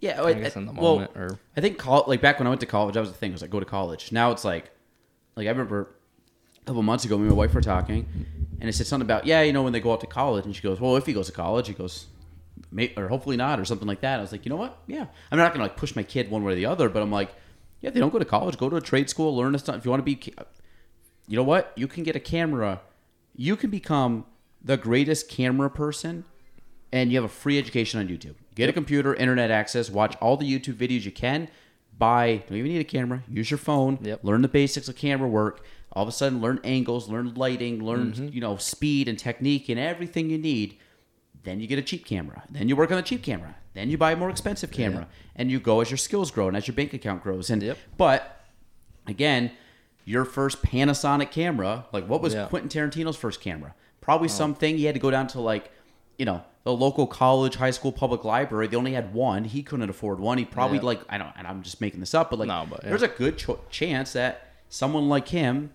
Yeah, I guess in the well, moment or I think col- like back when I went to college, that was the thing. Was like go to college. Now it's like, like I remember a couple months ago, me and my wife were talking, and I said something about yeah, you know, when they go out to college, and she goes, well, if he goes to college, he goes, may, or hopefully not, or something like that. I was like, you know what? Yeah, I'm not gonna like push my kid one way or the other, but I'm like, yeah, if they don't go to college, go to a trade school, learn a stuff. If you want to be, you know what? You can get a camera. You can become the greatest camera person and you have a free education on YouTube. Get a computer, internet access, watch all the YouTube videos you can. Buy, don't even need a camera. Use your phone. Yep. Learn the basics of camera work. All of a sudden, learn angles, learn lighting, learn Mm-hmm. you know speed and technique and everything you need. Then you get a cheap camera. Then you work on the cheap camera. Then you buy a more expensive camera, and you go as your skills grow and as your bank account grows. And Yep. but again, your first Panasonic camera, like what was Yeah. Quentin Tarantino's first camera? Probably something he had to go down to like, you know, the local college, high school, public library. They only had one. He couldn't afford one. He probably Yeah. like I don't, and I'm just making this up, but like, No, but, yeah. there's a good cho- chance that someone like him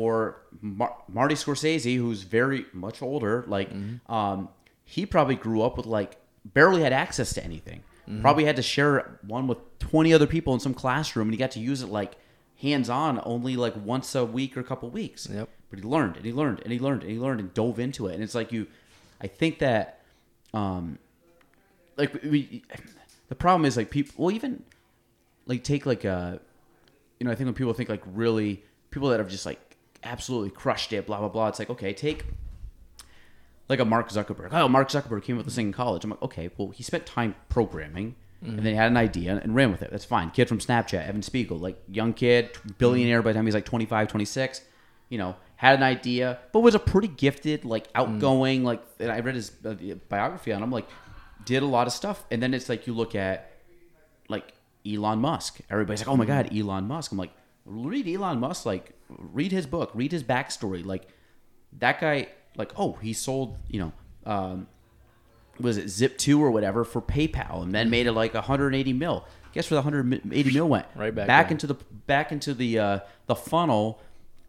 or Mar- Marty Scorsese, who's very much older, like, Mm-hmm. um, he probably grew up with like barely had access to anything. Mm-hmm. Probably had to share one with 20 other people in some classroom, and he got to use it like hands on only like once a week or a couple weeks. Yep. But he learned and he learned and he learned and he learned and dove into it. And it's like you, I think that, um, like we, the problem is like people, well, even like take like a, you know, I think when people think like really people that have just like absolutely crushed it, blah blah blah. It's like okay, take like a Mark Zuckerberg. Oh, Mark Zuckerberg came up with this thing in college. I'm like, okay, well, he spent time programming, and then he had an idea and ran with it. That's fine. Kid from Snapchat, Evan Spiegel, like young kid, billionaire by the time he's like 25, 26. You know, had an idea, but was a pretty gifted, like outgoing, like. And I read his uh, biography on him, like, did a lot of stuff. And then it's like you look at like Elon Musk. Everybody's like, "Oh my god, Elon Musk." I'm like, read Elon Musk. Like, read his book, read his backstory. Like, that guy, like, oh, he sold, you know, um, was it Zip2 or whatever for PayPal, and then made it like 180 mil. Guess where the 180 mil went? Right back back into the back into the uh, the funnel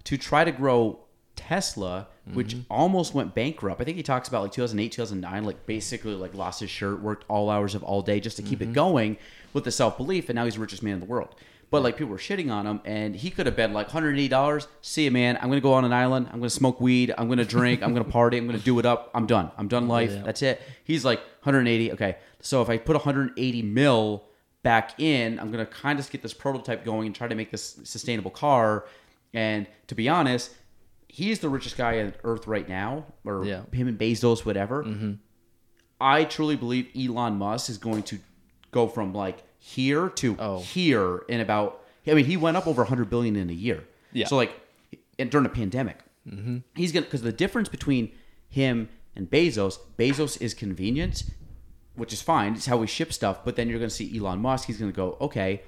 to try to grow Tesla, which Mm-hmm. almost went bankrupt. I think he talks about like 2008, 2009, like basically like lost his shirt, worked all hours of all day just to keep Mm-hmm. it going with the self belief, and now he's the richest man in the world. But like people were shitting on him, and he could have been like 180 dollars. See you, man. I'm gonna go on an island. I'm gonna smoke weed. I'm gonna drink. I'm gonna party. I'm gonna do it up. I'm done. I'm done life. Yeah. That's it. He's like 180. Okay, so if I put 180 mil back in, I'm gonna kind of get this prototype going and try to make this sustainable car. And to be honest, he's the richest guy on earth right now, or Yeah. him and Bezos, whatever. Mm-hmm. I truly believe Elon Musk is going to go from like here to Oh. here in about. I mean, he went up over 100 billion in a year. Yeah. So like, and during a pandemic, mm-hmm. he's gonna because the difference between him and Bezos, Bezos is convenience, which is fine. It's how we ship stuff. But then you're going to see Elon Musk. He's going to go, okay,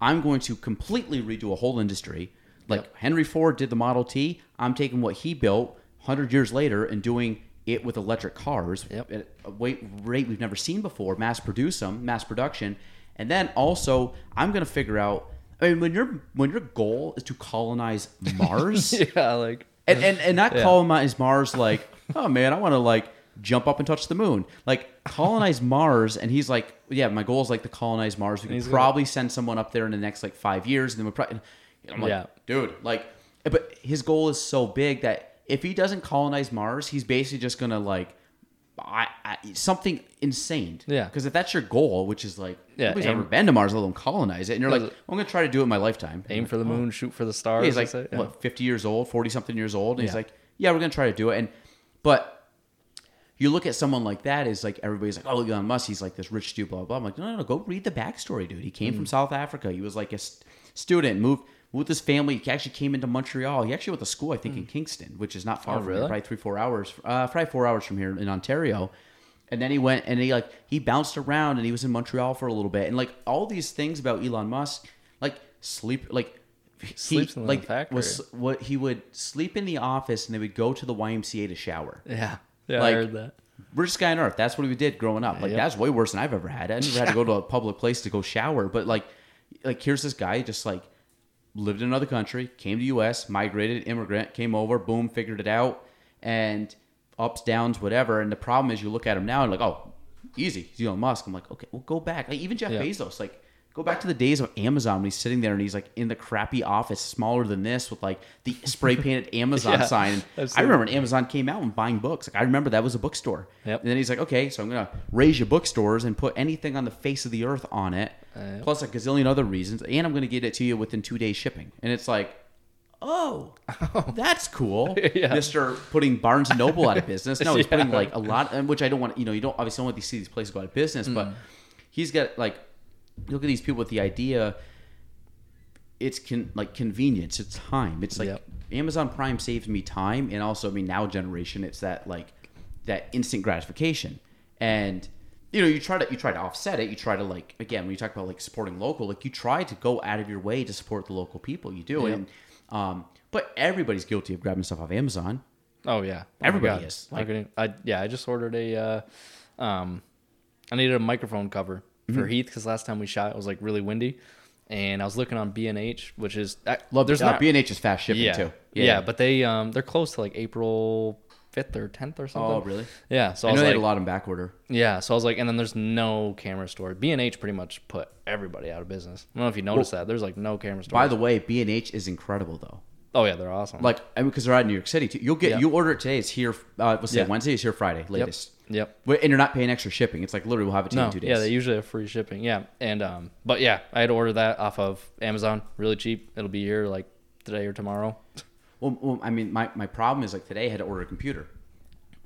I'm going to completely redo a whole industry. Like Henry Ford did the Model T. I'm taking what he built 100 years later and doing it with electric cars Yep. at a rate we've never seen before. Mass produce them, mass production, and then also I'm going to figure out. I mean, when your when your goal is to colonize Mars, yeah, like and and, and not Yeah. colonize Mars like, oh man, I want to like jump up and touch the moon. Like colonize Mars, and he's like, yeah, my goal is like to colonize Mars. We can he's gonna- probably send someone up there in the next like five years, and then we probably. I'm like, Yeah. dude, like, but his goal is so big that if he doesn't colonize Mars, he's basically just gonna like. I, I, something insane. Yeah. Because if that's your goal, which is like Yeah, nobody's aim- ever been to Mars, let alone colonize it, and you're like, well, I'm gonna try to do it in my lifetime. aim for the moon, shoot for the stars. Yeah, he's like. Yeah. what, fifty years old, forty something years old, and he's like, yeah, we're gonna try to do it. And but you look at someone like that, is like everybody's like, oh, Elon Musk, he's like this rich dude, blah blah. blah. I'm like, no, no, no, go read the backstory, dude. He came Mm. from South Africa. He was like a st- student, moved with his family. He actually came into Montreal. He actually went to school, I think, in Kingston, which is not far Mm. Oh, from here, probably three four hours, uh, probably four hours from here in Ontario. And then he went and he like he bounced around and he was in Montreal for a little bit and like all these things about Elon Musk, like sleep, like he, Sleeps in the like factory. was what he would sleep in the office and they would go to the YMCA to shower. yeah, yeah, like- I heard that. Richest guy on earth. That's what we did growing up. Like Yep. that's way worse than I've ever had. I never had to go to a public place to go shower. But like, like here's this guy just like lived in another country, came to U.S., migrated, immigrant, came over, boom, figured it out, and ups, downs, whatever. And the problem is, you look at him now and like, oh, easy, he's Elon Musk. I'm like, okay, well, go back. Like even Jeff Yeah. Bezos, like. Go back to the days of Amazon when he's sitting there and he's like in the crappy office, smaller than this, with like the spray painted Amazon Yeah, sign. I've I remember when Amazon came out and buying books. Like I remember that was a bookstore. Yep. And then he's like, okay, so I'm gonna raise your bookstores and put anything on the face of the earth on it, Uh, plus a gazillion other reasons, and I'm gonna get it to you within two days shipping. And it's like, oh, That's cool, Yeah. Mister putting Barnes and Noble out of business. No, he's Yeah. putting like a lot, which I don't want. You know, you don't obviously don't want to see these places go out of business, Mm. but he's got like look at these people with the idea. It's con- like convenience. It's time. It's like Yep. Amazon Prime saves me time, and also I mean now generation, it's that like that instant gratification, and you know you try to you try to offset it. You try to like again when you talk about like supporting local, like you try to go out of your way to support the local people. You do, Yep. and um, but everybody's guilty of grabbing stuff off Amazon. Oh yeah, Oh Everybody is. Like- I yeah, I just ordered a. Uh, um, I needed a microphone cover Mm-hmm. for Heath because last time we shot it was like really windy, and I was looking on B and H, which is I, Love there's uh, not B and H is fast shipping yeah, too. Yeah. but they um they're close to like April fifth or tenth or something. Oh, really? Yeah. So I, I know was they like, had a lot in back order. yeah. So I was like, and then there's no camera store. B and H pretty much put everybody out of business. I don't know if you noticed that. There's like no camera store. By the way, B and H is incredible though. oh yeah, they're awesome. Like I mean, because they're out in New York City too. You'll get Yeah. you order it today. It's here. Uh, let's say Yeah. Wednesday. It's here Friday latest. Yep. Wait, And you're not paying extra shipping. It's like literally we'll have it to No, in two days. yeah, they usually have free shipping. Yeah, and um, but yeah, I had to order that off of Amazon, really cheap. It'll be here like today or tomorrow. Well, well, I mean, my, my problem is like today I had to order a computer.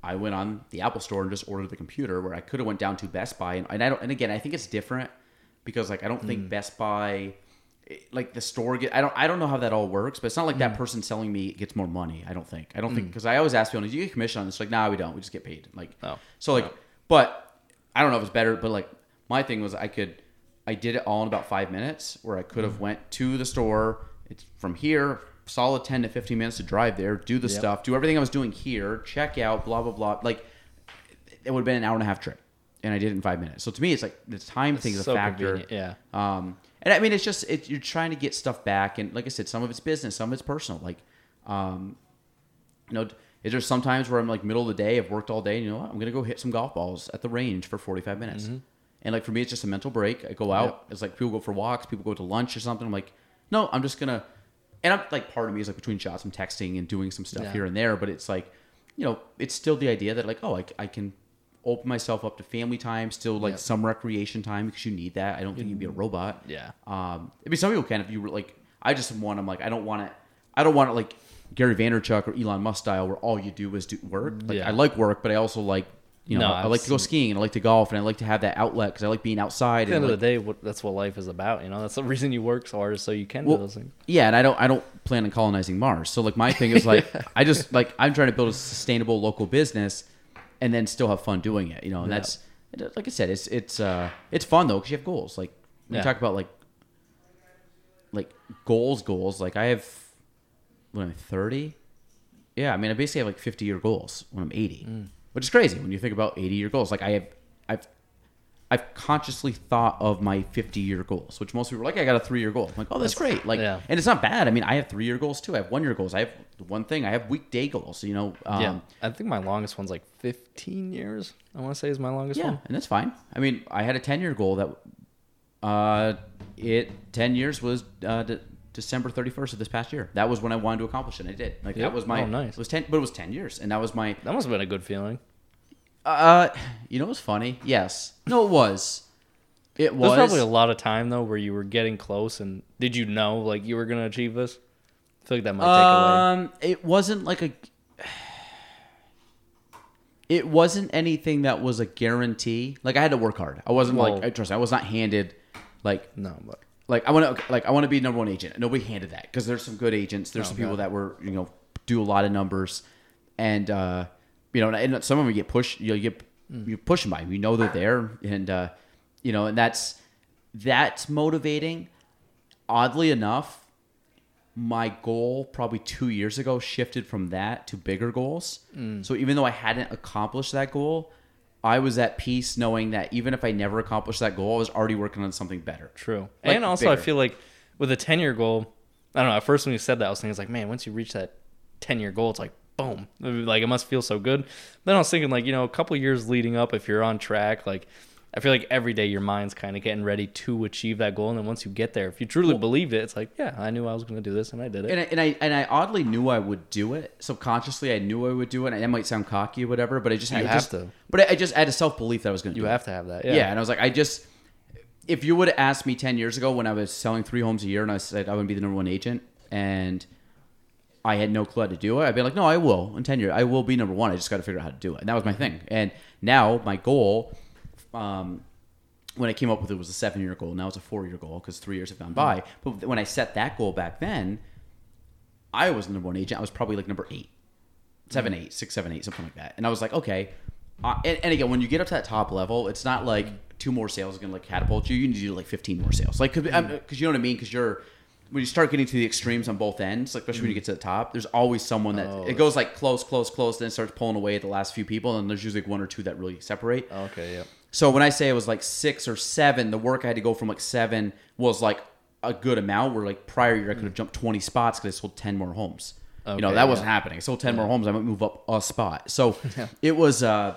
I went on the Apple Store and just ordered the computer where I could have went down to Best Buy and, and I don't and again I think it's different because like I don't think Best Buy eh, like the store get I don't I don't know how that all works but it's not like Hmm. that person selling me gets more money I don't think I don't think because I always ask people do you get commission on this like nah we don't we just get paid like Oh. so like but I don't know if it's better but like my thing was I could I did it all in about five minutes where I could have Hmm. went to the store it's from here solid 10 to 15 minutes to drive there do the Yep. stuff do everything I was doing here check out blah blah blah like it would have been an hour and a half trip and I did it in five minutes so to me it's like the time thing is a factor convenient, yeah. um, and I mean, it's just it, you're trying to get stuff back, and like I said, some of it's business, some of it's personal. Like, um, you know, is there sometimes where I'm like middle of the day, I've worked all day, and you know what, I'm gonna go hit some golf balls at the range for 45 minutes, and like for me, it's just a mental break. I go out. It's like people go for walks, people go to lunch or something. I'm like, no, I'm just gonna, and I'm like part of me is like between shots, I'm texting and doing some stuff Yeah. here and there, but it's like, you know, it's still the idea that like, oh, I, I can open myself up to family time, still like Yep. some recreation time because you need that. I don't think you'd be a robot. Yeah. Um, I mean, some people can if you were like. I just want. I'm like, I don't want it. I don't want it like Gary Vaynerchuk or Elon Musk style, where all you do is do work. Like, Yeah. I like work, but I also like, you know, No, I like to go skiing and I like to golf and I like to have that outlet because I like being outside. At the and end like, of the day, what, that's what life is about. You know, that's the reason you work so hard is so you can Well, do those things. yeah, and I don't. I don't plan on colonizing Mars. So like my thing is like, I just like I'm trying to build a sustainable local business, and then still have fun doing it. You know, and Yeah. that's like I said, it's it's uh it's fun though because you have goals. Like when Yeah. talk about like like goals, goals. Like I have when I'm 30. Yeah, I mean I basically have like 50 year goals when I'm 80, Mm. Which is crazy when you think about 80 year goals. Like I have I've I've consciously thought of my 50 year goals, which most people are like, I got a three year goal. I'm like, oh, that's, great. Like, yeah. and it's not bad. I mean, I have three year goals too. I have one year goals. I have one thing. I have weekday goals. You know, um, yeah, I think my longest one's like 15 years. I want to say is my longest yeah, one. and that's fine. I mean, I had a 10 year goal that, uh, it 10 years was uh, December 31st of this past year. That was when I wanted to accomplish it. and I did. Like Yep. that was my Oh, nice. It was 10, but it was 10 years, and that was my. That must have been a good feeling. Uh, you know, what's funny? Yes, no, it was. It was There's probably a lot of time though where you were getting close, and did you know like you were gonna achieve this? I feel like that might take away. Um, it wasn't like a. It wasn't anything that was a guarantee. Like I had to work hard. I wasn't like I trust. me, I was not handed, like No, but like I want to like I want to be number one agent. Nobody handed that because there's some good agents. There's Oh, some people God. that were you know do a lot of numbers, and uh, you know, and some of them get pushed. You, know, you get Mm. you push them by. You know they're there, and uh, you know, and that's that's motivating. Oddly enough, my goal probably two years ago shifted from that to bigger goals. Mm. So even though I hadn't accomplished that goal, I was at peace knowing that even if I never accomplished that goal, I was already working on something better. true. Like, and also, I feel like with a 10 year goal, I don't know. At first, when you said that, I was thinking, it's like, man, once you reach that 10 year goal, it's like, boom. Like, it must feel so good. Then I was thinking, like, you know, a couple years leading up, if you're on track, like, I feel like every day your mind's kind of getting ready to achieve that goal. And then once you get there, if you truly believed it, it's like, yeah, I knew I was going to do this and I did it. And I, and I and I oddly knew I would do it subconsciously. I knew I would do it. And that might sound cocky or whatever, but I just You I have just, to. But I, I just had a self belief that I was going to. you have it. to have that. Yeah. Yeah. and I was like, I just if you would have asked me ten years ago when I was selling three homes a year and I said I would be the number one agent, and I had no clue how to do it, I'd be like, no, I will in ten years. I will be number one. I just got to figure out how to do it. And that was my thing. And now my goal, um, when I came up with it, was a seven year goal. Now it's a four year goal because three years have gone by. Mm-hmm. But when I set that goal back then, I was the number one agent. I was probably like number eight, seven, mm-hmm. eight, six, seven, eight, something like that. And I was like, okay. Uh, and, and again, when you get up to that top level, it's not like mm-hmm. two more sales is gonna like catapult you. You need to do like fifteen more sales, like because um, you know what I mean. Because you're when you start getting to the extremes on both ends, like especially when you get to the top, there's always someone that Oh. it goes like close, close, close, then it starts pulling away at the last few people, and there's usually like one or two that really separate. Okay, yeah. So when I say it was like six or seven, the work I had to go from like seven was like a good amount. Where like prior year I could have jumped twenty spots because I sold ten more homes. you know that yeah. wasn't happening. I sold ten more homes. I might move up a spot. So it was. uh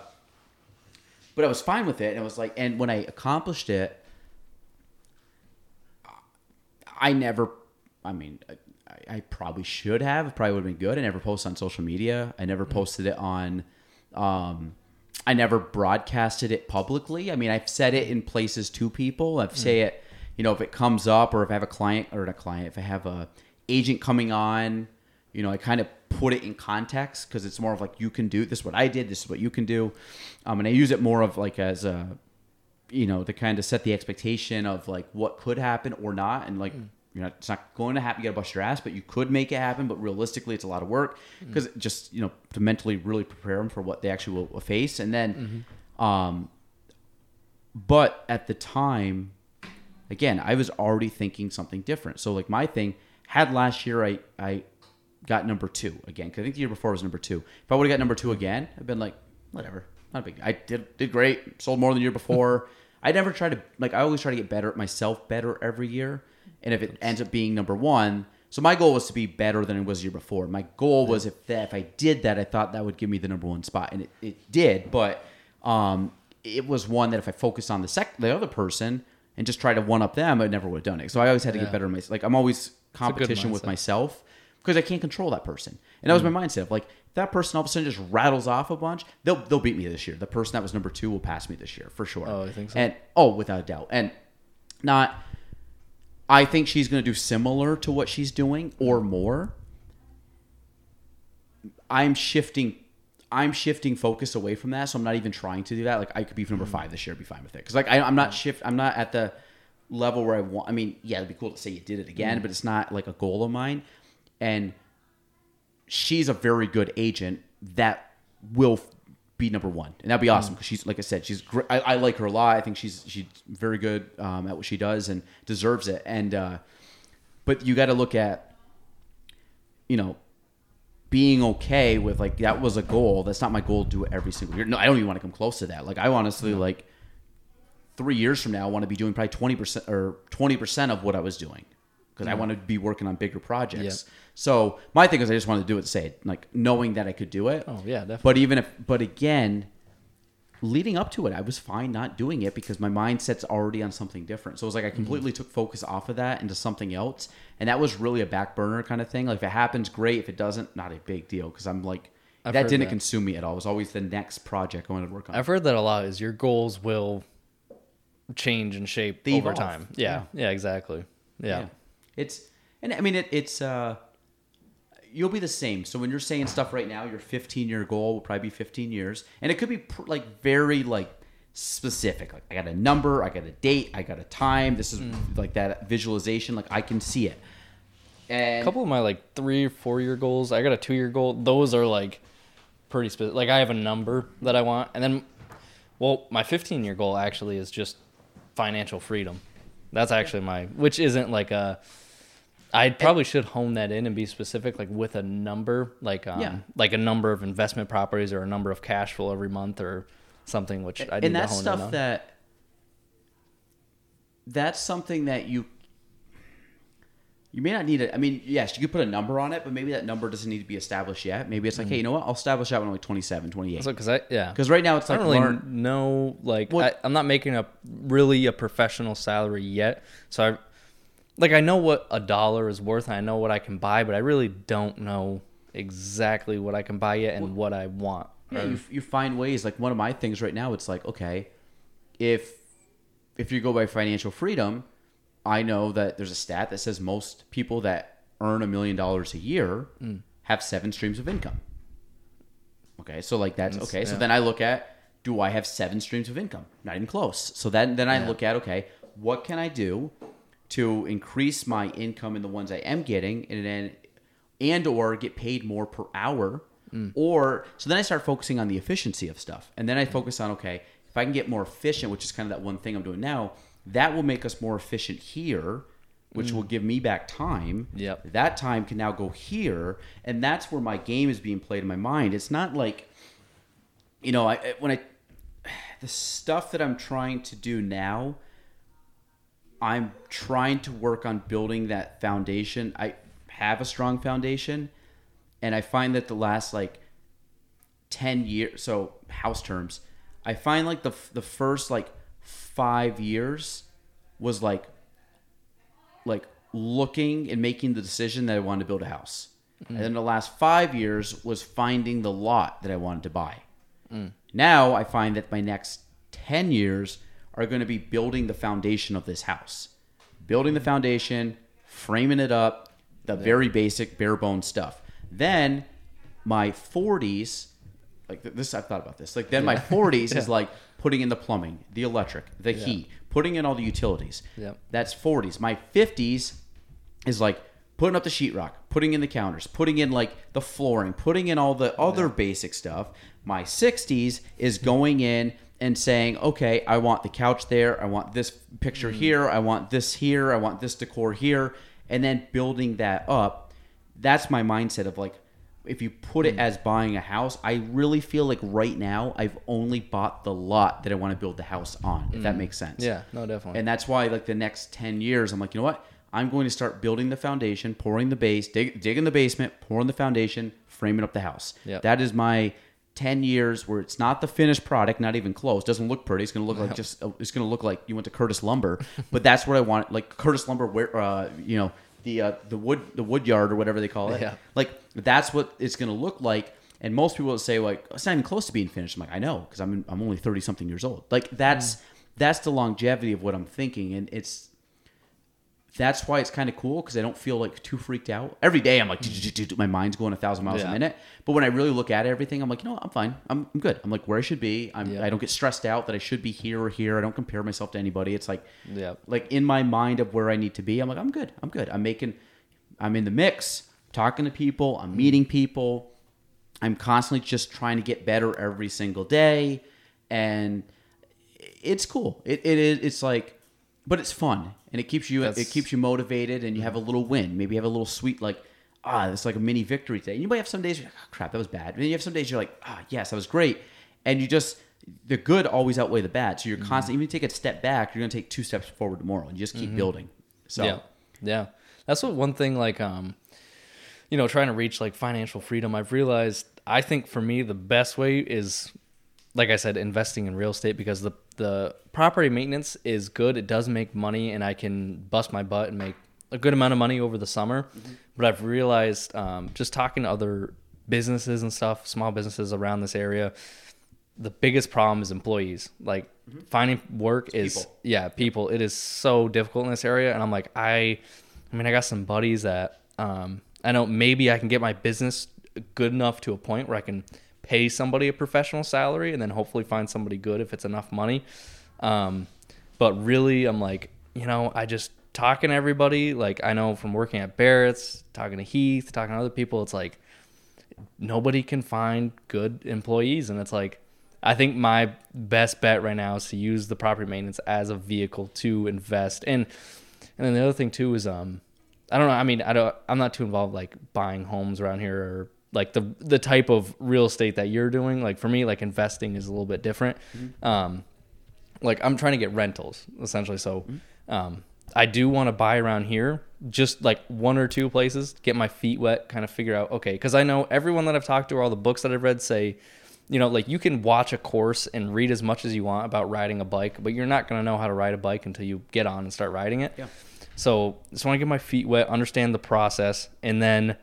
But I was fine with it, and it was like, and when I accomplished it, I never. I mean, I, I probably should have. It probably would have been good. I never posted on social media. I never posted it on. Um, I never broadcasted it publicly. I mean, I've said it in places to people. I've say it, you know, if it comes up or if I have a client or a client, if I have a agent coming on, you know, I kind of put it in context because it's more of like you can do this. Is what I did. This is what you can do, um, and I use it more of like as a you know, to kind of set the expectation of like what could happen or not, and like you're not, it's not going to happen. You got to bust your ass, but you could make it happen. But realistically, it's a lot of work mm-hmm. because just you know to mentally really prepare them for what they actually will face, and then, mm-hmm. um, but at the time, again, I was already thinking something different. So like my thing had last year, I I got number two again. 'cause I think the year before was number two. If I would have got number two mm-hmm. again, I've been like, whatever, not a big. I did did great, sold more than the year before. I never try to like. I always try to get better at myself, better every year. And if it ends up being number one, so my goal was to be better than it was the year before. My goal was if that if I did that, I thought that would give me the number one spot, and it, it did. But um, it was one that if I focused on the sec the other person and just try to one up them, I never would have done it. So I always had to Yeah. get better. in my like I'm always competition with myself because I can't control that person. And that was my mindset of like if that person all of a sudden just rattles off a bunch, they'll they'll beat me this year. The person that was number two will pass me this year for sure. Oh, I think so? And oh, without a doubt. And not. I think she's going to do similar to what she's doing or more. I'm shifting. I'm shifting focus away from that, so I'm not even trying to do that. Like I could be number five this year, be fine with it. Because like I, I'm not shift. I'm not at the level where I want. I mean, yeah, it'd be cool to say you did it again, mm-hmm. but it's not like a goal of mine. And she's a very good agent that will be number one, and that'd be awesome because she's like I said, she's great. I, I like her a lot. I think she's she's very good um, at what she does and deserves it. And uh, but you got to look at, you know, being okay with like that was a goal. That's not my goal to do it every single year. No, I don't even want to come close to that. Like I honestly like three years from now, I want to be doing probably twenty percent or twenty percent of what I was doing because I want to be working on bigger projects. So my thing is, I just wanted to do it, say it, like knowing that I could do it. Oh, yeah, definitely. But even if, but again, leading up to it, I was fine not doing it because my mindset's already on something different. So it was like I completely Mm-hmm. took focus off of that into something else, and that was really a back burner kind of thing. Like if it happens, great. If it doesn't, not a big deal because I'm like. I've that didn't that. consume me at all. It was always the next project I wanted to work on. I've heard that a lot. Is your goals will change and shape They over evolve. time. Yeah, yeah, exactly. Yeah. Yeah. It's and I mean it, it's uh you'll be the same. So when you're saying stuff right now, your 15 year goal will probably be 15 years, and it could be pr- like very like specific. Like I got a number, I got a date, I got a time. This is like that visualization. Like I can see it. And A couple of my like three or four year goals. I got a two year goal. Those are like pretty specific. Like I have a number that I want, and then, well, my 15 year goal actually is just financial freedom. That's actually my, which isn't like a. I probably should hone that in and be specific, like with a number, like um, Yeah. like a number of investment properties or a number of cash flow every month or something. Which I need and to that's hone in stuff that that's something that you you may not need it. I mean, yes, you could put a number on it, but maybe that number doesn't need to be established yet. Maybe it's like, hey, you know what? I'll establish that when I'm like 27, 28. because I yeah Because right now it's I like don't really know. Like, What- I, I'm not making a really a professional salary yet. So I, like, I know what a dollar is worth, and I know what I can buy, but I really don't know exactly what I can buy yet and what I want. Yeah, you, you find ways. Like one of my things right now, it's like okay, if if you go by financial freedom, I know that there's a stat that says most people that earn a million dollars a year mm. have seven streams of income. Okay, so like that's okay. So then I look at do I have seven streams of income? Not even close. So then then I Yeah. look at okay, what can I do to increase my income in the ones I am getting, and then and or get paid more per hour, Mm. or so then I start focusing on the efficiency of stuff, and then I focus on okay, if I can get more efficient, which is kind of that one thing I'm doing now, that will make us more efficient here. Which will give me back time. Mm. Yep. That time can now go here, and that's where my game is being played in my mind. It's not like, you know, I- when I the stuff that I'm trying to do now, I'm trying to work on building that foundation. I have a strong foundation, and I find that the last like 10 years, so house terms, I find like the the first like 5 years was like like looking and making the decision that I wanted to build a house. Mm-hmm. And then the last 5 years was finding the lot that I wanted to buy. Mm. Now I find that my next 10 years are going to be building the foundation of this house. Building the foundation, framing it up, the very basic bare bones stuff. Then my 40s, like this, I've thought about this. Like then my 40s is like putting in the plumbing, the electric, the heat, putting in all the utilities. Yep. That's 40s. My 50s is like putting up the sheetrock, putting in the counters, putting in like the flooring, putting in all the other basic stuff. My 60s is going in and saying, okay, I want the couch there, I want this picture mm. here, I want this here, I want this decor here, and then building that up. That's my mindset of like, if you put it mm. as buying a house, I really feel like right now I've only bought the lot that I want to build the house on, if that mm. makes sense. Yeah, no, definitely. And that's why, like the next ten years, I'm like, you know what? I'm going to start building the foundation, pouring the base, dig, digging the basement, pouring the foundation, framing up the house. Yep. That is my ten years where it's not the finished product, not even close. Doesn't look pretty. It's going to look like just. It's going to look like you went to Curtis Lumber, but that's what I want. Like Curtis Lumber, where uh, you know the uh, the wood the wood yard or whatever they call it. Yeah. Like that's what it's going to look like. And most people will say like it's not even close to being finished. I'm like I know because I'm I'm only thirty something years old. Like that's that's the longevity of what I'm thinking, and it's that's why it's kind of cool because I don't feel like too freaked out. Every day I'm like, mm. my mind's going a thousand miles a minute. But when I really look at everything, I'm like, you know what? I'm fine. I'm, I'm good. I'm like where I should be. I'm, Yeah. I don't get stressed out that I should be here or here. I don't compare myself to anybody. It's like, Yep. like in my mind of where I need to be, I'm like, I'm good. I'm good. I'm making, I'm in the mix, talking to people, I'm mm. meeting people. I'm constantly just trying to get better every single day. And it's cool. It, it is, it's like, but it's fun and it keeps you, it keeps you motivated and you have a little win. Maybe you have a little sweet, like, ah, it's like a mini victory today. You might have some days you're like, oh, crap, that was bad. And then you have some days you're like, ah, yes, that was great. And you just, the good always outweigh the bad. So you're constantly, even if you take a step back, you're going to take two steps forward tomorrow and you just keep building. So, Yeah, yeah. That's what one thing like um, you know, trying to reach like financial freedom. I've realized. I think for me the best way is, like I said, investing in real estate because the the property maintenance is good. It does make money, and I can bust my butt and make a good amount of money over the summer. But I've realized um, just talking to other businesses and stuff, small businesses around this area, the biggest problem is employees. Like finding work is people. yeah, people. It is so difficult in this area, and I'm like, I, I mean, I got some buddies that um, I know maybe I can get my business good enough to a point where I can pay somebody a professional salary, and then hopefully find somebody good if it's enough money. Um, but really, I'm like, you know, I just talking to everybody. Like I know from working at Barrett's, talking to Heath, talking to other people, it's like nobody can find good employees and it's like i think my best bet right now is to use the property maintenance as a vehicle to invest and and then the other thing too is um i don't know i mean i don't i'm not too involved like buying homes around here or like the the type of real estate that you're doing like for me like investing is a little bit different um like I'm trying to get rentals essentially. So um, I do want to buy around here, just like one or two places, get my feet wet, kind of figure out okay. Because I know everyone that I've talked to or all the books that I've read say, you know, like you can watch a course and read as much as you want about riding a bike, but you're not going to know how to ride a bike until you get on and start riding it. Yeah. So just want to get my feet wet, understand the process, and then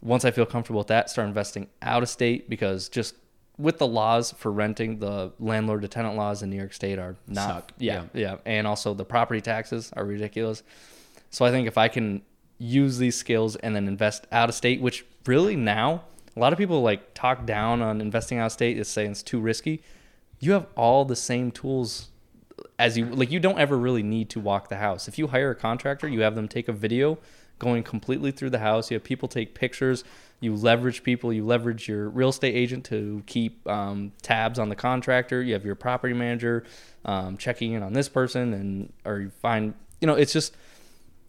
once I feel comfortable with that, start investing out of state because just with the laws for renting, the landlord to tenant laws in New York State are not Suck. Yeah, yeah, and also the property taxes are ridiculous. So I think if I can use these skills and then invest out of state, which really now, a lot of people like talk down on investing out of state, is saying it's too risky. You have all the same tools as you like. You don't ever really need to walk the house. If you hire a contractor, you have them take a video going completely through the house. You have people take pictures. You leverage people. You leverage your real estate agent to keep um, tabs on the contractor. You have your property manager um, checking in on this person, and or you find you know it's just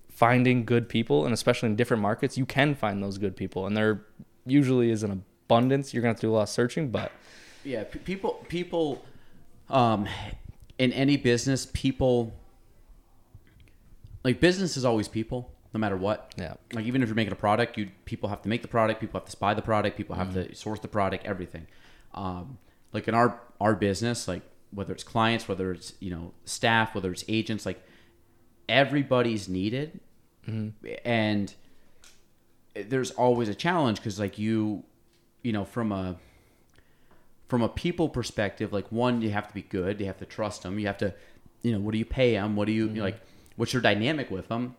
finding good people, and especially in different markets, you can find those good people, and there usually is an abundance. You're gonna have to do a lot of searching, but Yeah, people people um in any business, people like business is always people no matter what. Yeah. Like even if you're making a product, you people have to make the product, people have to buy the product, people have mm-hmm. to source the product, everything. Um like in our our business, like whether it's clients, whether it's, you know, staff, whether it's agents, like everybody's needed. Mm-hmm. And there's always a challenge cuz like you you know, from a from a people perspective, like one, you have to be good. You have to trust them. You have to, you know, what do you pay them? What do you, know, like? What's your dynamic with them?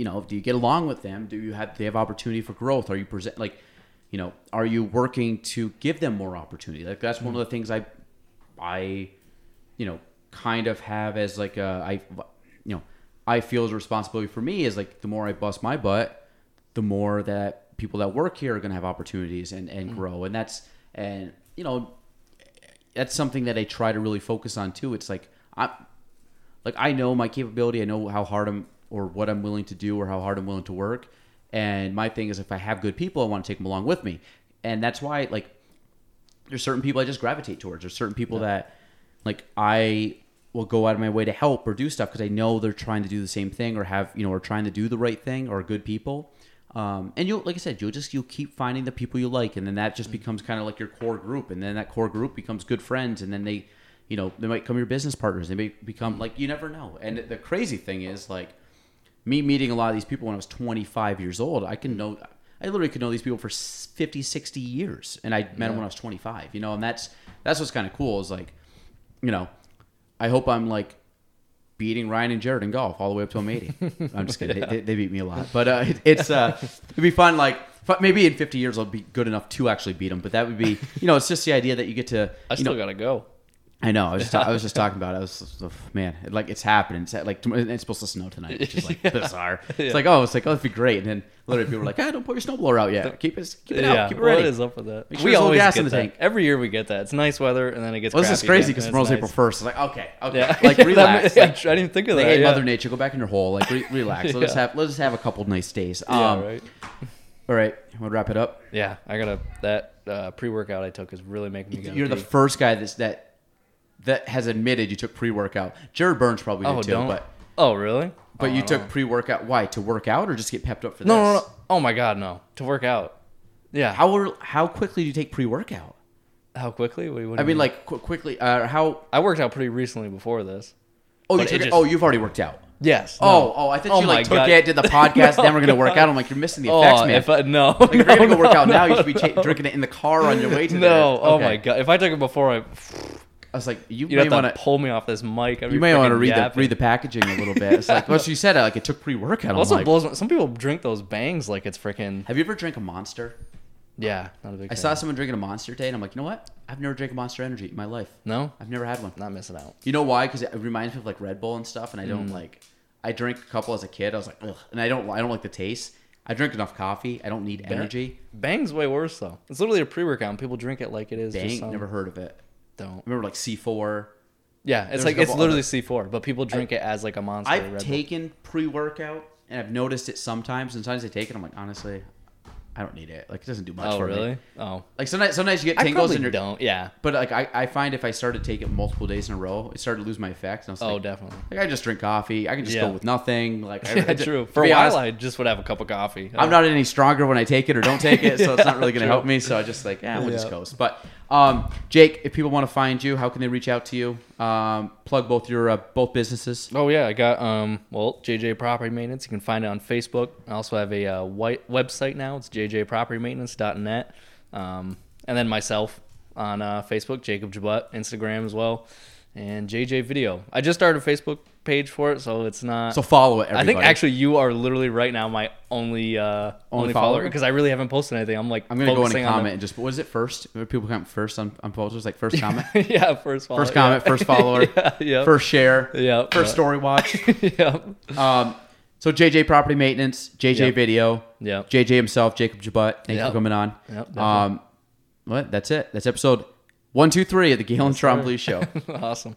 You know, do you get along with them? Do you have? Do they have opportunity for growth? Are you present like, you know, are you working to give them more opportunity? Like that's one of the things I, I, you know, kind of have as like a I, you know, I feel as a responsibility for me is like the more I bust my butt, the more that people that work here are going to have opportunities and and mm. grow and that's and you know that's something that I try to really focus on too it's like I like I know my capability I know how hard I'm or what I'm willing to do or how hard I'm willing to work and my thing is if I have good people I want to take them along with me and that's why like there's certain people I just gravitate towards there's certain people that like I will go out of my way to help or do stuff because I know they're trying to do the same thing or have you know or trying to do the right thing or good people. Um, and you'll like I said, you'll just you'll keep finding the people you like, and then that just becomes kind of like your core group, and then that core group becomes good friends, and then they, you know, they might become your business partners. They may become like you never know. And the crazy thing is like me meeting a lot of these people when I was 25 years old, I can know I literally could know these people for 50, 60 years, and I met them when I was 25. You know, and that's that's what's kind of cool is like, you know, I hope I'm like beating Ryan and Jared in golf all the way up to I'm 80. I'm just kidding. They- They, they beat me a lot, but uh, it, it's uh, it'd be fun. Like maybe in 50 years I'll be good enough to actually beat them. But that would be, you know, it's just the idea that you get to. I still know, gotta go. I know. I was just, I was just talking about. It. I was oh, man, it, like it's happening. It's like it's supposed to snow tonight, which is like bizarre. It's like oh, it's like oh, it'd be great. And then literally people were like, ah, don't put your snowblower out yet. Keep it, keep it yeah, out. Keep it what ready. is up with that? Sure we always gas get in the that. tank. Every year we get that. It's nice weather, and then it gets. Well, this is crazy because tomorrow's it's April first. It's like okay, okay, Yeah, like That relax. ma- like, I didn't think of like, that. hey, yeah. Mother Nature, go back in your hole. Like re- relax. Let's have let's have a couple nice days. Yeah, Um, right. All right, to wrap it up? Yeah, I gotta. That uh, pre-workout I took is really making me. go You're the first guy that's that that has admitted you took pre-workout. Jared Burns probably did Oh, too, don't. but oh, really? but Oh, you took know. pre-workout. Why to work out or just get pepped up for No, this? no, no. Oh my God, no. To work out. Yeah. How how quickly do you take pre-workout? How quickly? What, what I you mean, like qu- quickly. Uh, how? I worked out pretty recently before this. Oh, you took, just, oh, you've already worked out. Yes. Oh, oh, I thought Oh you like took God. it, did the podcast, then we're gonna work out. I'm like, you're missing the effects, oh, man. if I, no, Like, if you're gonna no, go work out no, now, you should be no. ta- drinking it in the car on your way to No, there. oh Okay. my god! If I took it before, I I was like, you you'd may want to. pull me off this mic. You may want to read yapping. the read the packaging a little bit. It's like what she said. Like it took pre-workout. Also like, blows. Some people drink those bangs like it's freaking. have you ever drank a Monster? Yeah, not a big. I fan. saw someone drinking a Monster today, and I'm like, you know what? I've never drank a Monster Energy in my life. No, I've never had one. not missing out. You know why? Because it reminds me of like Red Bull and stuff, and I don't Mm. like. I drank a couple as a kid. I was like, ugh, and I don't. I don't like the taste. I drink enough coffee. I don't need energy. Bang's way worse though. It's literally a pre-workout. and People drink it like it is. just Dang, some- never heard of it. Don't. Remember like C4. Yeah, There's it's a like it's couple literally other- C four, but people drink it as like a monster. I've Red Bull. taken pre-workout, and I've noticed it sometimes. And sometimes I take it. I'm like, honestly, I don't need it. Like it doesn't do much Oh for me. really? Oh, Like sometimes, sometimes you get I tingles probably in your. don't. Yeah. But like I, I find if I started to take it multiple days in a row, it started to lose my effects. And I was Oh, like, definitely. like I just drink coffee. I can just go Yeah. with nothing. Like I, Yeah, I ju- true. to For a be while, honest, I just would have a cup of coffee. I'm not any stronger when I take it or don't take it, so it's not really going to help me. So I just like, yeah, we'll just Yeah. coast. But um, Jake, if people want to find you, how can they reach out to you? Um, plug both your uh, both businesses. Oh yeah, I got um well JJ Property Maintenance. You can find it on Facebook. I also have a uh, white website now. It's jjpropertymaintenance.net. Um, and then myself on uh, Facebook, Jacob Jabaut, Instagram as well. and JJ Video. I just started Facebook page for it, so it's not. So follow it. I think actually you are literally right now my only uh, only, follower? follower because I really haven't posted anything. I'm like I'm gonna go in and comment and just what was it first? Where People comment first on on posters like first comment, yeah, first follower. first comment, first follower, yeah, yeah, first share, yeah, first story watch. yeah, Um, so JJ Property Maintenance, JJ Yep. Video, yeah. JJ himself, Jacob Jabaut. Thank Yep. for coming on. Yep, um, what? That's it. That's episode one, two, three of the Gaelan Trombley Show. awesome.